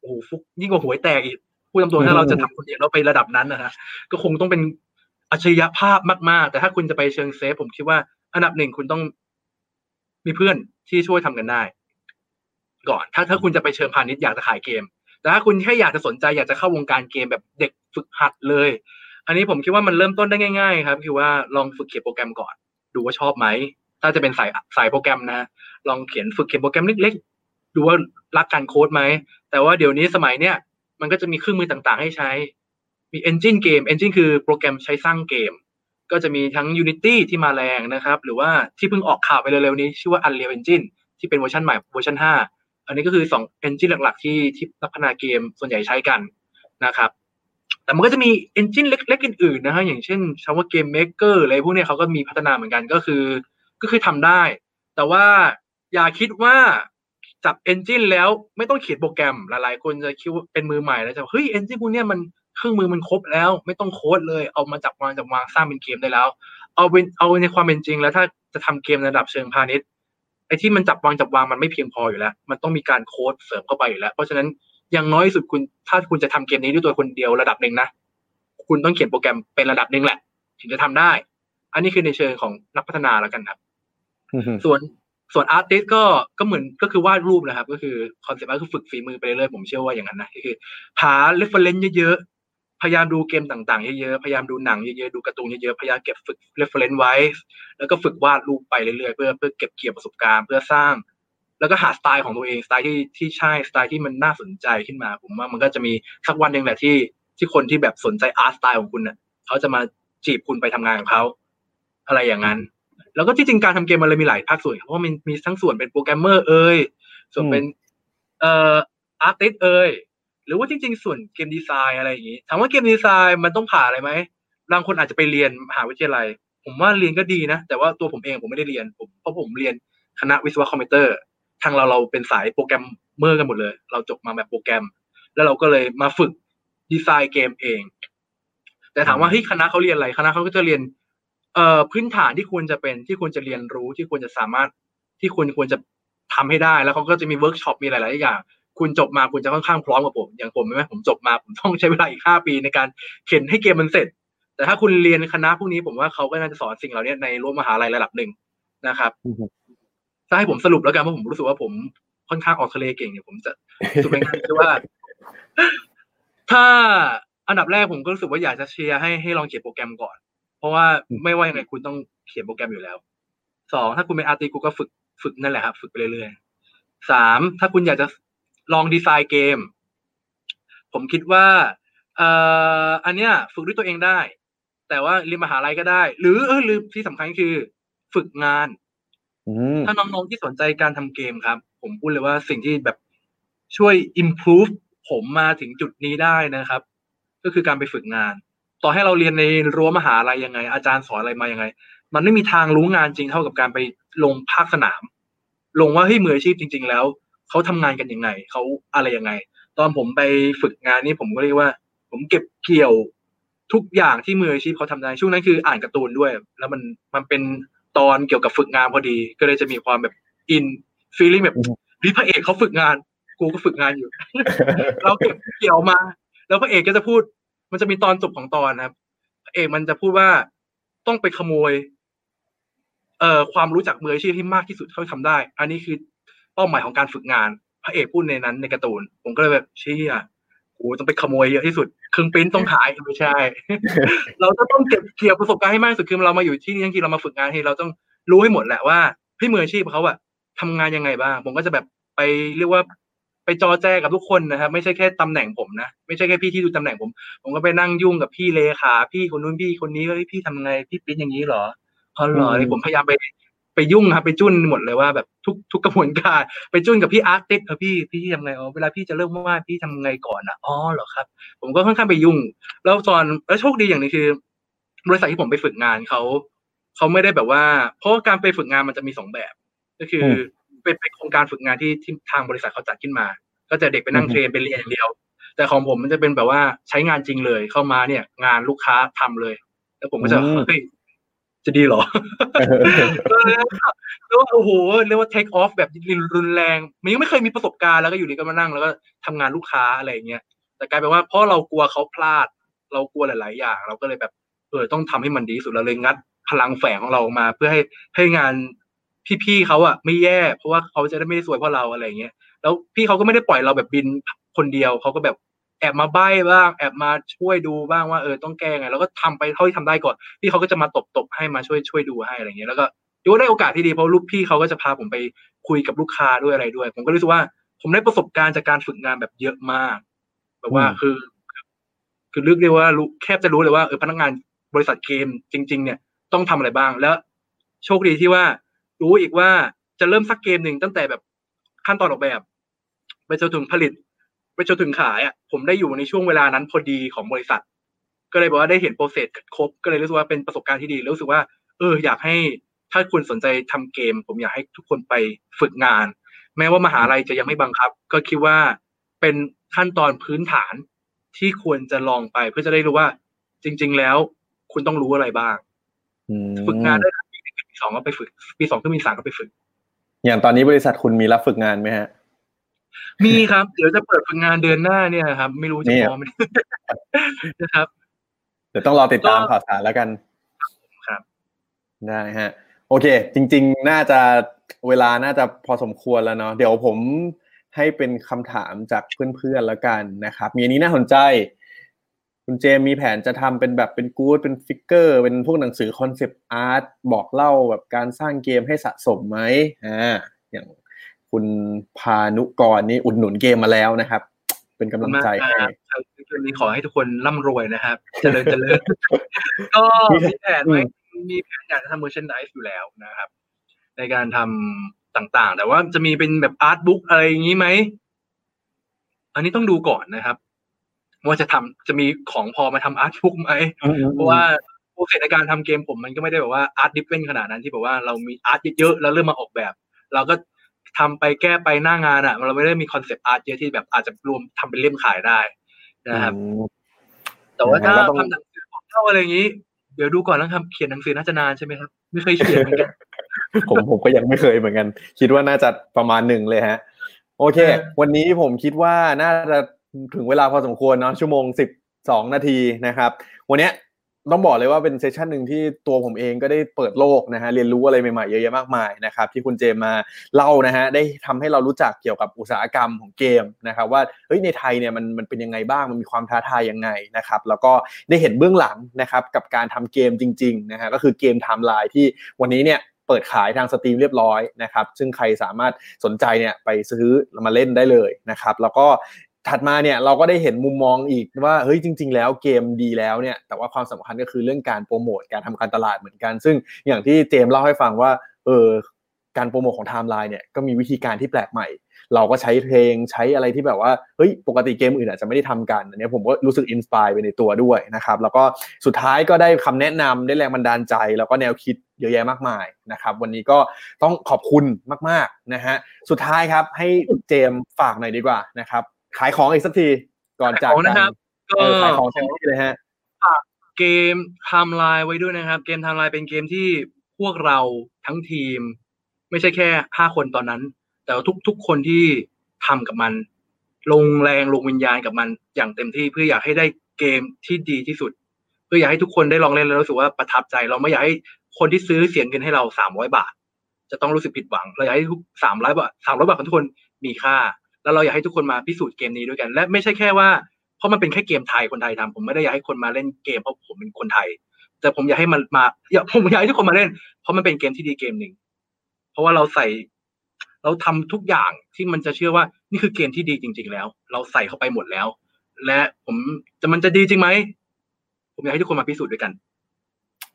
Speaker 2: โอ้โหฟุกยิ่งกว่าหวยแตกอีกพูดตามตรงถ้าเราจะทำคนเดียวแล้วไประดับนั้นนะฮะก็คงต้องเป็น อัจฉริยภาพมาก ๆ แต่ถ้าคุณจะไปเชิง safe ผมคิดว่าอันดับหนึ่งคุณต้องมีเพื่อนที่ช่วยทำกันได้ ก่อน ถ้าถ้าคุณจะไปเชิงพาณิชย์อยากจะขายเกม แต่ถ้าคุณแค่อยากจะสนใจอยากจะเข้าวงการเกมแบบเด็กฝึกหัดเลย อันนี้ผมคิดว่ามันเริ่มต้นได้ง่าย ๆ ครับ คือว่าลองฝึกเขียนโปรแกรมก่อน ดูว่าชอบไหม ถ้าจะเป็นสายสายโปรแกรมนะ ลองเขียนฝึกเขียนโปรแกรมเล็กๆ ดูว่ารักการโค้ดไหม แต่ว่าเดี๋ยวนี้สมัยเนี้ยมันก็จะมีเครื่องมือต่างๆ ให้ใช้ มี engine เกม engine คือโปรแกรมใช้สร้างเกม ก็จะมีทั้ง Unity ที่มาแรงนะครับ หรือว่าที่เพิ่งออกข่าวไปเร็วๆนี้ ชื่อว่า Unreal Engine ที่เป็นเวอร์ชันใหม่เวอร์ชัน5 อันนี้ก็คือสอง engine หลักๆ ที่ที่พัฒนาเกมส่วนใหญ่ใช้กันนะครับ แต่มันก็จะมี engine เล็กๆ อื่นๆนะฮะอย่างเช่นชาวว่าเกม maker อะไรพวกนี้เขาก็มีพัฒนาเหมือนกันก็คือ ก็คือทำได้ แต่ว่าอย่าคิดว่าจับ engine แล้วไม่ต้องเขียนโปรแกรมหลายๆ คนจะคิดว่าเป็นมือใหม่แล้วจะเฮ้ย engine พวกนี้มัน เครื่องมือมันครบแล้ว ไม่ต้องโค้ดเลยเอามาจับวางจับวางสร้างเป็นเกมได้แล้ว เอาเป็นเอาในความเป็นจริงแล้วถ้าจะทำเกมระดับเชิงพาณิชย์ไอ้ที่มันจับวางจับวางมันไม่เพียงพออยู่แล้ว มันต้องมีการโค้ดเสริมเข้าไปอยู่แล้ว เพราะฉะนั้นอย่างน้อยที่สุดคุณถ้าคุณจะทำเกมนี้ด้วยตัวคนเดียวระดับหนึ่งนะคุณต้องเขียนโปรแกรมเป็นระดับหนึ่งแหละ ถึงจะทำได้ อันนี้คือในเชิงของนักพัฒนาแล้วกันครับ
Speaker 1: อืมฮึ
Speaker 2: ส่วนส่วน artist ก็ก็เหมือนก็คือวาดรูปนะครับ ก็คือ concept ก็คือฝึกฝีมือไปเรื่อยๆผมเชื่อว่าอย่างนั้นนะก็คือหา reference เยอะๆ พยายามดูเกมต่างๆ เยอะๆ พยายามดูหนังเยอะๆ ดูการ์ตูนเยอะๆ พยายามเก็บฝึก reference ไว้ แล้วก็ฝึกวาดรูปไปเรื่อยๆ เพื่อเพื่อเก็บเกี่ยวประสบการณ์ เพื่อสร้าง แล้วก็หาสไตล์ของตัวเอง สไตล์ที่ที่ใช่ สไตล์ที่มันน่าสนใจขึ้นมา ผมว่ามันก็จะมีสักวันหนึ่งแหละที่ที่คนที่แบบสนใจ art style ของคุณเน่ะเขาจะมาจีบคุณไปทำงานกับเขาอะไรอย่างนั้น แล้วก็ที่จริงการทำเกมมันเลยมีหลายภาคส่วนครับเพราะมันมีทั้งส่วนเป็นโปรแกรมเมอร์เอ่ย ส่วนเป็นเอ่อ artist เอ่ย หรือว่าจริง ๆ ส่วน game design อะไรอย่างนี้ถามว่า game design มันต้องผ่านอะไรไหมบางคนอาจจะไปเรียนมหาวิทยาลัย ผมว่าเรียนก็ดีนะ แต่ว่าตัวผมเองผมไม่ได้เรียนผมเพราะผมเรียนคณะวิศวะคอมพิวเตอร์ ทางเราเราเป็นสายโปรแกรมเมอร์กันหมดเลย เราจบมาแบบโปรแกรม แล้วเราก็เลยมาฝึกดีไซน์เกมเอง แต่ถามว่าเฮ้ยคณะเขาเรียนอะไรคณะเขาก็จะเรียนเอ่อพื้นฐานที่ควรจะเป็นที่ควรจะเรียนรู้ที่ควรจะสามารถที่ควรควรจะทำให้ได้ แล้วเขาก็จะมีเวิร์กช็อปมีหลาย ๆ อย่าง คุณจบมาคุณจะค่อนข้างพร้อมกว่าผม อย่างผมใช่ไหมผมจบมาผมต้องใช้เวลาอีกห้าปีในการเข็นให้เกมมันเสร็จ แต่ถ้าคุณเรียนคณะพวกนี้ผมว่าเขาก็น่าจะสอนสิ่งเหล่านี้ในรั้วมหาลัยระดับหนึ่งนะครับ
Speaker 1: อือฮึ
Speaker 2: ถ้าให้ผมสรุปแล้วกันเพราะผมรู้สึกว่าผมค่อนข้างออกทะเลเก่งเนี่ยผมจะสรุปง่ายๆคือว่า ถ้าอันดับแรกผมก็รู้สึกว่าอยากจะเชียร์ให้ให้ลองเขียนโปรแกรมก่อน เพราะว่าไม่ว่ายังไงคุณต้องเขียนโปรแกรมอยู่แล้วสองถ้าคุณเป็นอาร์ติคุณก็ฝึกฝึกนั่นแหละครับ ฝึกไปเรื่อยๆสามถ้าคุณอยากจะ ลองดีไซน์เกม ผมคิดว่าเอ่ออันเนี้ยฝึกด้วยตัวเองได้ แต่ว่าเรียนมหาลัยก็ได้ หรือเออหรือที่สำคัญคือ ฝึกงาน
Speaker 1: อืม
Speaker 2: ถ้าน้องๆที่สนใจการทำเกมครับ ผมพูดเลยว่าสิ่งที่แบบช่วย improve ผมมาถึงจุดนี้ได้นะครับ ก็คือการไปฝึกงาน ต่อให้เราเรียนในรั้วมหาลัยยังไง อาจารย์สอนอะไรมายังไง มันไม่มีทางรู้งานจริงเท่ากับการไปลงภาคสนาม ลงว่าเฮ้ยมืออาชีพจริง ๆ แล้ว เขาทำงานกันยังไงเขาอะไรยังไง ตอนผมไปฝึกงานนี่ผมก็เรียกว่า ผมเก็บเกี่ยวทุกอย่างที่มืออาชีพเขาทำได้ช่วงนั้นคืออ่านการ์ตูนด้วย แล้วมันมันเป็นตอนเกี่ยวกับฝึกงานพอดี ก็เลยจะมีความแบบอินฟีลิ่งแบบนี่พระเอกเขาฝึกงาน กูก็ฝึกงานอยู่ เราเก็บเกี่ยวมา แล้วพระเอกก็จะพูด มันจะมีตอนจบของตอนนะครับพระเอกมันจะพูดว่าต้องไปขโมย เอ่อความรู้จักมืออาชีพที่มากที่สุดเท่าที่ทำได้ อันนี้คือ เป้าหมายของการฝึกงาน พระเอกพูดในนั้นในการ์ตูน ผมก็เลยแบบเชี่ยกูต้องไปขโมยเยอะที่สุดเครื่องปริ้นต้องขายไม่ใช่ เราจะต้องเก็บเกี่ยวประสบการณ์ให้มากที่สุดคือเรามาอยู่ที่นี่ทั้งทีเรามาฝึกงานที่เราต้องรู้ให้หมดแหละว่าพี่มืออาชีพเขาอะทำงานยังไงบ้าง ผมก็จะแบบไปเรียกว่าไปจอแจกับทุกคนนะครับ ไม่ใช่แค่ตำแหน่งผมนะ ไม่ใช่แค่พี่ที่ดูตำแหน่งผม ผมก็ไปนั่งยุ่งกับพี่เลขาพี่คนนู้นพี่คนนี้ว่าเฮ้ยพี่ทำไงพี่ปริ้นอย่างนี้เหรอพอเหรอ
Speaker 1: อืม
Speaker 2: ผมพยายามไป ไปยุ่งครับไปจุ้นหมดเลยว่าแบบทุกทุกกระบวนการไปจุ้นกับพี่อาร์ติสเออพี่พี่ทำไงอ๋อเวลาพี่จะเริ่มวาดพี่ทำไงก่อนอะอ๋อเหรอครับ ผมก็ค่อนข้างไปยุ่ง แล้วตอนแล้วโชคดีอย่างหนึงคือ บริษัทที่ผมไปฝึกงานเขาเขาไม่ได้แบบว่า เพราะว่าการไปฝึกงานมันจะมีสองแบบ ก็คืออเป็นเป็นโครงการฝึกงานที่ที่ทางบริษัทเขาจัดขึ้นมา ก็จะเด็กไปนั่ง
Speaker 1: อือฮึ
Speaker 2: เทรนไปเรียนอย่างเดียว แต่ของผมมันจะเป็นแบบว่าใช้งานจริงเลยเข้ามาเนี่ย งานลูกค้าทำเลย แล้วผมก็จะเฮ้ย จะดีเหรอก็เลยเรียกว่าโอ้โหเรียกว่า take off แบบรุนแรงมันยังไม่เคยมีประสบการณ์แล้วก็อยู่ดีก็มานั่งแล้วก็ทำงานลูกค้าอะไรอย่างเงี้ยแต่กลายเป็นว่าเพราะเรากลัวเขาพลาด เรากลัวหลาย ๆ อย่าง เราก็เลยแบบเออต้องทำให้มันดีที่สุดเราเลยงัดพลังแฝงของเราออกมา เพื่อให้ให้งานพี่ ๆเขาอะไม่แย่ เพราะว่าเขาจะได้ไม่ได้สวยเพราะเราอะไรอย่างเงี้ยแล้วพี่เขาก็ไม่ได้ปล่อยเราแบบบินคนเดียวเขาก็แบบแอบมาใบ้บ้าง แอบมาช่วยดูบ้างว่าเออต้องแก้ไง แล้วก็ทำไปเท่าที่ทำได้ก่อนพี่เขาก็จะมาตบตบๆให้มาช่วยช่วยดูให้อะไรอย่างเงี้ยแล้วก็ดูว่าได้โอกาสที่ดีเพราะลูกพี่เขาก็จะพาผมไปคุยกับลูกค้าด้วยอะไรด้วย ผมก็รู้สึกว่า ผมได้ประสบการณ์จากการฝึกงานแบบเยอะมากแบบว่า
Speaker 1: อืม
Speaker 2: คือ คือเรียกได้ว่ารู้แคบจะรู้เลยว่าเออพนักงานบริษัทเกมจริง ๆ เนี่ยต้องทำอะไรบ้างแล้ว โชคดีที่ว่า รู้อีกว่าจะเริ่มสักเกมหนึ่งตั้งแต่แบบขั้นตอนออกแบบ ไปจนถึงผลิต ไปจนถึงขายอะผมได้อยู่ในช่วงเวลานั้นพอดีของบริษัท ก็เลยบอกว่าได้เห็นโปรเซสครบก็เลยรู้สึกว่าเป็นประสบการณ์ที่ดีแล้วรู้สึกว่า เออ อยากให้ถ้าคุณสนใจทำเกม ผมอยากให้ทุกคนไปฝึกงาน แม้ว่ามหาลัยจะยังไม่บังคับ ก็คิดว่าเป็นขั้นตอนพื้นฐานที่ควรจะลองไปเพื่อจะได้รู้ว่า จริง ๆ แล้วคุณต้องรู้อะไรบ้างฝึกงานได้ปีหนึ่งปีสองก็ไปฝึกปีสองก็มีสามก็ไปฝึก
Speaker 1: อย่างตอนนี้บริษัทคุณมีรับฝึกงานไหมฮะ
Speaker 2: มีครับ เดี๋ยวจะเปิดฝึกงานเดือนหน้าเนี่ยครับ ไม่รู้จะ
Speaker 1: นี่
Speaker 2: พอไหมนะครับ
Speaker 1: เดี๋ยวต้องรอติดตาม
Speaker 2: ก็
Speaker 1: ข่าวสารแล้วกัน
Speaker 2: ครับ
Speaker 1: ได้ฮะ โอเค จริง ๆ น่าจะเวลาน่าจะพอสมควรแล้วเนาะเดี๋ยวผมให้เป็นคำถามจากเพื่อนๆแล้วกันนะครับ มีอันนี้น่าสนใจคุณเจมมีแผนจะทำเป็นแบบเป็นกู๊ดเป็น figure เป็นพวกหนังสือ concept art บอกเล่าแบบการสร้างเกมให้สะสมไหมอ่าอย่าง คุณพานุกรนี่อุดหนุนเกมมาแล้วนะครับ เป็นกำลังใจให้
Speaker 2: มากครับคืนนี้ขอให้ทุกคนร่ำรวยนะครับ เจริญเจริญก็มีแผนไว้มีแผนอยากจะทำ merchandise อยู่แล้วนะครับ ในการทำต่างๆ แต่ว่าจะมีเป็นแบบ art book อะไรอย่างนี้ไหม อันนี้ต้องดูก่อนนะครับ ว่าจะทำจะมีของพอมาทำอาร์ตบุ๊กไหมเพราะว่า process ในการทำเกมผมมันก็ไม่ได้แบบว่า art-driven ขนาดนั้นที่แบบว่าเรามี art เยอะๆแล้วเริ่มมาออกแบบ เราก็ ทำไปแก้ไปหน้างานอะ เราไม่ได้มี concept art เยอะที่แบบอาจจะรวมทำเป็นเล่มขายได้นะครับ
Speaker 1: อืม
Speaker 2: แต่ว่าถ้า
Speaker 1: ยังไงก็ต้อง
Speaker 2: ทำหนังสือบอกเล่าอะไรอย่างนี้ เดี๋ยวดูก่อนแล้วครับเขียนหนังสือน่าจะนานใช่ไหมครับ ไม่เคยเขียนเหมือนกัน
Speaker 1: ผมผมก็ยังไม่เคยเหมือนกัน คิดว่าน่าจะประมาณหนึ่งเลยฮะ โอเค
Speaker 2: เออ
Speaker 1: วันนี้ผมคิดว่าน่าจะถึงเวลาพอสมควรเนาะชั่วโมงสิบสองนาทีนะครับ วันเนี้ย ต้องบอกเลยว่าเป็น session หนึ่งที่ตัวผมเองก็ได้เปิดโลกนะฮะเรียนรู้อะไรใหม่ๆเยอะแยะมากมายนะครับที่คุณเจมมาเล่านะฮะได้ทำให้เรารู้จักเกี่ยวกับอุตสาหกรรมของเกมนะครับว่าเฮ้ยในไทยเนี่ยมันมันเป็นยังไงบ้างมันมีความท้าทายยังไงนะครับแล้วก็ได้เห็นเบื้องหลังนะครับกับการทำเกมจริงๆนะฮะก็คือเกม Timelie ที่วันนี้เนี่ยเปิดขายทาง Steam เรียบร้อยนะครับซึ่งใครสามารถสนใจเนี่ยไปซื้อมาเล่นได้เลยนะครับแล้วก็ ถัดมาเนี่ยเราก็ได้เห็นมุมมองอีกว่าเฮ้ยจริง ๆ แล้วเกมดีแล้วเนี่ยแต่ว่าความสำคัญก็คือเรื่องการโปรโมทการทำการตลาดเหมือนกัน ซึ่งอย่างที่เจมส์เล่าให้ฟังว่าเออการโปรโมทของ Timelie เนี่ยก็มีวิธีการที่แปลกใหม่ เราก็ใช้เพลงใช้อะไรที่แบบว่าเฮ้ยปกติเกมอื่นอาจจะไม่ได้ทำกันอันนี้ผมก็รู้สึก inspire ไปในตัวด้วยนะครับแล้วก็สุดท้ายก็ได้คำแนะนำได้แรงบันดาลใจ แล้วก็แนวคิดเยอะแยะมากมายนะครับวันนี้ก็ต้องขอบคุณมากๆนะฮะสุดท้ายครับให้เจมส์ฝากหน่อยดีกว่านะครับ ขายของอีกสักทีก่อนจาก
Speaker 2: ขายของ
Speaker 1: กั
Speaker 2: นนะครับก็
Speaker 1: เออขายของเต็มที่เลยฮะ
Speaker 2: เกม Timelie ไว้ด้วยนะครับ เกม Timelie เป็นเกมที่พวกเราทั้งทีม ไม่ใช่แค่ห้าคนตอนนั้น แต่ว่าทุกทุกคนที่ทำกับมัน ลงแรงลงวิญญาณกับมันอย่างเต็มที่เพื่ออยากให้ได้เกมที่ดีที่สุด เพื่ออยากให้ทุกคนได้ลองเล่นแล้วรู้สึกว่าประทับใจ เราไม่อยากให้คนที่ซื้อเสียเงินให้เราสามร้อยบาท จะต้องรู้สึกผิดหวังเราอยากให้ทุกสามร้อยบาทสามร้อยบาทของทุกคนมีค่า แล้วเราอยากให้ทุกคนมาพิสูจน์เกมนี้ด้วยกัน และไม่ใช่แค่ว่าเพราะมันเป็นแค่เกมไทยคนไทยทำผมไม่ได้อยากให้คนมาเล่นเกมเพราะผมเป็นคนไทย แต่ผมอยากให้มันมาอยากผมอยากให้ทุกคนมาเล่น เพราะมันเป็นเกมที่ดีเกมหนึ่งเพราะว่าเราใส่ เราทำทุกอย่างที่มันจะเชื่อว่านี่คือเกมที่ดีจริง ๆ แล้ว เราใส่เข้าไปหมดแล้ว และผมจะมันจะดีจริงไหมผมอยากให้ทุกคนมาพิสูจน์ด้วยกัน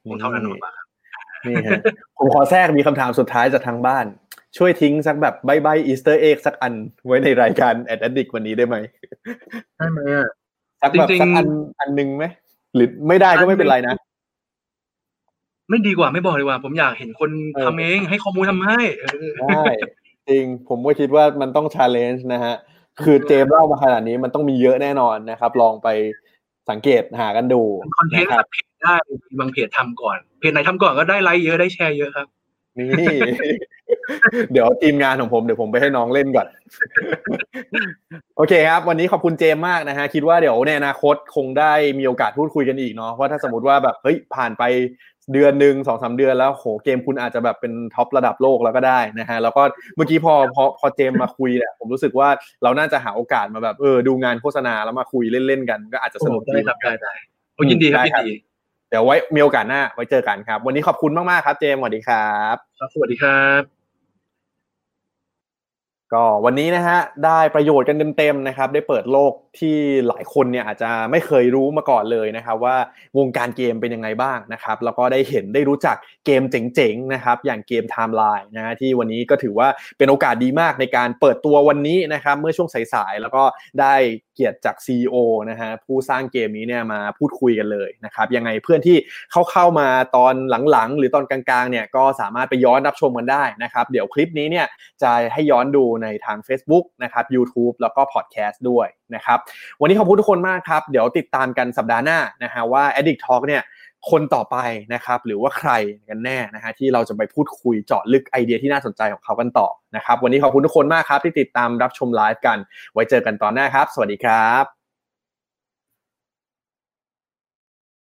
Speaker 2: ผมเท่านั้นหมดครับ
Speaker 1: นี่ฮะผมขอแทรกมีคำถามสุดท้ายจากทางบ้าน ช่วยทิ้งสักแบบใบ้ใบ้ easter egg สักอันไว้ในรายการแอดดิกวันนี้ได้ไหม
Speaker 2: ได้ไหมอะ
Speaker 1: สักแบบ
Speaker 2: จริงๆ
Speaker 1: สักอันอันหนึ่งไหมหรือไม่ได้ก็ไม่เป็นไรนะ
Speaker 2: ไม่ดีกว่าไม่บอกดีกว่า ผมอยากเห็นคน
Speaker 1: เออ
Speaker 2: ทำเองให้ข้อมูลทำให้เออ
Speaker 1: ได้จริงผมก็คิดว่ามันต้อง challenge นะฮะ คือเจมส์เล่ามาขนาดนี้มันต้องมีเยอะแน่นอนนะครับ ลองไปสังเกตหากันดู
Speaker 2: คอนเทนต์
Speaker 1: นะค
Speaker 2: ค
Speaker 1: รั
Speaker 2: รับบเพจได้บางเพจทำก่อน เพจไหนทำก่อนก็ได้ไลค์เยอะได้แชร์เยอะครับ
Speaker 1: นี่ เดี๋ยวทีมงานของผมเดี๋ยวผมไปให้น้องเล่นก่อน โอเคครับ วันนี้ขอบคุณเจมส์มากนะฮะ คิดว่าเดี๋ยวในอนาคตคงได้มีโอกาสพูดคุยกันอีกเนาะว่าถ้าสมมติว่าแบบเฮ้ยผ่านไปเดือนหนึ่งสองสามเดือนแล้วโหเกมคุณอาจจะแบบเป็นท็อประดับโลกแล้วก็ได้นะฮะแล้วก็เมื่อกี้พอพอพอเจมส์มาคุยเนี่ยผมรู้สึกว่าเราน่าจะหาโอกาสมาแบบเออดูงานโฆษณาแล้วมาคุยเล่นๆกัน ก็อาจจะสนุก
Speaker 2: ได้
Speaker 1: ดี
Speaker 2: ครับได้ได้โอ้ยินดีครับ
Speaker 1: ได้
Speaker 2: ยิ
Speaker 1: ครับ
Speaker 2: นดี
Speaker 1: เดี๋ยวไว้มีโอกาสหน้าไว้เจอกันครับ วันนี้ขอบคุณมากๆครับ เจมส์สวัสดีครับ
Speaker 2: ครับ สวัสดีครับ
Speaker 1: ก็วันนี้นะฮะได้ประโยชน์กันเต็มๆนะครับ ได้เปิดโลกที่หลายคนเนี่ยอาจจะไม่เคยรู้มาก่อนเลยนะครับ ว่าวงการเกมเป็นยังไงบ้างนะครับ แล้วก็ได้เห็นได้รู้จักเกมเจ๋งๆนะครับ อย่างเกม Timelie นะฮะที่วันนี้ก็ถือว่าเป็นโอกาสดีมากในการเปิดตัววันนี้นะครับ เมื่อช่วงสายๆแล้วก็ได้เกียรติจาก CEO นะฮะผู้สร้างเกมนี้เนี่ยมาพูดคุยกันเลยนะครับยังไงเพื่อนที่เข้าเข้ามาตอนหลังๆ หรือตอนกลางๆเนี่ยก็สามารถไปย้อนรับชมกันได้นะครับ เดี๋ยวคลิปนี้เนี่ยจะให้ย้อนดูในทาง Facebook นะครับ YouTube แล้วก็พอดแคสต์ด้วยนะครับวันนี้ขอบคุณทุกคนมากครับ เดี๋ยวติดตามกันสัปดาห์หน้านะฮะว่า Addict Talk เนี่ยคนต่อไปนะครับหรือว่าใครกันแน่นะฮะที่เราจะไปพูดคุยเจาะลึกไอเดียที่น่าสนใจของเขากันต่อนะครับวันนี้ขอบคุณทุกคนมากครับที่ติดตามรับชมไลฟ์กัน ไว้เจอกันตอนหน้าครับ สวัสดีครับ